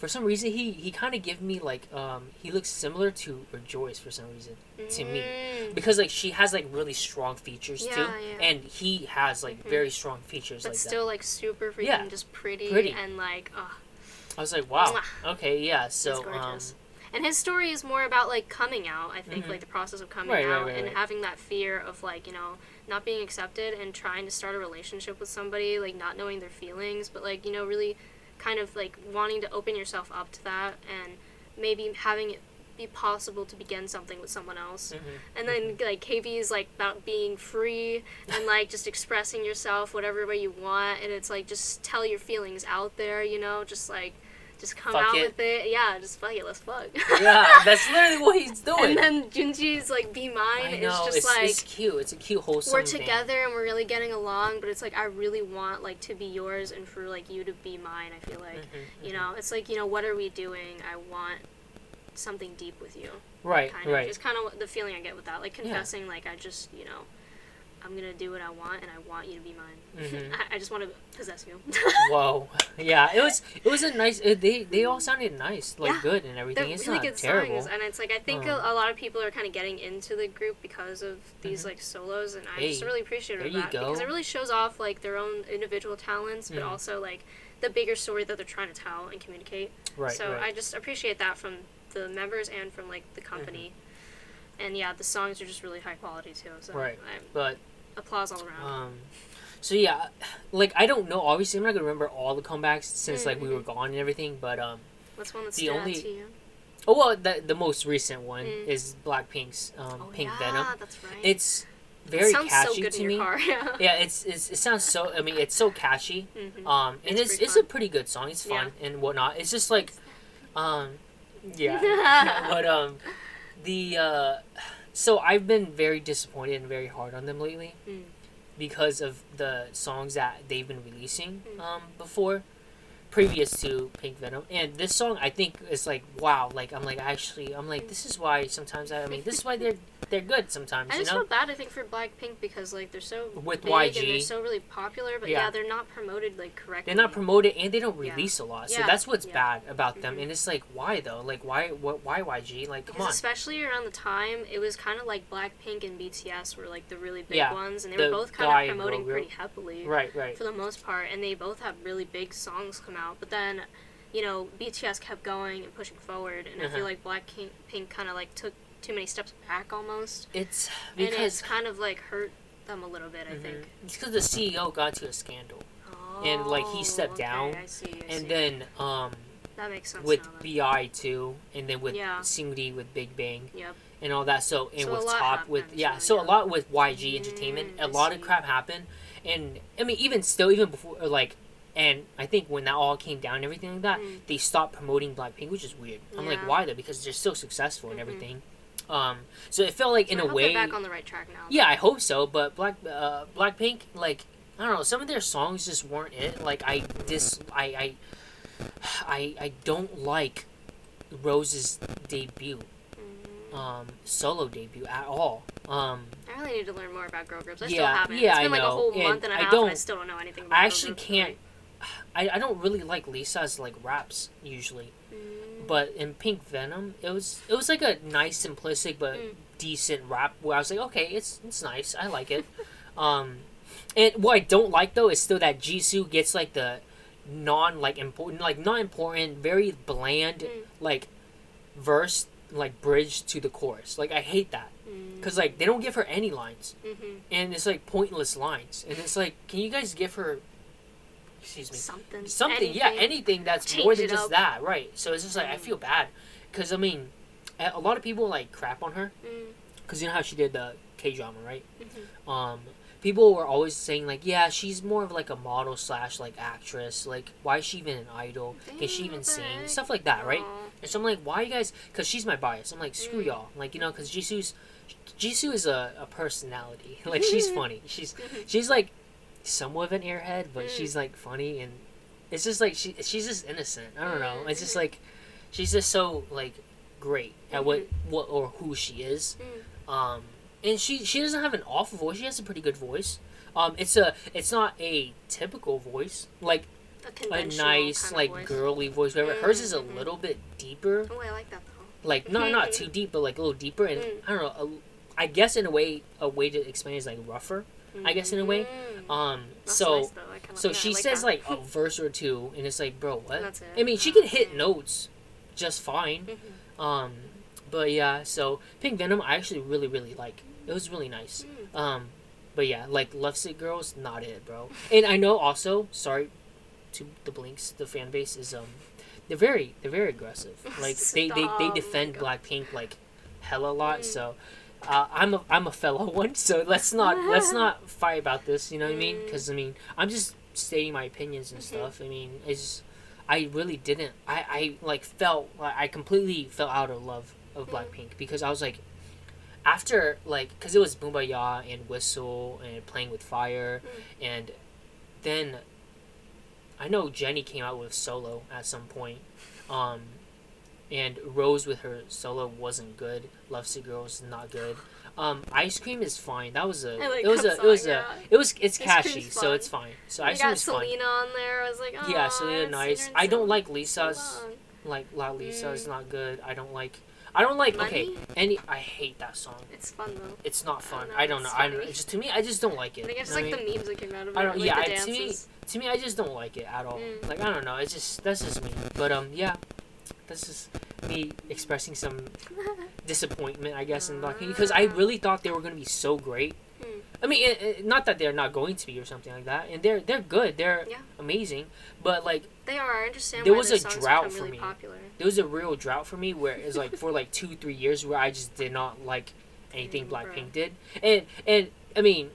A: For some reason he he kind of give me like um he looks similar to Rejoice for some reason to me
B: Mm.
A: because like she has like really strong features too
B: Yeah, yeah.
A: and he has like
B: Mhm.
A: very strong features
B: But
A: like
B: still, like super freaking
A: Yeah.
B: just pretty,
A: Pretty.
B: and like, oh.
A: I was like wow
B: Mwah.
A: okay yeah so um
B: and his story is more about like coming out. I think
A: Mhm.
B: like the process of coming
A: Right, right,
B: out
A: right,
B: and
A: right.
B: having that fear of like you know not being accepted and trying to start a relationship with somebody, like not knowing their feelings, but like you know really kind of like wanting to open yourself up to that and maybe having it be possible to begin something with someone else.
A: mhm.
B: And then like KB is like about being free and like just expressing yourself whatever way you want and it's like just tell your feelings out there, you know, just like just come
A: Fuck
B: out
A: it.
B: with it. Yeah, just fuck it, let's fuck.
A: yeah that's literally what he's doing
B: and then Junji's like be mine
A: I
B: is
A: know
B: just
A: it's,
B: like
A: it's cute it's a cute wholesome
B: we're
A: thing.
B: together and we're really getting along, but it's like I really want like to be yours and for like you to be mine. I feel like
A: Mhm,
B: you
A: mhm.
B: know, it's like you know what are we doing? I want something deep with you.
A: right
B: Kind of,
A: right
B: It's kind of the feeling I get with that, like confessing like I just you know. I'm gonna do what I want, and I want you to be mine.
A: Mhm.
B: I, I just want to possess you.
A: Whoa, yeah, it was it was a nice. It, they they all sounded nice, like
B: Yeah.
A: good and everything. They're. It's
B: really
A: not
B: good
A: terrible.
B: songs, and it's like I think a, a lot of people are kind of getting into the group because of these like solos, and I'm just really appreciative of
A: there you
B: that
A: go.
B: because it really shows off like their own individual talents, but
A: Mhm.
B: also like the bigger story that they're trying to tell and communicate.
A: right,
B: so
A: right.
B: I just appreciate that from the members and from like the company. And yeah, the songs are just really high quality too. So
A: Right.
B: I,
A: but
B: applause all around.
A: um, So yeah, like I don't know. Obviously, I'm not gonna remember all the comebacks since like we
B: Mm-hmm.
A: were gone and everything. But um,
B: What's one that
A: The only-
B: to you?
A: oh well, the the most recent one
B: Mm.
A: is Blackpink's um,
B: Oh,
A: Pink
B: yeah,
A: Venom.
B: that's right.
A: It's
B: It
A: very
B: sounds
A: catchy
B: so
A: to me.
B: car. Yeah.
A: Yeah, it's, it's it sounds so. I mean, it's so catchy.
B: Mhm.
A: Um, and
B: It's
A: it's it's a pretty good song. It's
B: Yeah.
A: fun and whatnot. It's just like, um, yeah. but um, the uh, so I've been very disappointed and very hard on them lately
B: Mm.
A: because of the songs that they've been releasing
B: Mm.
A: um before, previous to Pink Venom, and this song I think is like wow. Like I'm like actually I'm like this is why sometimes I, I mean this is why they're they're good sometimes
B: I
A: you know
B: feel bad. I think for Blackpink because like they're so
A: With
B: big
A: YG.
B: and they're so really popular, but
A: Yeah.
B: yeah, they're not promoted like correctly.
A: they're not promoted and they don't
B: Yeah.
A: release a lot. So
B: Yeah,
A: that's what's
B: yeah.
A: bad about them.
B: Mhm.
A: And it's like, why though? Like, why? What? Why YG? Like, come on.
B: especially around the time, it was kind of like Blackpink and BTS were like the really big
A: Yeah,
B: ones, and they
A: the
B: were both kind of promoting pretty heavily
A: Right, right.
B: for the most part, and they both have really big songs come out. But then, you know, BTS kept going and pushing forward, and I
A: Uh-huh.
B: feel like Blackpink kind of like took too many steps back almost,
A: It's
B: and it's
A: because
B: kind of like hurt them a little bit. I
A: Mhm.
B: think.
A: it's because the CEO got to a scandal, And, like, he stepped
B: Oh, okay,
A: down,
B: I see, I
A: and
B: see.
A: then um
B: that makes sense
A: with
B: now.
A: B.I too, and then with
B: Yeah.
A: Seungri with Big Bang
B: Yep.
A: and all that. So and
B: So
A: with Top with yeah,
B: so,
A: so a lot with YG Entertainment,
B: Mm,
A: a
B: I
A: lot of crap happened, and I mean even still even before like. And I think when that all came down and everything like that,
B: Mm.
A: they stopped promoting Blackpink, which is weird. I'm like, why though? Because they're so successful and
B: Mhm.
A: everything. Um, so it felt like in
B: I
A: a way,
B: back on the right track now.
A: Yeah, I hope so. But Black uh, Blackpink, like I don't know, some of their songs just weren't it. Like I dis I I I, I don't like Rose's debut,
B: Mm.
A: um, solo debut at all. Um,
B: I really need to learn more about girl groups. I still
A: Yeah,
B: haven't.
A: yeah,
B: it's
A: I
B: been like a
A: know,
B: whole
A: and
B: month and a
A: I
B: half,
A: don't-
B: and I still don't know anything about
A: it.
B: I
A: actually can't. I, I don't really like Lisa's like raps usually.
B: Mm.
A: but in Pink Venom, it was it was like a nice simplistic but
B: Mm.
A: decent rap where I was like, okay, it's it's nice, I like it. um, and what I don't like though is still that Jisoo gets like the non like important like not important, very bland
B: Mm.
A: like verse like bridge to the chorus. Like I hate that
B: Mm.
A: because like they don't give her any lines
B: Mhm.
A: and it's like pointless lines and it's like can you guys give her excuse me
B: something.
A: something yeah
B: anything.
A: anything that's
B: Change
A: more than just
B: up.
A: that right so it's just like i
B: Mm.
A: feel bad because i mean a lot of people like crap on her
B: Mm.
A: because you know how she did the k-drama right
B: Mhm.
A: um people were always saying like yeah she's more of like a model slash like actress like why is she even an idol can she even sing stuff like that right
B: Aw.
A: and so i'm like why you guys because she's my bias i'm like screw
B: Mm.
A: y'all like you know because jisoo's jisoo is a, a personality like she's funny she's
B: Mhm.
A: she's like somewhat of an airhead, but
B: Mm.
A: she's like funny and it's just like she she's just innocent. I don't know. It's just like she's just so like great at what
B: Mm-hmm.
A: what or who she is.
B: Mm.
A: Um, and she she doesn't have an awful voice. She has a pretty good voice. Um, it's a it's not a typical voice like
B: A
A: a nice like
B: voice.
A: girly voice. Whatever. Hers is a
B: Mhm.
A: little bit deeper.
B: Oh, I like that though.
A: Like not not too deep, but like a little deeper. And
B: Mm.
A: I don't know. A, I guess in a way, a way to explain is like rougher. I guess in a way.
B: Mm.
A: Um,
B: That's
A: so
B: nice.
A: So she
B: like
A: says
B: that.
A: like a verse or two, and it's like, bro, what?
B: That's it.
A: I mean, she can hit notes just fine.
B: Mhm.
A: Um, but yeah, so Pink Venom, I actually really, really like. It was really nice.
B: Mm.
A: Um, but yeah, like Love Sick Girls, not it, bro. And I know also, sorry to the Blinks, the fan base is um, they're very, they're very aggressive. Like they, they, they defend. Blackpink like hella a lot.
B: Mm.
A: So. Uh, I'm a I'm a fellow one, so let's not let's not fight about this. You know what I mean?
B: Mm.
A: Because I mean, I'm just stating my opinions and
B: Mhm.
A: stuff. I mean, it's I really didn't. I I like felt like I completely fell out of love of
B: Mm.
A: Blackpink because I was like, after like because it was Boombayah and Whistle and Playing with Fire,
B: Mm.
A: and then I know Jennie came out with solo at some point. Um, and Rose with her solo wasn't good. Love Sick Girls not good. Um, Ice Cream is fine. That was a
B: I like
A: it was a
B: that
A: it was
B: song,
A: a it was it's
B: Ice
A: catchy, so it's fine. So Cream
B: got
A: is.
B: Selena on there. I was like, oh,
A: Yeah, Selena nice. I don't like Lisa's like La Lisa is
B: Mm.
A: not good. I don't like I don't like okay any I hate that song.
B: It's fun though.
A: It's not fun. I don't know. I don't, just to me I just don't like it.
B: I think it's
A: You know
B: like
A: what
B: the memes that came out of it.
A: I don't-
B: like
A: yeah,
B: the
A: I- to me- to me I just don't like it at all.
B: Mm.
A: Like I don't know. It's just that's just me. But um yeah, that's just me expressing some disappointment I guess in Blackpink because I
B: Ah.
A: really thought they were gonna be so great.
B: Hmm.
A: I mean, it, it- not that they're not going to be or something like that, and they're they're good, they're
B: Yeah.
A: amazing, but like
B: They are. I understand
A: There was a drought for
B: really
A: me.
B: popular.
A: there was a real drought for me where it's like for like two three years where I just did not like anything
B: Mm,
A: Blackpink
B: bruh.
A: did, and and I mean.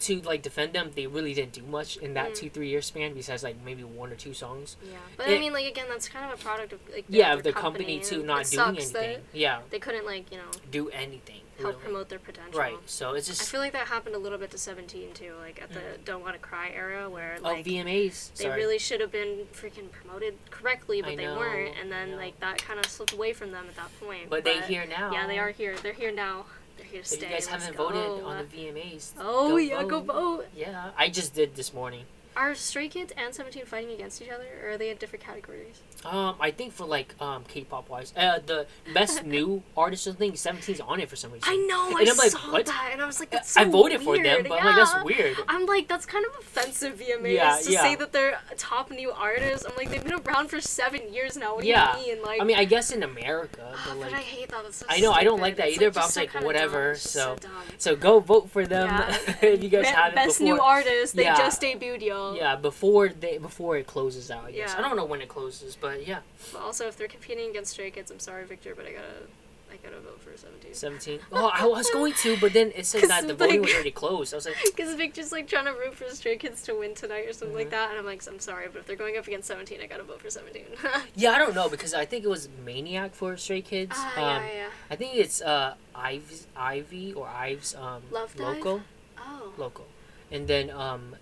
A: To like defend them, they really didn't do much in that
B: Mm.
A: two three year span. Besides like maybe one or two songs.
B: Yeah, but
A: It-
B: I mean, like again, that's kind of a product of like
A: Yeah, of the company, too, not doing anything. Yeah,
B: they couldn't like you know
A: do anything.
B: help
A: really.
B: promote their potential.
A: Right. So it's just I
B: feel like that happened a little bit to Seventeen too, like at the Don't Want to Cry era, where
A: oh
B: like
A: VMAs.
B: they
A: Sorry.
B: really should have been freaking promoted correctly, but
A: I
B: they
A: know,
B: weren't, and then like that kind of slipped away from them at that point.
A: but they here now.
B: Yeah, they are here. They're here now. Here to
A: If
B: stay.
A: you guys
B: Let's
A: haven't
B: go.
A: voted on the VMAs,
B: Oh
A: go
B: yeah, go vote.
A: Yeah, I just did this morning.
B: Are Stray Kids and Seventeen fighting against each other, or are they in different categories?
A: Um, I think for like um K-pop wise, uh, the best new artist or something, 17's on it for some reason.
B: I know. I
A: And I'm like,
B: saw
A: what?
B: that, and I was like, that's
A: I
B: so
A: voted for them,
B: weird,
A: but I'm like, that's
B: yeah.
A: weird.
B: I'm like, that's kind of offensive, VMAs,
A: Yeah,
B: to
A: yeah.
B: say that they're a top new artists. I'm like, they've been around for seven years now. What do
A: Yeah.
B: you mean? Like,
A: I mean, I guess in America,
B: ah,
A: but
B: but I hate that. So
A: I know, I don't like that either, but I
B: just
A: was
B: so
A: like, whatever,
B: just
A: so- so go vote for them
B: Yeah.
A: if you guys haven't
B: best
A: before.
B: new artist. They
A: Yeah.
B: just debuted, y'all.
A: Yeah, before they before it closes out. I guess
B: Yeah.
A: I don't know when it closes, but yeah,
B: But also, if they're competing against Stray Kids, I'm sorry, Victor, but I gotta, I gotta vote for 17.
A: seventeen. Oh, I was going to, but then it said that the voting
B: like-
A: was already closed. I was like,
B: Because Victor's like trying to root for Stray Kids to win tonight or something
A: Mm-hmm.
B: like that, and I'm like, I'm sorry, but if they're going up against 17, I gotta vote for 17.
A: yeah, I don't know because I think it was Maniac for Stray Kids.
B: Ah,
A: um,
B: yeah, yeah.
A: I think it's uh Ives Ivy or Ives um
B: Love Dive?
A: loco
B: Oh.
A: loco, and then um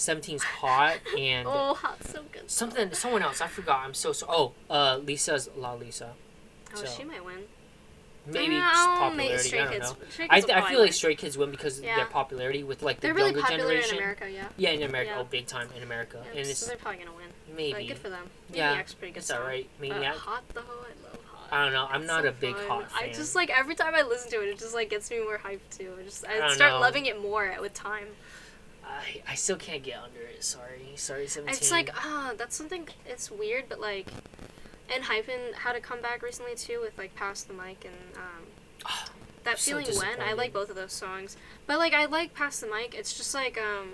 A: 17's hot and
B: Oh, hot, so good.
A: something someone else I forgot. I'm so sorry. Oh, uh Lisa's La Lisa.
B: Oh,
A: so-
B: she might win.
A: Maybe
B: No,
A: just
B: maybe
A: popularity.
B: Stray
A: I don't
B: Kids.
A: know. I, th- I feel like. Stray Kids win because of
B: Yeah.
A: their popularity with like the
B: They're really
A: younger generation.
B: in America, yeah.
A: Yeah, in America.
B: Yeah.
A: Oh, big time in America.
B: Yeah,
A: and
B: so
A: it's
B: they're probably gonna win.
A: maybe.
B: But good for them.
A: Yeah,
B: Maniac's a pretty good
A: it's alright. Maniac.
B: hot though, I love hot.
A: I don't know. I'm
B: It's
A: not
B: so
A: a big
B: fun.
A: hot fan.
B: I just like every time I listen to it, it just like gets me more hyped too. I just I,
A: I
B: start
A: know.
B: loving it more with time.
A: I, I still can't get under it. Sorry, sorry, seventeen.
B: It's like ah, that's something. It's weird, but like, Enhypen had a comeback recently too with like "Pass the Mic" and um, that
A: so
B: feeling when. I like both of those songs, but like I like "Pass the Mic." It's just like um,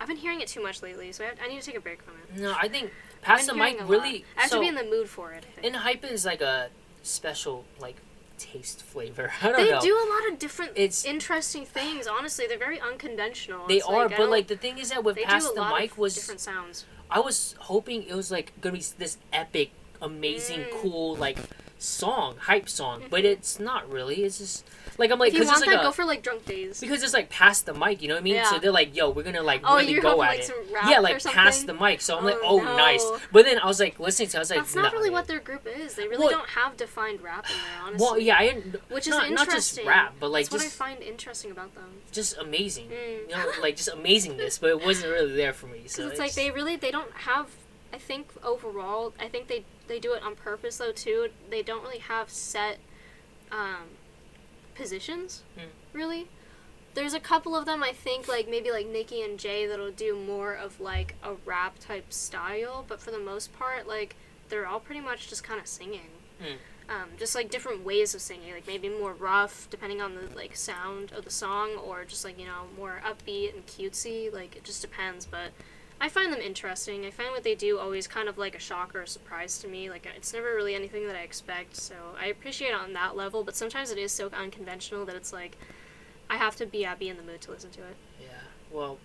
B: I've been hearing it too much lately, so I, have, I need to take a break from it.
A: no, I think Pass the Mic
B: hearing a lot.
A: really.
B: I have
A: so
B: to be in the mood for it. I think.
A: Enhypen is like a special like taste flavor. I don't
B: they
A: know.
B: do a lot of different,
A: It's-
B: interesting things. Honestly, they're very unconventional.
A: They
B: It's
A: are,
B: I
A: but like the thing is that with
B: they a
A: the Mic was
B: different sounds.
A: I was hoping it was like gonna be this epic, amazing,
B: Mm.
A: cool like song, hype song, but it's not really. It's just like I'm like
B: if you
A: because
B: want
A: it's like
B: that,
A: a,
B: go for like drunk days.
A: because it's like past the mic, you know what I mean? So they're like, yo, we're gonna like
B: Oh,
A: really go at
B: like,
A: it. yeah, like past the mic. So I'm like,
B: Oh,
A: oh, nice. But then I was like listening to, I was like,
B: That's not
A: nah,
B: really what their group is. They really
A: Well-
B: don't have defined rap in there, honestly.
A: Well, yeah, I.
B: Which is
A: not,
B: interesting.
A: not just rap, but like
B: That's what I
A: just
B: find interesting about them.
A: just amazing.
B: Mm.
A: You know, like just amazingness, but it wasn't really there for me. So
B: Because it's like they really they don't have. I think overall, I think they they do it on purpose though too. They don't really have set um, positions,
A: Mm.
B: really. There's a couple of them I think like maybe like Ni-ki and Jay that'll do more of like a rap type style, but for the most part, like they're all pretty much just kind of singing.
A: Mm.
B: Um, just like different ways of singing, like maybe more rough depending on the like sound of the song, or just like you know more upbeat and cutesy. Like it just depends, but I find them interesting. I find what they do always kind of like a shock or a surprise to me. Like it's never really anything that I expect, so I appreciate it on that level. But sometimes it is so unconventional that it's like I have to be uh, be in the mood to listen to it.
A: Yeah. Well,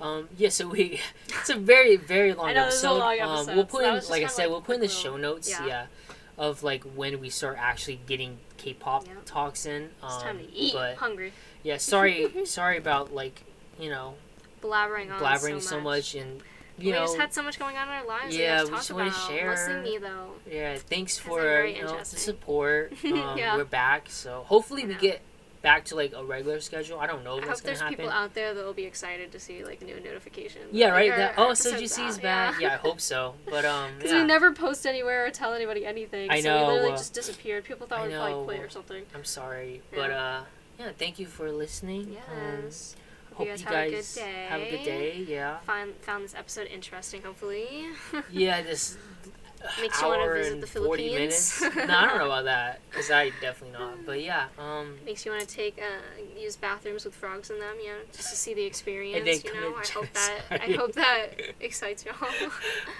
A: um, yeah. So we, it's a very very long
B: know, is a
A: episode. Um, we'll put
B: that
A: in, like I said,
B: like
A: we'll put in the
B: quick
A: show notes.
B: yeah.
A: Yeah. Of like when we start actually getting K-pop
B: Yeah.
A: talks in. Um,
B: It's time to eat.
A: But
B: Hungry.
A: yeah, sorry, sorry about like you know
B: Blabbering on
A: blabbering
B: so
A: so
B: much.
A: much and
B: we
A: you know
B: just had so much going on in our lives.
A: Yeah,
B: we,
A: we just
B: to talk about.
A: share.
B: Mostly me though.
A: yeah, thanks for you know the support. Um,
B: Yeah.
A: We're back, so hopefully we get back to like a regular schedule. I don't know
B: I hope
A: gonna
B: there's
A: happen.
B: people out there that will be excited to see like new notifications.
A: Yeah,
B: like,
A: right. That, oh, so
B: episode's
A: GC is back. Yeah. I hope so. But um,
B: Because
A: yeah.
B: we never post anywhere or tell anybody anything.
A: I
B: so
A: know,
B: we literally
A: uh,
B: just disappeared. People thought we probably quit or something.
A: I'm sorry, but uh, yeah. Thank you for listening. Um,
B: Yes.
A: Hope
B: you guys
A: you
B: have a good
A: guys have a good
B: day.
A: Yeah.
B: Find, found this episode interesting, hopefully.
A: Yeah. This
B: Makes you wanna visit the Philippines.
A: minutes. no, I don't know about that because I definitely not. But yeah, um,
B: Makes you want to take uh, use bathrooms with frogs in them, you know, just to see the experience. you know, I hope that I hope that excites y'all.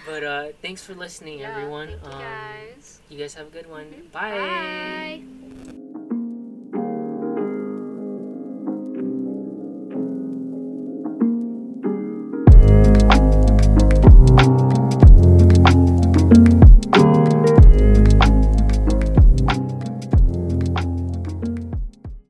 A: but uh, thanks for listening,
B: Yeah,
A: everyone.
B: Thank you
A: um,
B: guys.
A: you guys have a good one.
B: Mhm.
A: Bye.
B: Bye. you